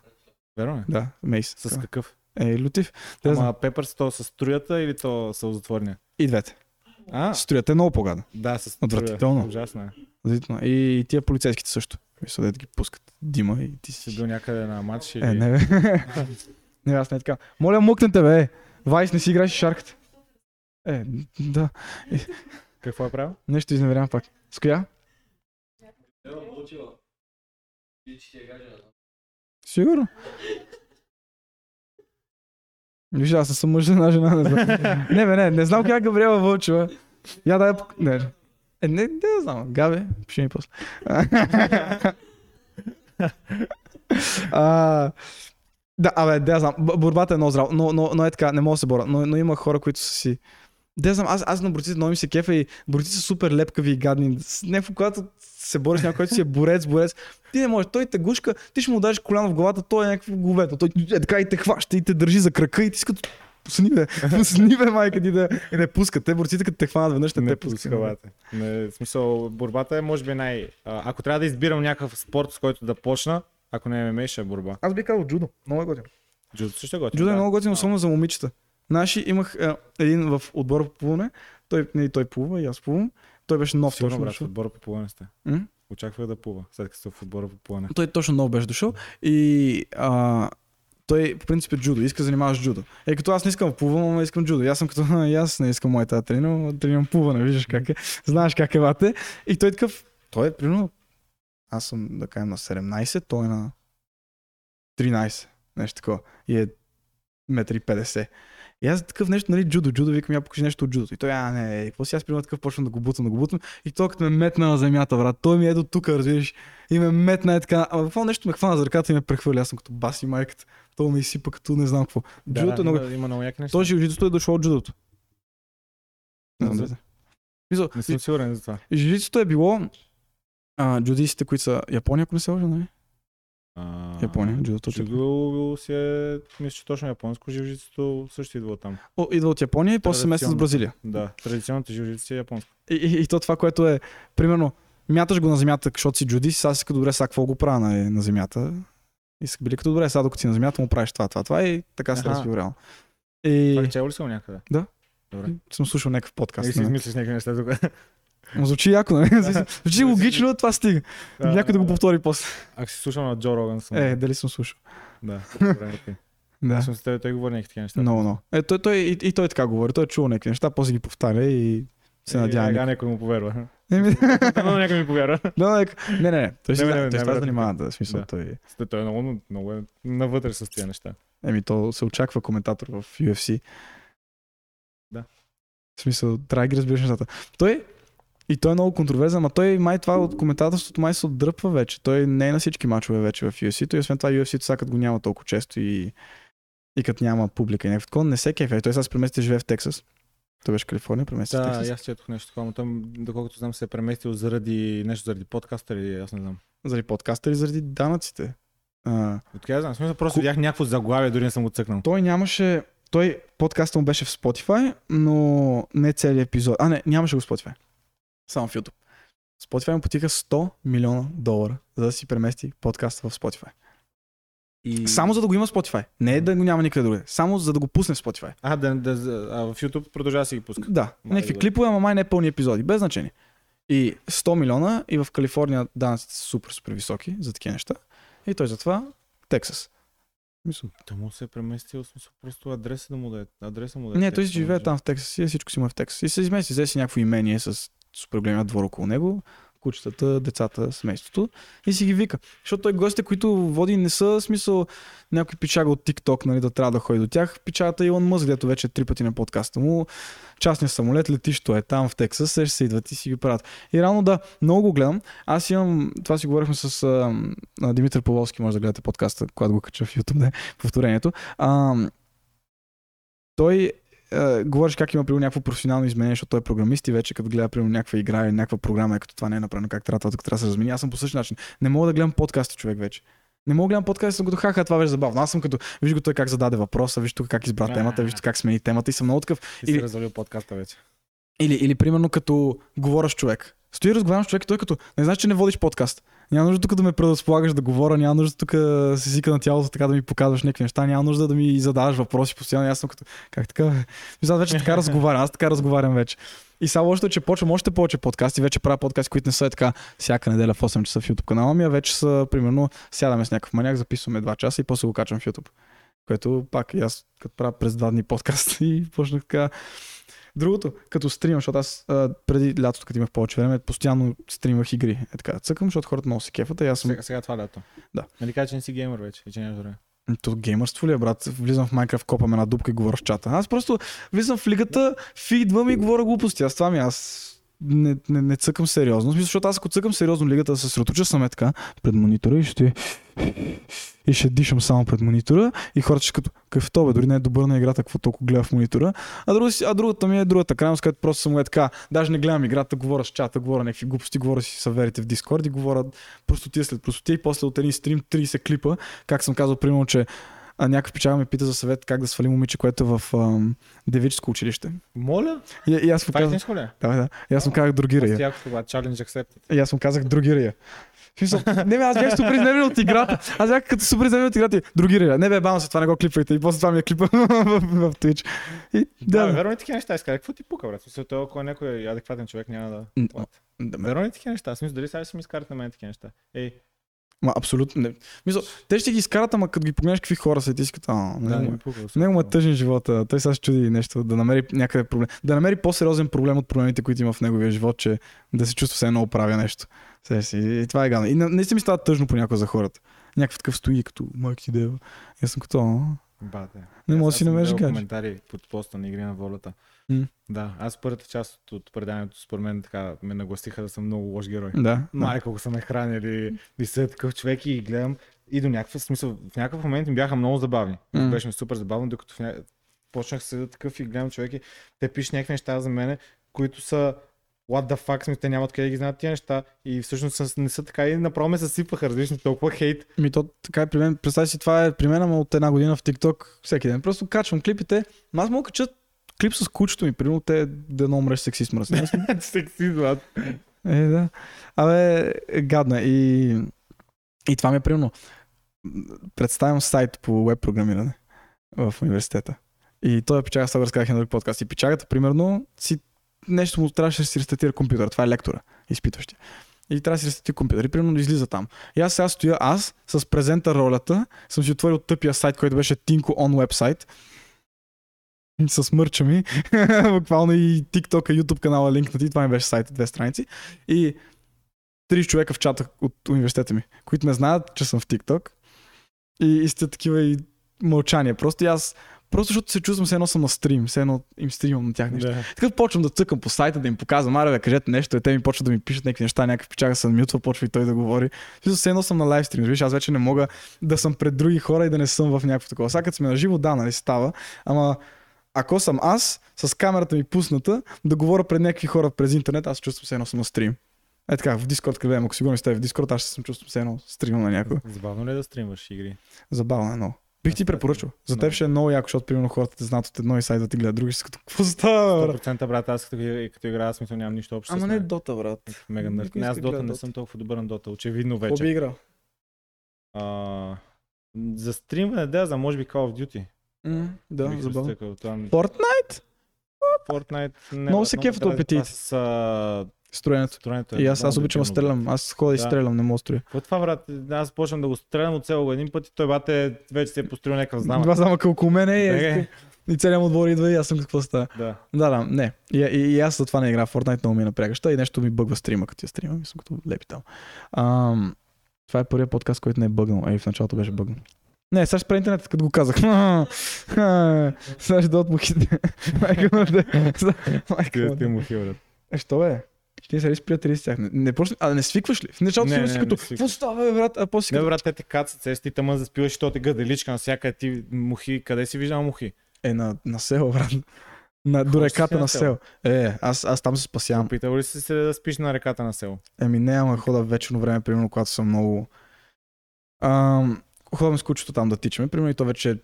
Верно е. да, мейс. С какъв? Е, лютив. Да, знам. Ама пепърс то с струята или то с затворния? И двете. А, Строята е много по-гадно. да, с Отвратително. Ужасно е. Действително. И, и тия полицейските също. Мисля, да ги пускат дима и ти Си си. бил някъде на матч или... Е, не бе. *laughs* не, аз не е така. Моля, мукнете, бе. Вайс, не си играеш шарката. Е, да. Какво е правил? Нещо изневерявам пак. С коя? Сигурно. Виж, аз съм мъж, жена, жена, не знам. не, бе, не, не знам как Габриела Вълчева. Я пок- Не, е, не, не знам. Габе, пиши ми после. *laughs* а, да, абе, да, знам. Борбата е много здрава, но, но, но е така, не мога да се боря. Но, но има хора, които са си... Да, знам, аз, аз на борците много ми се кефа и борците са супер лепкави и гадни. Някакво, когато се бориш с някой, който си е борец, борец, ти не можеш, той те гушка, ти ще му дадеш коляно в главата, той е някакво говето. Той е така и те хваща и те държи за крака и ти си като пусни бе, пусни бе, майка ти да и не пускат. Те борците като те хванат веднъж, ще Не те пуска пускат. халата. Не, в смисъл, борбата е може би най... Ако трябва да избирам някакъв спорт, с който да почна, ако не ме ще е борба. Аз би казал джудо. Много е готино. Джудо също е готино. Джудо е да. много готино, особено за момичета. Наши имах е, един в отбора по плуване. Той, не, той плува и аз плувам. Той беше нов Сигурно, точно. брат, в дошъл. отбора по плуване сте. М? Очаквах да плува, след като сте в отбора по плуване. Той точно много беше дошъл и а, той по принцип е джудо, иска да занимава с джудо. Е, като аз не искам да плувам, ама искам джудо. И аз съм като, «А, *laughs* и аз не искам моята тренирам, тренирам плуване, виждаш как е, знаеш как е вате. И той е такъв, той е примерно, аз съм да кажем на 17, той е на 13, нещо такова. И е 1,50 м. И аз такъв нещо, нали, джудо, джудо, викам, я покажи нещо от джудото. И той, а, не, какво си аз примерно такъв, почвам да го бутам, да го бутам. И той като ме метна на земята, брат, той ми е до тук, разбираш. И ме метна е така, ама какво нещо ме хвана за ръката и ме прехвърли. Аз съм като баси майката. Той ме изсипа като не знам какво. Джудото е много. има, много яки неща. Той жилицето е дошло от джудото. Не дали. Мисъл, Не съм сигурен за това. Жилицето е било а, джудистите, които са Япония, ако не се лъжа, нали? А, Япония, джудото. от Япония. Си е, мисля, че точно японско, жилжицето също идва от там. О, идва от Япония и после се места с. Бразилия. Да, традиционната жилжица е японско. И, и, и, то това, което е, примерно, мяташ го на земята, защото си джудист, сега си като добре, сега какво го правя на, на земята. И са били като добре, сега докато си на земята му правиш това, това, това и така се развива реално. И Това ли съм някъде? Да. Добре. съм слушал някакъв И подкаст. си нали? измислиш някакви неща тук. Звучи яко, нали? Звучи логично, това стига. Някой да го повтори после. Ако си слушал на Джо Роган съм. Е, дали съм слушал. Да. *laughs* Да. Съм с теб, той говори някакви такива неща. Много, много. Е, той, той, и, и той така говори. Той е чул някакви неща, после ги повтаря и се Е, надява. Е, някой. му повярва. Но *laughs* някой ми повярва. да, не, не, не. Той си Не, не, знае- не, той с това най-вероятно занимава, да, смисъл Да. той. Е много, много е навътре с тия неща. Еми, то се очаква коментатор в UFC. Да. В смисъл, трябва да ги разбираш нещата. Той, и той е много контроверзен, ама той май това от коментаторството май се отдръпва вече. Той не е на всички мачове вече в UFC. Той освен това UFC-то сега го няма толкова често и, и като няма публика и някакво такова, не се кефе. Той сега се премести да живее в Тексас. Той беше в Калифорния, премести се в Да, Тексас. и аз четох нещо такова, но там, доколкото знам, се е преместил заради нещо заради подкаста или аз не знам. Заради подкаста или заради данъците? А, Откъде да знам? Смисъл, просто видях някакво заглавие, дори не съм го цъкнал. той нямаше... Той, подкаста му беше в Spotify, но не целият епизод. А, не, нямаше го в Spotify. Само в YouTube. Spotify му потиха 100 милиона долара, за да си премести подкаста в Spotify. И... Само за да го има Spotify. Не е да го няма никъде другаде. Само за да го пусне в Spotify. А, да, да, а в YouTube продължава да си ги пуска. Да, Май някакви да. клипове, ама май не пълни епизоди. Без значение. И 100 милиона и в Калифорния данъците са супер, супер високи за такива неща. И той затова Тексас. Мисля. Той му се е преместил, смисъл, просто адреса да му да е. Адреса му да е. Не, той си живее там в Тексас и всичко си му е в Тексас. И се измести, взе си някакво имение с супер големия двор около него, кучетата, децата, семейството и си ги вика. Защото той гостите, които води, не са смисъл някой пичага от TikTok, нали, да трябва да ходи до тях. Пичагата Илон Мъск, дето вече е три пъти на подкаста му. Частният самолет, летището е там в Тексас, ще се идват и си ги правят. И рано да, много го гледам. Аз имам, това си говорихме с а, Димитър Павловски, може да гледате подкаста, когато го кача в YouTube, да, повторението. А, той е, говориш как има примерно някакво професионално изменение, защото той е програмист и вече като гледа примерно някаква игра или някаква програма, е като това не е направено как трябва, това трябва да се размени. Аз съм по същия начин. Не мога да гледам подкасти човек вече. Не мога да гледам подкаст, съм като хаха, това беше забавно. Аз съм като, виж го той как зададе въпроса, виж тук как избра А. темата, виж тук как смени темата и съм много такъв. Ти си Или- развалил подкаста вече. Или, или примерно като говоря с човек. Стои и разговарям с човек и той като, не знаеш, че не водиш подкаст. Няма нужда тук да ме предразполагаш да говоря, няма нужда тук да се сика на тялото, така да ми показваш някакви неща, няма нужда да ми задаваш въпроси постоянно. Аз съм като, как така? Мисля, вече така разговарям, аз така разговарям вече. И само още, че почвам още повече подкасти, вече правя подкасти, които не са е така всяка неделя в 8 часа в YouTube канала ми, а вече са, примерно, сядаме с някакъв маняк, записваме 2 часа и после го качвам в YouTube. Което пак и аз като правя през два дни подкаст *laughs* и почнах така Другото, като стримам, защото аз а, преди лятото, като имах повече време, постоянно стримах игри. Е така, цъкам, защото хората много се кефат, а аз съм Сега, сега това лято. Да. Нали кажа, че не си геймер вече и че нямаш време. То геймърство ли е, брат? Влизам в Minecraft, копам една дупка и говоря с чата. Аз просто влизам в лигата, фидвам и говоря глупости. Аз това ми, аз не, не, не цъкам сериозно. Смисъл, защото аз ако цъкам сериозно лигата, се сръточа съм е така пред монитора и ще и ще дишам само пред монитора и хората ще като, какъв е дори не е добър на играта, какво толкова гледа в монитора. А, друга, си- а другата ми е другата крайност, където просто съм е така, даже не гледам играта, говоря с чата, говоря някакви глупости, говоря си съверите в Дискорд и говоря простотия след простотия и после от един стрим 30 клипа, как съм казал, примерно, че а, някакъв печага ме пита за съвет как да свали момиче, което е в ам, девическо училище. Моля? И, и аз му е казах, е? да, да. И аз му казах другирай я. И аз му казах другирай я. Смисъл, не бе, аз бях супер изнервен от играта. Аз бях като супер изнервен от играта. и Другирай я. Не бе, бавно се това не го клипвайте. И после това ми е клипа *laughs* в, в, Twitch. И Да, да, верно ли такива неща изказах? Какво ти пука, брат? Смисъл, той, ако е някой адекватен човек, няма да... Да, Верно ли такива неща? Смисъл, дали сега ще ми изкарат на мен такива неща? Ей, Ма, абсолютно не. Мисъл, те ще ги изкарат, ама като ги погледнеш какви хора са ти си като, а, да, не, не него му е тъжен живота. Той сега ще чуди нещо, да намери някъде проблем. Да намери по-сериозен проблем от проблемите, които има в неговия живот, че да се чувства все едно правя нещо. Сега си. И това е гадно. И на- наистина ми става тъжно понякога за хората. Някакъв такъв стои като майка ти дева. И аз съм като, Бате. Не мога да си намериш гадже. коментари под поста на Игри на волята. Да, аз първата част от, преданието, според мен, така ме нагласиха да съм много лош герой. да. да. Май, колко са ме хранили, и са такъв човек и гледам и до някакъв смисъл, в някакъв момент ми бяха много забавни. М. Беше ми супер забавно, докато в ня... почнах седа такъв и гледам човек и те пишат някакви неща за мене, които са what the fuck, смисъл, те нямат къде да ги знаят тия неща и всъщност не са така и направо ме съсипаха, разбираш, толкова хейт. Ми то така е при мен. Представи си, това е при мен, ама от една година в TikTok всеки ден. Просто качвам клипите. Аз мога да кача клип с кучето ми, примерно те да не умреш сексист мръсни. Секси, брат. Е, да. Абе, е гадно. е. И, и това ми е примерно. Представям сайт по веб програмиране в университета. И той е печага, сега разказах на друг подкаст. И печагата, примерно, си, нещо му трябваше да си рестартира компютър. Това е лектора, изпитващия. И трябва да си рестартира компютър. И примерно излиза там. И аз сега стоя аз с презента ролята, съм си отворил тъпия сайт, който беше Tinko on website. *laughs* С мърча ми. *laughs* Буквално и TikTok, и YouTube канала линкнати. Това ми беше сайт, две страници. И 30 човека в чата от университета ми, които не знаят, че съм в TikTok. И, и сте такива и мълчания. Просто и аз, просто защото се чувствам все едно съм на стрим, все едно им стримам на тях нещо. Да. Такъв почвам да цъкам по сайта, да им показвам, аре, кажете нещо, и те ми почват да ми пишат някакви неща, някакъв печага се мютва, почва и той да говори. Смисъл, все едно съм на лайвстрим, виж, аз вече не мога да съм пред други хора и да не съм в някакво такова. Сега като сме на живо, да, нали става, ама ако съм аз, с камерата ми пусната, да говоря пред някакви хора през интернет, аз се чувствам все едно съм на стрим. Е така, в Дискорд, къде ако сигурно сте в Дискорд, аз ще съм чувствам все едно стримам на някого. Забавно ли е да стримваш игри? Забавно е много. Бих ти препоръчал. За теб ще е много яко, защото примерно хората те знаят от едно и сайт да ти гледат, други си като какво става, брат? 100% брат, аз като, като играя, смисъл нямам нищо общо Ама с не. Дота, брат. Мега нърд. не Не, аз Дота не съм толкова добър на Дота, очевидно Какво би вече. играл? А, за стримване, да, за може би Call of Duty. М, Да, забавно. Там, Fortnite? Fortnite. Не, Много се апетит. това С Строенето. строенето. е И аз, аз обичам да стрелям. Аз ходя и Да. стрелям, не мога строя. Какво е това, брат? Аз почвам да го стрелям от село един път и той бате вече се е построил някакъв знамък. Два замъка около мене и, Беге. и целият двор идва и аз съм какво става. Да. Да, да, не. И, и, и аз за това не играя в Fortnite, много ми е напрягаща и нещо ми бъгва стрима, като я стримам и съм като лепи там. Ам, това е първият подкаст, който не е бъгнал. Ей, в началото беше бъгнал. Не, сега ще спре интернет, като го казах. *laughs* Сега ще дадат мухите. Майка му да... Майка му Ти, ти да... му хил, брат. Е, що бе? Ще ни се с приятели с тях. Не, не почна... А не свикваш ли? В началото Не, си не, като, какво става, бе, брат? А после си Не, брат, те те кацат се, ти тъмън заспиваш, защото те гаделичка навсякъде ти мухи. Къде си виждал мухи? Е, на, на село, брат. На, до реката на на село. Е, аз, аз там се спасявам. Питал ли си се да спиш на реката на село? Еми не, ама хода вечерно време, примерно, когато съм много... Ам, ходим с кучето там да тичаме, примерно и то вече е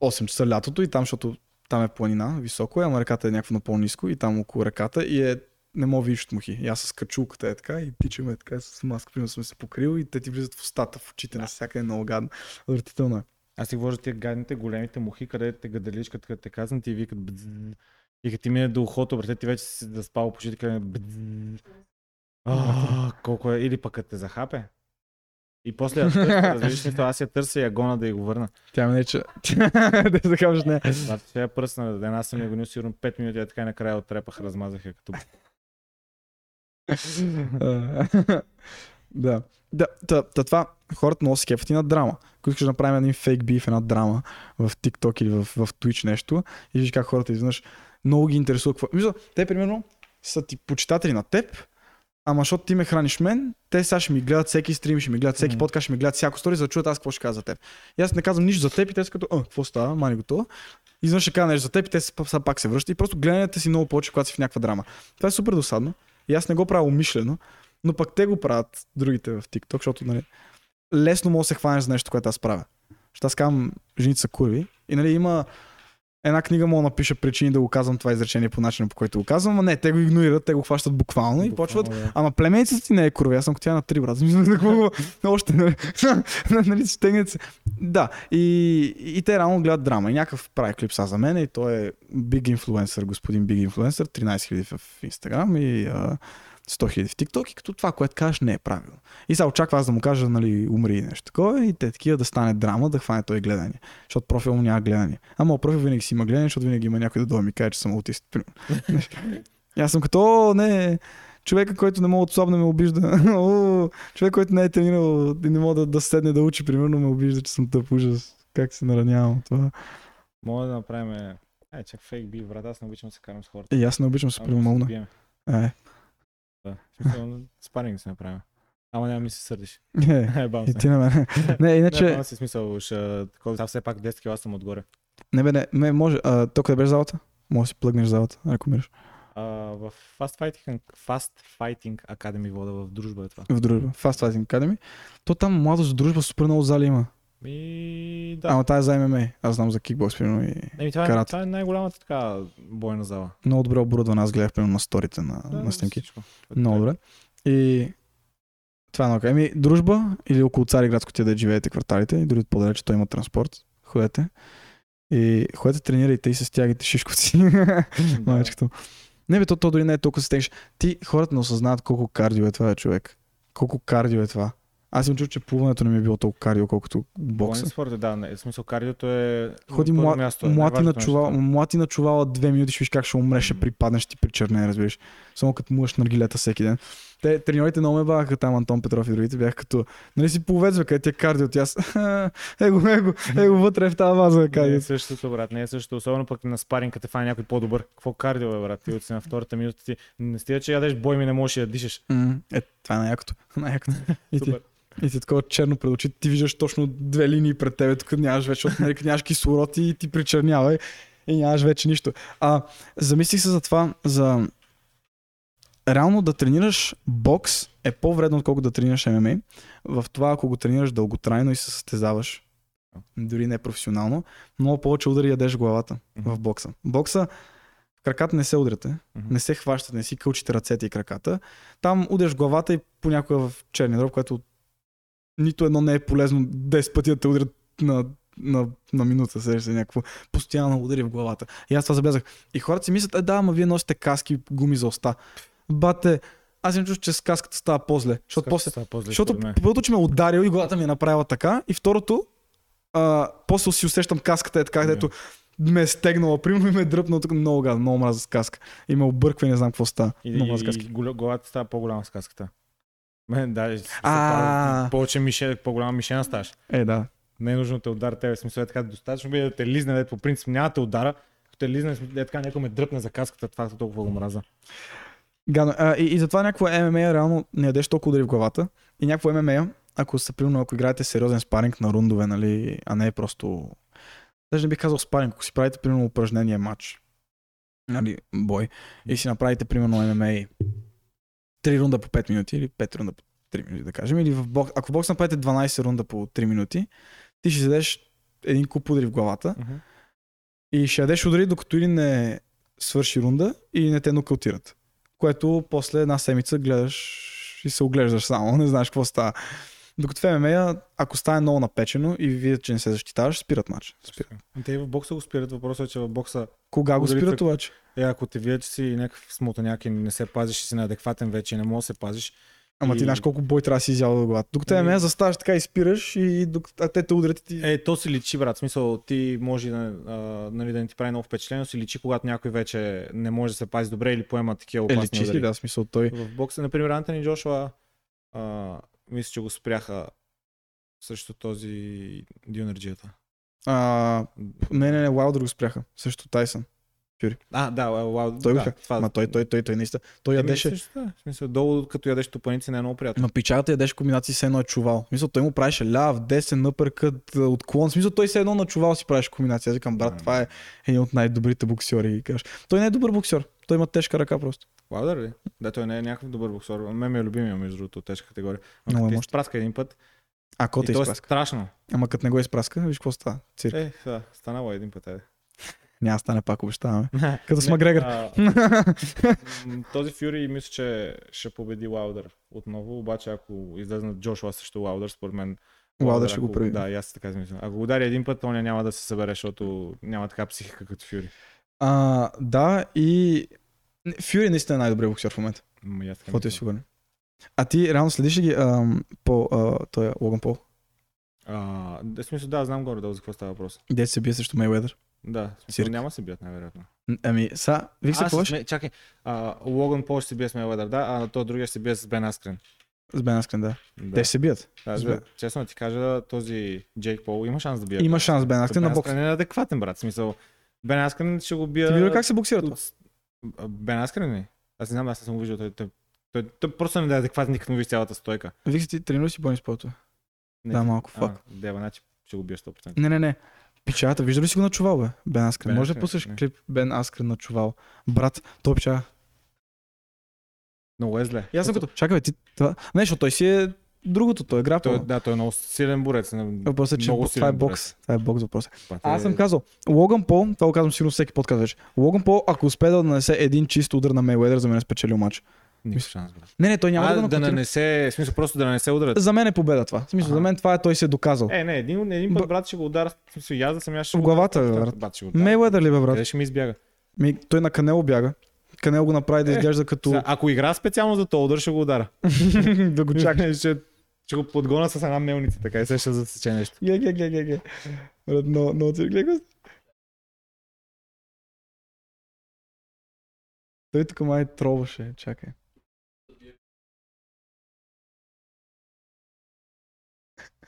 8 часа лятото и там, защото там е планина, високо е, ама реката е някакво на по-низко и там около реката и е не мога видиш мухи. И аз с качулката е така и тичаме така с маска, примерно съм се покрил и те ти влизат в устата, в очите, на всяка е много гадно. Отвратително е. Аз си говоря тия гадните, големите мухи, където те гаделичкат, като те казват, ти викат бдз. И като ти мине до ухото, брате, ти вече си да спал по очите, къде бдз. А, колко е, или пък като те захапе. И после я търся, разбираш ли, аз я търся и я гона да я го върна. Тя ме нече. *laughs* да се кажеш не. Значи ще я пръсна, да една съм я гонил сигурно 5 минути, а така и накрая отрепах, размазах я като... *laughs* Да. Да, та, та, това хората много се кефят и на драма. Ако искаш да направим един фейк биф, една драма в TikTok или в, в Twitch нещо и виж как хората изведнъж много ги интересува какво. Мисля, те примерно са ти почитатели на теб, ама защото ти ме храниш мен, те сега ще ми гледат всеки стрим, ще ми гледат всеки Мгм. подкаст, ще ми гледат всяко стори, за да чуят аз какво ще кажа за теб. И аз не казвам нищо за теб и те са като, а, какво става, мани готово. И изведнъж ще кажа нещо за теб и те са, са пак се връщат и просто гледането си много повече, когато си в някаква драма. Това е супер досадно. И аз не го правя умишлено, но пък те го правят другите в TikTok, защото нали, лесно мога да се хванеш за нещо, което аз правя. Защото аз казвам, жените са курви. И нали има една книга мога да напиша причини да го казвам това изречение по начина по който го казвам, а не, те го игнорират, те го хващат буквално, и почват. да. Ама племеницата ти не е курви, аз съм котя на три брат. *laughs* Смисъл, какво го... Още, *laughs* нали, нали, стегнете се. Да, и, и те рано гледат драма. И някакъв прави клип са за мен и той е big influencer, господин big influencer, 13 000 в Instagram и а, 100 000 в TikTok и като това, което кажеш, не е правилно. И сега очаква аз да му кажа, нали, умри и нещо такова и те такива да стане драма, да хване той гледане. Защото профил му няма гледане. Ама профил винаги си има гледане, защото винаги има някой да дойде ми каже, че съм аутист. *laughs* аз съм като, не, човека, който не мога да ме обижда. *laughs* О, човек, който не е тренирал и не мога да, да седне да учи, примерно, ме обижда, че съм тъп ужас. Как се наранявам това. Може да направим... Е, чак фейк би, брат, аз не обичам да се карам с хората. И аз не обичам се бием. Е, Да. Смисъл, спаринг да се направим. Ама няма ми се сърдиш. *laughs* е, бам и се. ти на мен. Не, *laughs* Не, иначе, бам се смисъл, ще... такова, все пак 10 кила съм отгоре. не бе, не, не може. А, то къде беше залата? Може да си плъгнеш залата, ако мираш. А, в Fast Fighting, Fast Fighting Academy вода в дружба е това. В дружба. Fast Fighting Academy. То там младост дружба супер много зали има. И да. Ама тази е за ММА. Аз знам за кикбокс, примерно. И... Еми, това, е, карате. това е най-голямата така бойна зала. Много добре оборудвана. Аз гледах, примерно, на сторите на, Да, на снимки. всичко. Много добре. И това е много. Еми, дружба или около Цариградско ти да живеете кварталите и дори по-далече той има транспорт. Ходете. И ходете, тренирайте и се стягайте шишковци. *laughs* Да. Мачкато. Не бе, то, то дори не е толкова стегнеш. Ти хората не осъзнават колко кардио е това, човек. Колко кардио е това. Аз съм чул, че плуването не ми е било толкова кардио, колкото бокса. Боен спорт, е, да. Не, в смисъл, кардиото е Ходи млад, място. е млад, и на най-важното чувала, нещо. млад и на чувала две минути, ще виж как ще умреш, ще припаднеш, ти причерне, разбираш. Само като муеш наргилета всеки ден. Те, треньорите много ме баваха там, Антон Петров и другите, бях като, нали си повец, бе, къде ти е кардио, тя аз, *laughs* его, его, его вътре в тази ваза, Не е кардио. същото, брат. Не е същото. Особено пък на спаринг, като те фане някой по-добър. Какво кардио е, брат? Ти от си на втората минута ти. Не стига, че ядеш бой ми не можеш да дишаш. М, Е, това е най-якото. *laughs* най-якото. И ти. И ти такова черно пред очите, ти виждаш точно две линии пред тебе, тук нямаш вече, защото нали, нямаш кислород и ти причернява и, и нямаш вече нищо. А, замислих се за това, за реално да тренираш бокс е по-вредно, отколкото да тренираш ММА. В това, ако го тренираш дълготрайно и се състезаваш, дори не професионално, много повече удари ядеш главата в бокса. Бокса краката не се удряте, Мгм. не се хващате, не си кълчите ръцете и краката. Там удряш главата и понякога в черния дроб, което нито едно не е полезно 10 пъти да те удрят на, на, на минута, сещаш се някакво постоянно удари в главата. И аз това забелязах. И хората си мислят, е да, ама вие носите каски, гуми за уста. Бате, аз им чуш, че с каската става по-зле. Защото, Как после, става по-зле, защото първото, че ме е ударил и главата ми е направила така. И второто, а, после си усещам каската е така, където ме е стегнала, примерно и ме е дръпнала тук много гадно, много мраза с каска. И ме обърква и не знам какво става. И, много и, и голя- главата става по-голяма с каската. Мен, да, А. повече мише, по-голяма мишена ставаш. Е, да. Не е нужно да те удара тебе. Смисъл е така достатъчно би да те лизне, дето по принцип няма да те удара. Като те лизне, е така някой ме дръпне за каската, това толкова го мраза. Гадно. А, и, и затова някакво ММА реално не ядеш толкова удари в главата. И някакво ММА, ако са примерно, ако играете сериозен спаринг на рундове, нали, а не е просто... Даже не бих казал спаринг, ако си правите примерно упражнение матч, нали, бой, и си направите примерно ММА 3 рунда по 5 минути или 5 рунда по 3 минути, да кажем, или в бокс, ако в бокс направите 12 рунда по 3 минути, ти ще ядеш един куп удари в главата и ще ядеш удари, докато или не свърши рунда и не те нокаутират. Което после една седмица гледаш и се оглеждаш само, *laughs* не знаеш какво става. Докато в ММА, ако стане много напечено и видят, че не се защитаваш, спират матч. Спират. Те и в бокса го спират. Въпросът е, че в бокса Кога го спират обаче? е, ако те видят, че си някакъв смотаняк и не се пазиш и си неадекватен вече и не можеш да се пазиш. Ама ти И- знаеш колко бой трябва да си изял до главата. Докато Ами- ММА заставаш така и спираш и докато, а те те удрят и ти... Е, то си личи, брат. В смисъл, ти може да, а, нали, да не ти прави много впечатление, си личи, когато някой вече не може да се пази добре или поема такива Е, опасни личи си, удари. да, смисъл той. В бокса, например, Антони Джошуа, а, мисля, че го спряха срещу този дюнерджията. А, не, не, не, Уайлдър го спряха. Също Тайсън. А, да, вау, Той го да, това. Ама той, той, той, той, наистина. Той ядеше. също, да. В смисъл, долу, като ядеш топаници, не е много приятно. Ма пичата ядеш комбинации с едно е чувал. Мисля, той му правеше ляв, десен, напъркът, отклон. В Смисъл, той се едно на чувал си правеше комбинация. Аз викам, брат, това е един от най-добрите боксери. Той не е добър боксер. Той има тежка ръка просто. Лаудър ли? Да, той не е някакъв добър боксер. Мен ми е любимия, между другото, от тежка категория. Е Ама мощен. изпраска един път. А, кой те е изпраска? страшно. Ама като не го изпраска, виж какво става. Цирк. Е, да, станало един път. Е. Няма стане пак, обещаваме. *laughs* Като с Макгрегор. *laughs* Този Фюри мисля, че ще победи Лаудър отново, обаче ако излезнат Джошуа срещу Лаудър, според мен Лаудър ще ако- го прави. Да, и аз така мисля. Ако го удари един път, то няма да се събере, защото няма така психика като Фюри. А, да, и Фюри наистина е най-добрият боксер в момента. М, и аз така Какво ти е сигурен? А ти реално следиш ли ги ам, по а, той е Логан Пол? А, да, смисъл, да, знам горе да за какво става въпрос. Дете се бие срещу Мейуедър. Да, смисъл, няма се бият, най-вероятно. Ами, са, вих се какво Ме- Чакай, а, Логан Пол ще се бие с Мейуедър, да, а то другия ще се бие с Бен Аскрен. С Бен Аскрен, да. Да. Те ще се бият. Да, Бен- честно ти кажа, този Джейк Пол има шанс да бие. Има Бен шанс Бен Аскрен на бокс. Аскрен е адекватен, брат. Смисъл, Бен Аскрен ще го бия... Ти как се боксират? от- Бен Аскрен ли? Аз не знам, аз не съм го виждал. Той, той, той, той просто не е адекватен, никак му виж цялата стойка. Се ти тренираш си бойни спортове. Не, Да, малко, фак. Да, значи ще го бия 100%. Не, не, не. Пичата, вижда ли си го на чувал, бе? Бен Аскрен. Бен Може да пуснеш не. клип Бен Аскрен на чувал. Брат, той пича. Много е зле. И аз съм като, чакай, бе, ти това... Не, защото той си е другото, той е грапъл. Той, да, той е много силен борец. Въпросът е, че много това е бокс. Това е бокс въпрос. борец. Аз съм казал, Логан Пол, това го казвам сигурно всеки подкаст вече. Логан Пол, ако успее да нанесе един чист удар на Мейуедър, за мен е спечелил матч. Никакъв шанс, брат. Не, не, той няма а, да го да нанесе, в смисъл просто да нанесе ударът. За мен е победа това. В смисъл, Аха. за мен това е той се е доказал. Е, не, един, един път Б- брат ще го удара, в смисъл, аз да съм аз ще В го главата, бе, брат. брат. Ще го. Мейуедър ли бе, брат? Къде ще ми избяга? Ми, той на Канело бяга. Канело го направи да Е, изглежда като... Сега, Ако игра специално за този удар, ще го удара. *laughs* да го чака. *laughs* ще, ще го подгона с една мелница, така и се ще засече нещо. Ге, ге, ге, ге, ге. Брат, но, но, го. Той тук май троваше, чакай.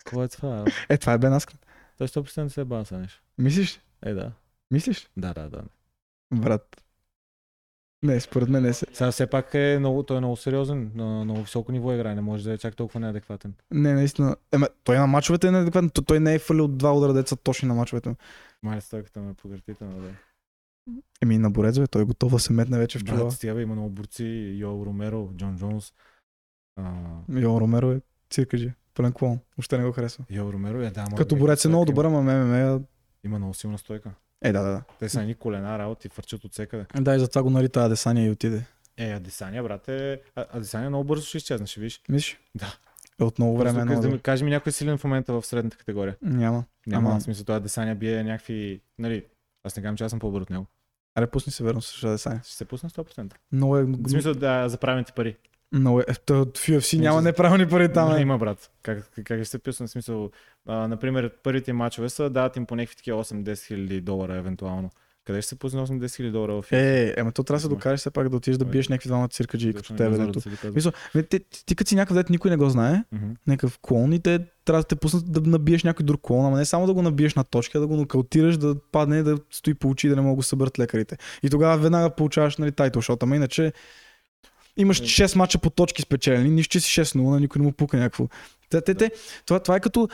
Какво е това? Е, това е Бен Аскрен. Той 100% се е баса нещо. Мислиш? Е, да. Мислиш? Да, да, да. Брат. Не, според мен не се. Сега все пак е много, той е много сериозен, на много високо ниво играе, не може да е чак толкова неадекватен. Не, наистина. Ема, той на мачовете е неадекватен. Т- Той не е фалил два удара деца точно на мачовете. Мале стойката ме погъртително, да. Еми на борец, той е готов да се метне вече в чувала. Брат, бе, има много борци, Йо Ромеро, Джон Джонс. А, Йо, Ромеро е циркаджи. Пълен клон. Въобще не го харесва. Йо Ромеро е, да, Като борец е много добър, ама ММА... Има много силна стойка. Е, да, да, да. Те са едни колена работи, фърчат от всекъде. Да, и затова го нарита Адесания и отиде. Е, Адесания, брат, е... Адесания много бързо ще изчезне, ще виж. Мислиш? Да. Е, от много време е много да ми кажи ми някой силен в момента в средната категория. Няма. Няма, Ама- смисъл, това Адесания бие някакви... Нали, аз не казвам, че аз съм по-добър от него. Аре, пусни се верно с Адесания. Ще се пусна 100%. Много е... В смисъл да за правилните пари. Много е... Той от UFC няма Мисля- неправилни пари там. Да, е. има, брат. Как, как, ще се писна? В смисъл, а, например, първите мачове са дават им по някакви такива 8-10 хиляди долара, евентуално. Къде ще се пусне 8-10 хиляди долара в Е, ема то трябва да се докажеш все пак да отидеш да биеш някакви двама циркаджи като тебе. не да доказва. Мисля, ти, ти, ти като си някакъв дет никой не го знае, Мгм. някакъв клон и те трябва да те пуснат да набиеш някой друг клон, ама не само да го набиеш на точка, да го нокаутираш, да падне, да стои по очи, да не могат да го съберат лекарите. И тогава веднага получаваш нали, тайтл шот, ама иначе имаш Е. 6 мача по точки спечелени, нищо, си 6-0, на никой не му пука някакво. Те, те, те, това, това е като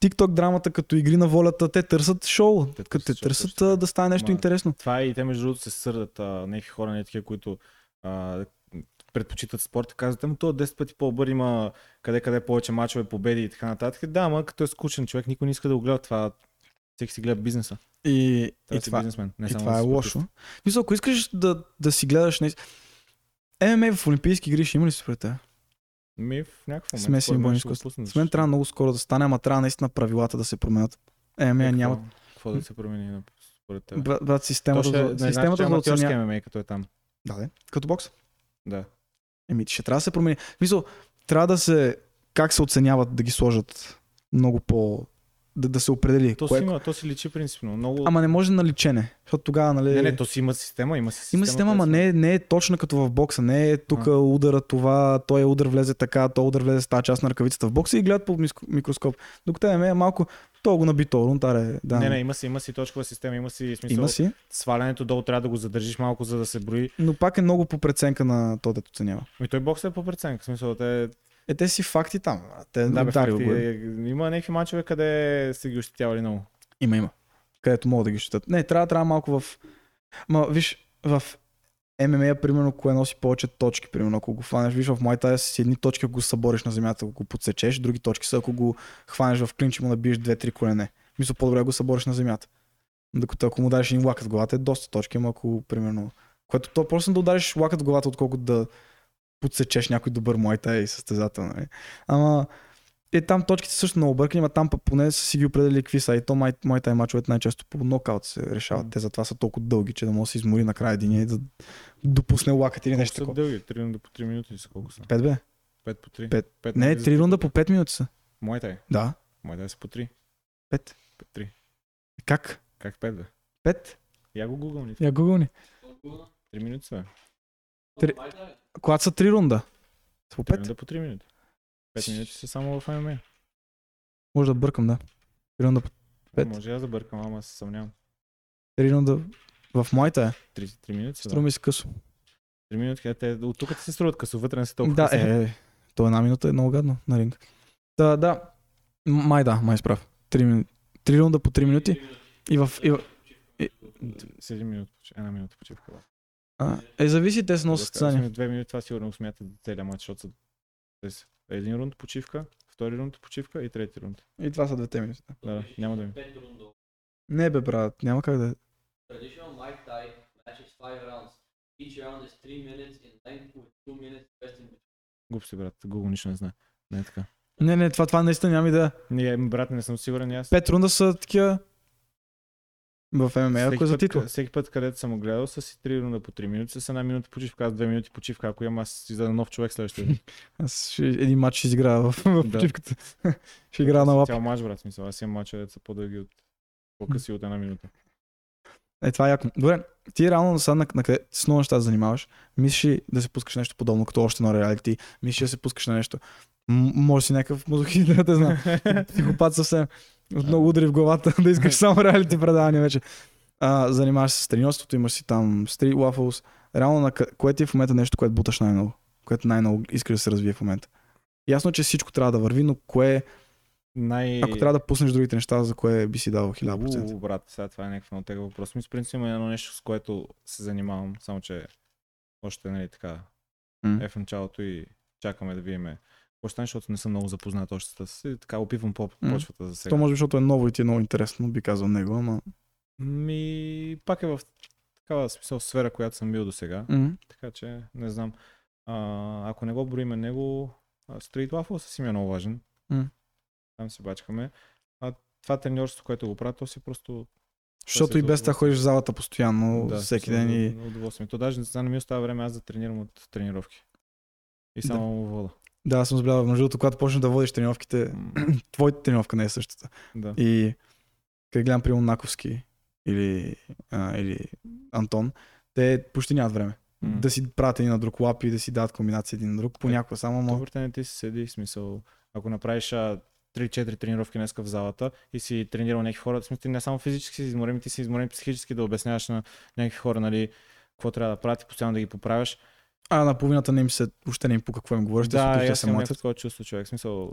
TikTok драмата, като игри на волята, те търсят шоу, Те като те търсят шоу, да стане нещо Ма, интересно. Това е и те между другото се сърдат а, някакви хора, не такива, които а, предпочитат спорта, казват, ама то 10 пъти по-добър има къде къде повече мачове, победи и така нататък. Да, ама като е скучен човек, никой не иска да го гледа това. Всеки си гледа бизнеса. И, Трябва и това, бизнесмен. Не и само това е лошо. Мисля, ако искаш да, да си гледаш нещо... ММА в Олимпийски игри ще има ли според те? Ми в някакъв момент. Смесени бойни изкуства. С мен трябва много скоро да стане, ама трябва наистина правилата да се променят. ММА Е, няма... Какво, да се промени според теб? Брат, брат системата, ще, не знаеш, системата е аматьорски оценя... ММА, като е там. Да, да. Като бокс. Да. Еми, ще трябва да се промени. В Смисъл, трябва да се... Как се оценяват да ги сложат много по... Да, да се определи. То, кое... си има, то си личи принципно. Много... Ама не може на личене. Защото тогава, нали... Не, не, то си има система, има си система. Има система, ама не, е- не е точна като в бокса. Не е тук А. удара това, той удар влезе така, той удар влезе с тази част на ръкавицата в бокса и гледат по микроскоп. Докато ММА е малко, то го наби то, рунтаре. Да. Не, не, има си, има си точкова система, има си смисъл. Има си, Свалянето долу трябва да го задържиш малко, за да се брои. но пак е много по преценка на то, дето оценява. И той бокс е по преценка. В смисъл, те, Е, те си факти там. Те да, бе, удари факти, го е. е, има някакви мачове, къде са ги ощетявали много. Има, има. Където могат да ги щитат. Не, трябва, трябва малко в... Ма, виж, в ММА, примерно, кое носи повече точки, примерно, ако го хванеш, виж в Thai с едни точки, ако го събориш на земята, ако го подсечеш, други точки са, ако го хванеш в клинч му набиеш две-три колене. Мисля, по-добре го събориш на земята. Докато ако му дадеш един лакът в главата, е доста точки, ама ако, примерно, което то просто да удариш лакът в главата, отколкото да подсечеш някой добър Muay и състезател, нали? Ама, е, там точките също много бъркани, но там поне са си ги определили какви са. И то май, моите мачовете най-често по нокаут се решават. Те затова са толкова дълги, че да може да се измори накрая един и да допусне лакът или нещо такова. дълги? 3 рунда по 3 минути ли са? Колко са? Пет бе? 5 по 3? Пет. 5 Не, три рунда по 5 минути са. Моите. Да, Моите са по 3. Пет. 3. Как? Как 5 бе? Пет? Я го гугълни. Я гугълни. 3 минути са. Три- Когато са три рунда. По 3 пет? рунда по 3 минути. 5 минути са само в ММА. Може да бъркам, да. Три рунда, по- Пет. Може аз да бъркам, ама се съмнявам. три рунда в моята е. 3, 3 минути са. Струва ми се късо. 3 минути, те от тук се струват късо, вътре не са толкова Да, къси. е, е. То една минута е много гадно на ринг. Да, да. Май да, май справ. Три, мину- три рунда по 3 минути. И в... И в 7 минути, една минута почивка. А, е, зависи, те много Да, състезания. Две минути това сигурно смятат за целия матч, защото са тези- един рунд почивка, втори рунд почивка и трети рунд. И това са двете минути. да. Да, няма да ми. Не бе, брат, няма как да е. Traditional Muay Thai match is five rounds. Each round is three minutes in length with two minutes rest in between. Глуп си, брат. Google нищо не знае. Не е така. Не, не, това, това наистина няма идея. Ние, брат, не съм сигурен аз. Пет рунда са такива в ММА, ако е за ка- всеки път, където съм гледал, са си 3 рунда по 3 минути, с една минута почивка, аз 2 минути почивка, ако имам аз си за нов човек следващия. ден. *laughs* Аз ще, един матч ще изиграя в, в почивката. *laughs* ще играя на лапи. Цял матч, брат, смисъл. Аз имам деца са по-дълги от по-къси от една минута. Е, това е яко. Добре, ти реално сега на, на къде с много неща занимаваш, мислиш ли да се пускаш нещо подобно, като още на реалити, мислиш ли да се пускаш на нещо. М- може си някакъв мазохист, *laughs* да те знам. Психопат съвсем. Много удари в главата, *laughs* да искаш само реалити предавания вече. А, занимаваш се с треньорството, имаш си там Street Waffles. Реално, на кое ти е в момента нещо, което буташ най-много? Което най-много искаш да се развие в момента? Ясно, че всичко трябва да върви, но кое, Най... ако трябва да пуснеш другите неща, за кое би си дал 1000%? У, брат, сега това е някакъв много тега въпрос. Мисля, принцип има едно нещо, с което се занимавам, само че още нали така М. е в началото и чакаме да видим какво ще стане, защото не съм много запознат още с така опивам по почвата за сега. То може би, защото е ново и ти е много интересно, би казал него, ама... Ми, пак е в такава смисъл сфера, която съм бил до сега. М. Така че, не знам. А, ако не го броиме него, Street Waffle си ми е много важен. М. Там се бачкаме. А това треньорство, което го правя, то си просто Защото и без това удоволствие. ходиш в залата постоянно, да, всеки ден и... удов- удоволствие. То даже не ми остава време аз да тренирам от тренировки. И Да. само вода. Да, съм забелязал, между другото, когато почнеш да водиш тренировките, *clears throat* твоята тренировка не е същата. да. И къде гледам, примерно, Наковски или, а, или Антон, те почти нямат време. М. Да си правят един на друг лапи и да си дадат комбинация един на друг, понякога само. Добре, не ти си седи, смисъл, ако направиш а, 3-4 тренировки днеска в залата и си тренирал някакви хора, смисъл, ти не само физически си изморен, ти си изморен психически да обясняваш на някакви хора, нали, какво трябва да правят и постоянно да ги поправяш. А на половината не им се, въобще не им по какво им говориш, те се да, и да аз се някакво такова чувство, човек. Смисъл,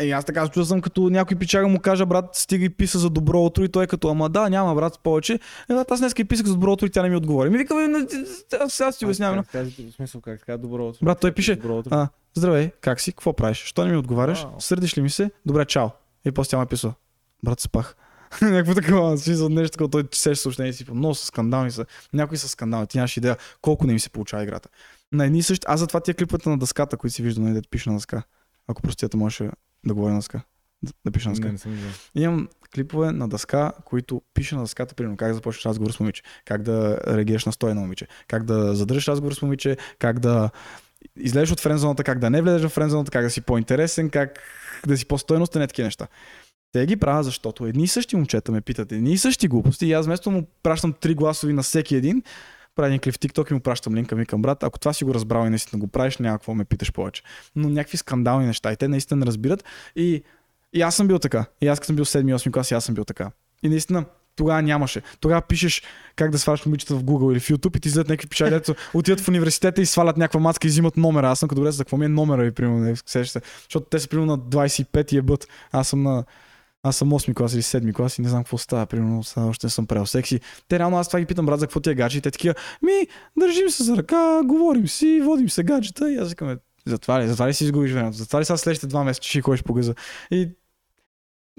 Ей, аз така се чувствам като някой пичага му каже, брат, стига и писа за добро утро и той е като, ама да, няма брат повече. Е, брат, аз днес и писах за добро утро и тя не ми отговори. Ми вика, не, аз, аз ти обяснявам. тази- смисъл, как така, добро утро. Брат, той пише, а, здравей, как си, какво правиш? Що не ми отговаряш? Сърдиш ли ми се? Добре, чао. И после тя ме писва. Брат, спах. *laughs* Някакво такова, смисъл нещо такова, той сеш съобщение си, много са скандални са. Някои са скандални, ти нямаш идея колко не ми се получава играта. На едни същи, аз затова тия клиповете на дъската, които си виждам, нали, да пише на дъска. Ако простията можеше да говори на дъска. Да, да пише на дъска. Не, не съм. Имам клипове на дъска, които пише на дъската, примерно как започнеш разговор с момиче, как да реагираш на стоя на момиче, как да задържиш разговор с момиче, как да излезеш от френзоната, как да не влезеш в френзоната, как да си по-интересен, как да си по-стойностен, не такива неща. Те ги правя, защото едни и същи момчета ме питат едни и същи глупости и аз вместо му пращам три гласови на всеки един, правя клип в TikTok и му пращам линка, викам брат, ако това си го разбрал и наистина го правиш, няма какво ме питаш повече. Но някакви скандални неща и те наистина не разбират и и аз съм бил така. И аз като съм бил 7-8 клас, и аз съм бил така. И наистина, тогава нямаше. Тогава пишеш как да сваляш момичета в Google или в YouTube и ти излезат някакви печали, дето отиват в университета и свалят някаква мацка и взимат номера. Аз съм като добре, за какво ми е номера ви, примерно, не се. Защото те са примерно на 25 и ебът. Аз съм на Аз съм 8 клас или 7 клас и не знам какво става, примерно сега още не съм правил секси. Те реално аз това ги питам, брат, за какво ти е гадже? Те такива, ми, държим се за ръка, говорим си, водим се гаджета и аз викам, затова ли, затова ли си изгубиш времето? Затова ли сега следващите два месеца ще ходиш по гъза? И,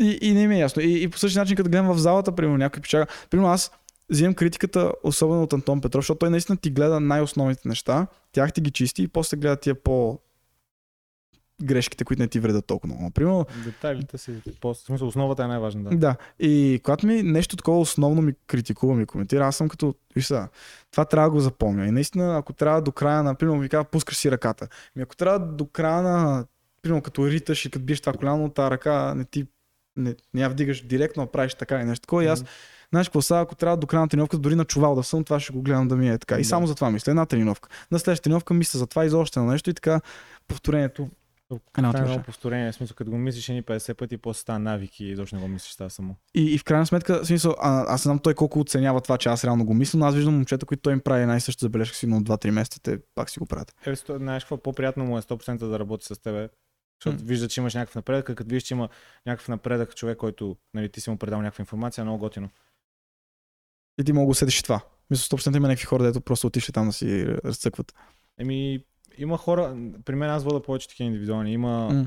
и, и не ми е ясно. И, и по същия начин, като гледам в залата, примерно някой печага, примерно аз взимам критиката, особено от Антон Петров, защото той наистина ти гледа най-основните неща, тях ти ги чисти и после гледа тия по грешките, които не ти вредят толкова много. Примерно, Детайлите си, по- в смисъл, основата е най-важна, да. да. И когато ми нещо такова основно ми критикува, ми коментира, аз съм като, виж сега, това трябва да го запомня. И наистина, ако трябва до края на, примерно, ви казва, пускаш си ръката. Ми ако трябва до края на, примерно, като риташ и като биеш това коляно, тази ръка не ти не, не я вдигаш директно, а правиш така и нещо такова. И аз, знаеш какво сега, ако трябва до края на тренировката, дори на чувал да съм, това ще го гледам да ми е така. И Да. само за това мисля. Една тренировка. На следващата тренировка мисля за това и за още едно нещо и така повторението. Една Това е много повторение, в смисъл, като го мислиш ни 50 пъти, после става навик и изобщо не го мислиш това само. И, и в крайна сметка, в смисъл, а, аз знам той колко оценява това, че аз реално го мисля, но аз виждам момчета, които той им прави една и съща забележка си, но 2-3 месеца те пак си го правят. Е, знаеш какво, по-приятно му е 100% да работи с тебе, защото М. вижда, че имаш някакъв напредък, а като виждаш, че има някакъв напредък човек, който нали, ти си му предал някаква информация, е много готино. И ти мога да усетиш това. Мисля, 100% има някакви хора, дето просто отишли там да си разцъкват. Еми, има хора, при мен аз вода повече такива индивидуални. Има, М.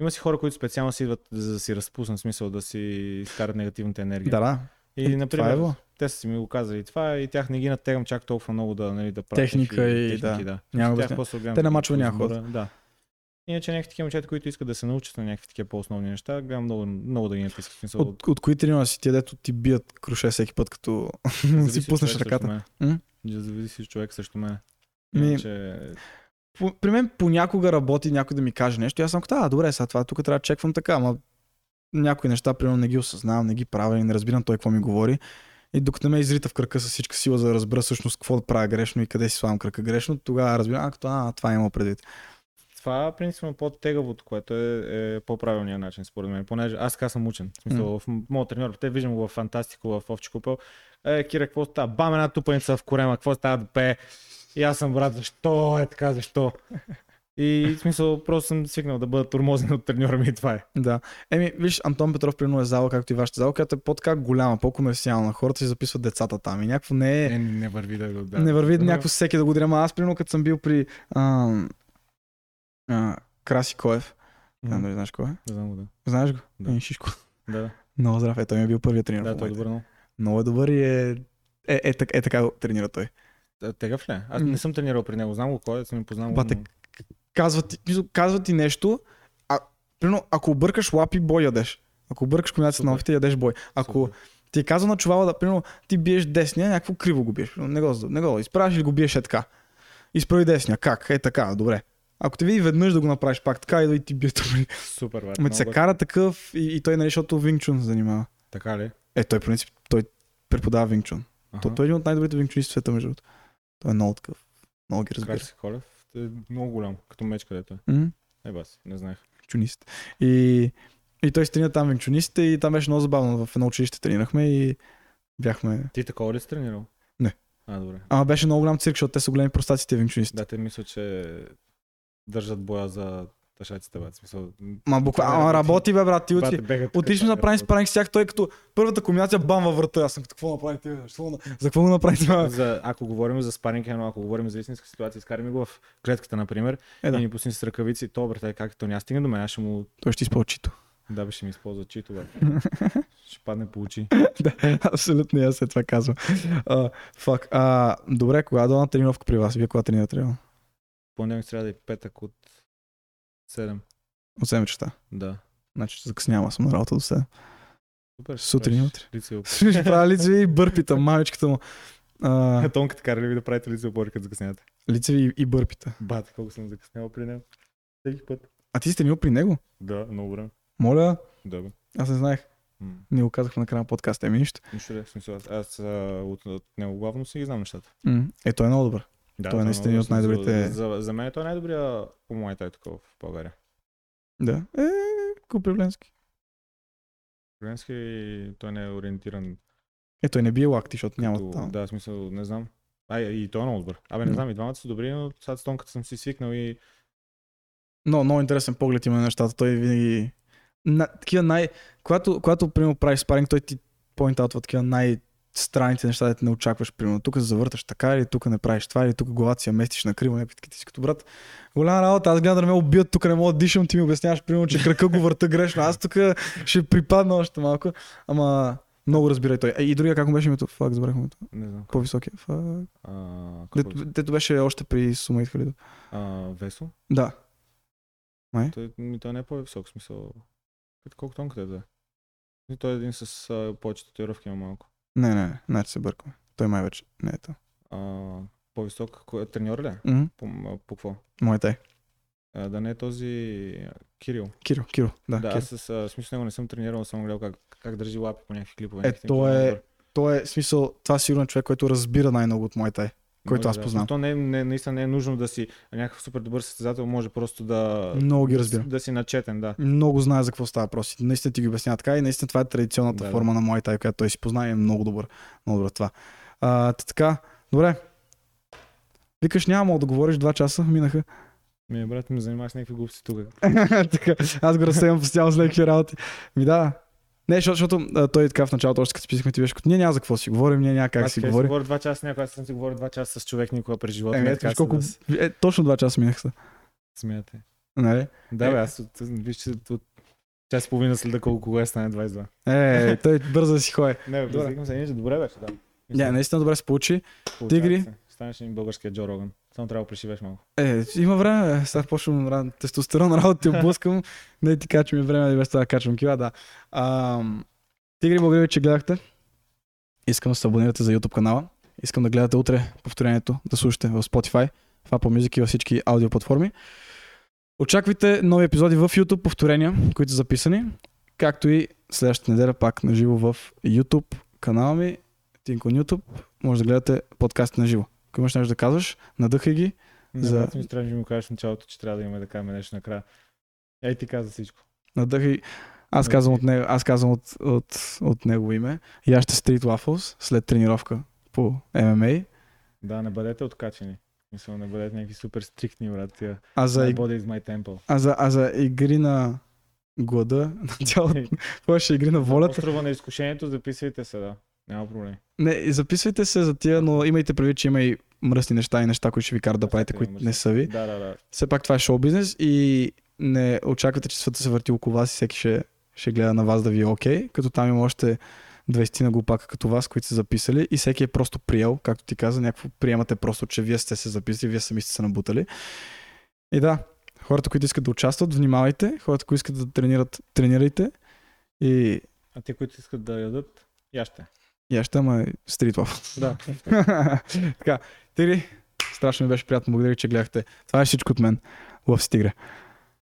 има си хора, които специално си идват за да си разпуснат, смисъл да си изкарат негативната енергия. Да, да. И, Е, например, това е те са си ми го казали това и тях не ги натегам чак толкова много да, нали, да правят Техника и техники, да. да. Няма Тях гледам Те на като мачове няма Да. Иначе някакви такива момчета, които искат да се научат на някакви такива по-основни неща, гледам много, много да ги натискат. Смисъл, От, от кои тренира си тия, дето ти бият круше всеки път, като *laughs* си пуснеш ръката? Зависи от човек срещу мен. Ми, Иначе, по, при мен понякога работи някой да ми каже нещо и аз съм като, а, добре, сега това тук трябва да чеквам така, ама някои неща, примерно, не ги осъзнавам, не ги правя и не разбирам той какво ми говори. И докато ме изрита в кръка с всичка сила, за да разбера всъщност какво да правя грешно и къде си слагам кръка грешно, тогава разбирам, а, като, а, това има предвид. това принципно по-тегавото, което е, е по-правилният начин, според мен. Понеже аз така съм учен. В смисъл, в моят треньор, те виждам го в Фантастико, в Овче Купел. Е, Кира, какво става? Бам, една тупаница в корема, какво става да пее? И аз съм брат, защо е така, защо? И в смисъл, просто съм свикнал да бъда турмозен от треньора ми и това е. Да. Еми, виж, Антон Петров, примерно е зала, както и вашата зала, която е по-така голяма, по-комерциална. Хората си записват децата там и някакво не е... Не, не върви да го да. Не върви някакво всеки да го дрема. Аз, примерно, като съм бил при а, а, Краси Коев, не знам Мгм. дали знаеш кой е. Не знам го да. Знаеш го? Да. Еми, Шишко. Да, Много здрав. Е, той ми е бил първият тренер. да, той е добър, но. Много е добър и е... Е, е, так- е, така го тренира той. А, Тегав ли? е? Аз М. не съм тренирал при него. Знам го кой е, съм ми познал. Бате, но- Казва ти, мисъл, казва ти нещо, а, примерно, ако объркаш лапи, бой ядеш. Ако объркаш комбинация на лапите, ядеш бой. Ако Супер. ти е казал на чувала да, примерно, ти биеш десния, някакво криво го биеш. Не го, не го изправиш или го биеш е така. Изправи десния. Как? Е така, добре. Ако те види веднъж да го направиш пак така, идва и ти бие добре. Супер, много ти се готин. кара такъв и, и той, нали, защото Винчун се занимава. Така ли? Е, той, в принцип, той преподава Винчун. То, той е един от най-добрите винчунисти в света, между другото. Той е много такъв. Много ги разбира. Краси Колев. Е много голям, като меч където е. М, Е, бас, не знаех. Винчунист. И, и той се тренира там винчунистите и там беше много забавно. В едно училище тренирахме и бяхме... Ти такова ли си тренирал? Не. А, добре. Ама беше много голям цирк, защото те са големи простаците винчунисти. Да, те мисля, че държат боя за тъшаците, бе. Смисъл, Ма буквално, работи бе, брат, ти Отишли така, да направим спаринг с тях, той като първата комбинация бам във врата. Аз съм като какво направите? бе? Какво на- За какво го направите? бе? За, ако говорим за спаринг, но ако говорим за истинска ситуация, изкараме го в клетката, например, Е, и да. ни пусни с ръкавици, то брате, как то няма стигне до мен, аз ще му, Той ще използва чито. да, ще ми използва чито, бе. *laughs* ще падне по очи. *laughs* да, абсолютно, аз след това казвам. Uh. А, добре, кога е на тренировка при вас? Вие кога тренирате? Понеделник, сряда и петък от 7. От 7 часа. Да. Значи ще закъснявам, аз съм на работа до 7. Супер. Сутрин и утре. Ще *laughs* правя лицеви и бърпита, мамичката му. А, Тонката кара ли ви да правите лице опори, като закъснявате? лицеви и, и бърпита. Бате, колко съм закъснял при него. Всеки път. А ти сте тренирал при него? Да, много време. Моля, Да, бе. аз не знаех. Не го казахме на края на подкаста, еми нищо. Нищо да, в смисъл, аз, а, от, от него главно си ги знам нещата. М, Е, той е много добър. Да, Той е наистина от най-добрите- За, за мен той е най-добрия по моята е такова в България. Да. Е, Купривленски. Френски той не е ориентиран. Е, той не бие лакти, защото няма Като, там. да, смисъл, не знам. А, и той е много добър. Абе, не знам, и двамата са добри, но сега с тонката съм си свикнал и Но много интересен поглед има на нещата. Той винаги на, такива най... Когато, когато примерно правиш спаринг, той ти поинтаутва такива най странните неща, да не очакваш, примерно. Тук завърташ така, или тук не правиш това, или тук главата си я местиш на криво, някакви си като брат, голяма работа, аз гледам да ме убият, тук не мога да дишам, ти ми обясняваш, примерно, че кръка го върта грешно. Аз тук ще припадна още малко, ама много разбирай той. Е, и другия как му беше името? Фак, забравих името. Не знам. По-високия. Фак. Дето, дето беше още при Сумайт Халидов. а, Весо? Да. Той, ми, той не е по-висок смисъл. Колко тонката е да. И той е един с а, повече татуировки има малко. Не, не, не, значи се бъркаме. Той май вече не е то. А, по-висок, кой е треньор ли? Мгм. По, по какво? Мой тай. А, да не е този Кирил. Киро, Киро, да. Да, Киро. аз с а, смисъл него не съм тренирал, съм гледал как, как държи лапи по някакви клипове. Е, то е-. Той е, смисъл, това сигурно е човек, който разбира най-много от мой тай. Който аз да. познавам. То не, е- не, наистина не е нужно да си някакъв супер добър състезател, може просто да, Много ги да, разбира. да си начетен, да. Много знае за какво става. И Наистина ти ги обяснява така и наистина това е традиционната Да, да. форма на мой тай, която той си познае и е много добър. Много добър това. А, та така, добре. Викаш, няма да говориш, два часа минаха. Ми, брат, ми занимаваш с някакви глупости тук. *laughs* така, аз го разсеям постоянно с някакви работи. Ми да. Не, защото, защото а, той така в началото, още като си писахме, ти беше като ние няма за какво си говорим, ние няма как Аз си говорим. говоря два часа, някой аз съм си говорил два часа с човек никога през живота. Еми, ми, ето, така колко... да Е, точно два часа минаха са. Смяте. Нали? Да, Е. бе, аз от, виж, че от час и половина следа колко кога е стане 22. Е, той бързо да си ходи. Не, бе, Добре. се, добре беше, да. Не, наистина добре се получи. Получава тигри. Станеш един българския Джо Роган. Само трябва да пришивеш малко. Е, има време, сега почвам ра- тестостерон работа ти облъскам. Не ти качвам и време да без това качвам кила, да. Ам, Тигри, благодаря ви, че гледахте. Искам да се абонирате за YouTube канала. Искам да гледате утре повторението, да слушате в Spotify, в Apple Music и във всички аудиоплатформи. Очаквайте нови епизоди в YouTube, повторения, които са записани, както и следващата неделя пак на живо в YouTube канала ми, Тинко YouTube. Може да гледате подкаст на живо. Ако имаш нещо да казваш, надъхай ги. Не, За- ми трябва да ми кажеш в началото, че трябва да имаме да кажем нещо накрая. Ей, ти каза всичко. Надъхай. Аз казвам от него, аз казвам от, от, от него име. Яще Street Waffles след тренировка по ММА. Да, не бъдете откачени. Мисля, не бъдете някакви супер стриктни, брат. Тия. А за, is my temple. а за, а за игри на глада, на цялото, това ще игри на волята. Острова на изкушението, записвайте се, да. Няма проблем. Не, записвайте се за тия, но имайте предвид, че има и мръсни неща и неща, които ще ви карат да правите, които не са ви. Да, да, да. Все пак това е шоу бизнес и не очаквате, че света се върти около вас и всеки ще, ще гледа на вас да ви е окей, като там има още 20 на глупака като вас, които са записали и всеки е просто приел, както ти каза, някакво приемате просто, че вие сте се записали, вие сами сте се набутали. И да, хората, които искат да участват, внимавайте, хората, които искат да тренират, тренирайте и А те, които искат да ядат, яще. и аз ще ама стрит лав. Да. *laughs* така, Тири, страшно ми беше приятно, благодаря, че гледахте. Това е всичко от мен. Лъв си тигре.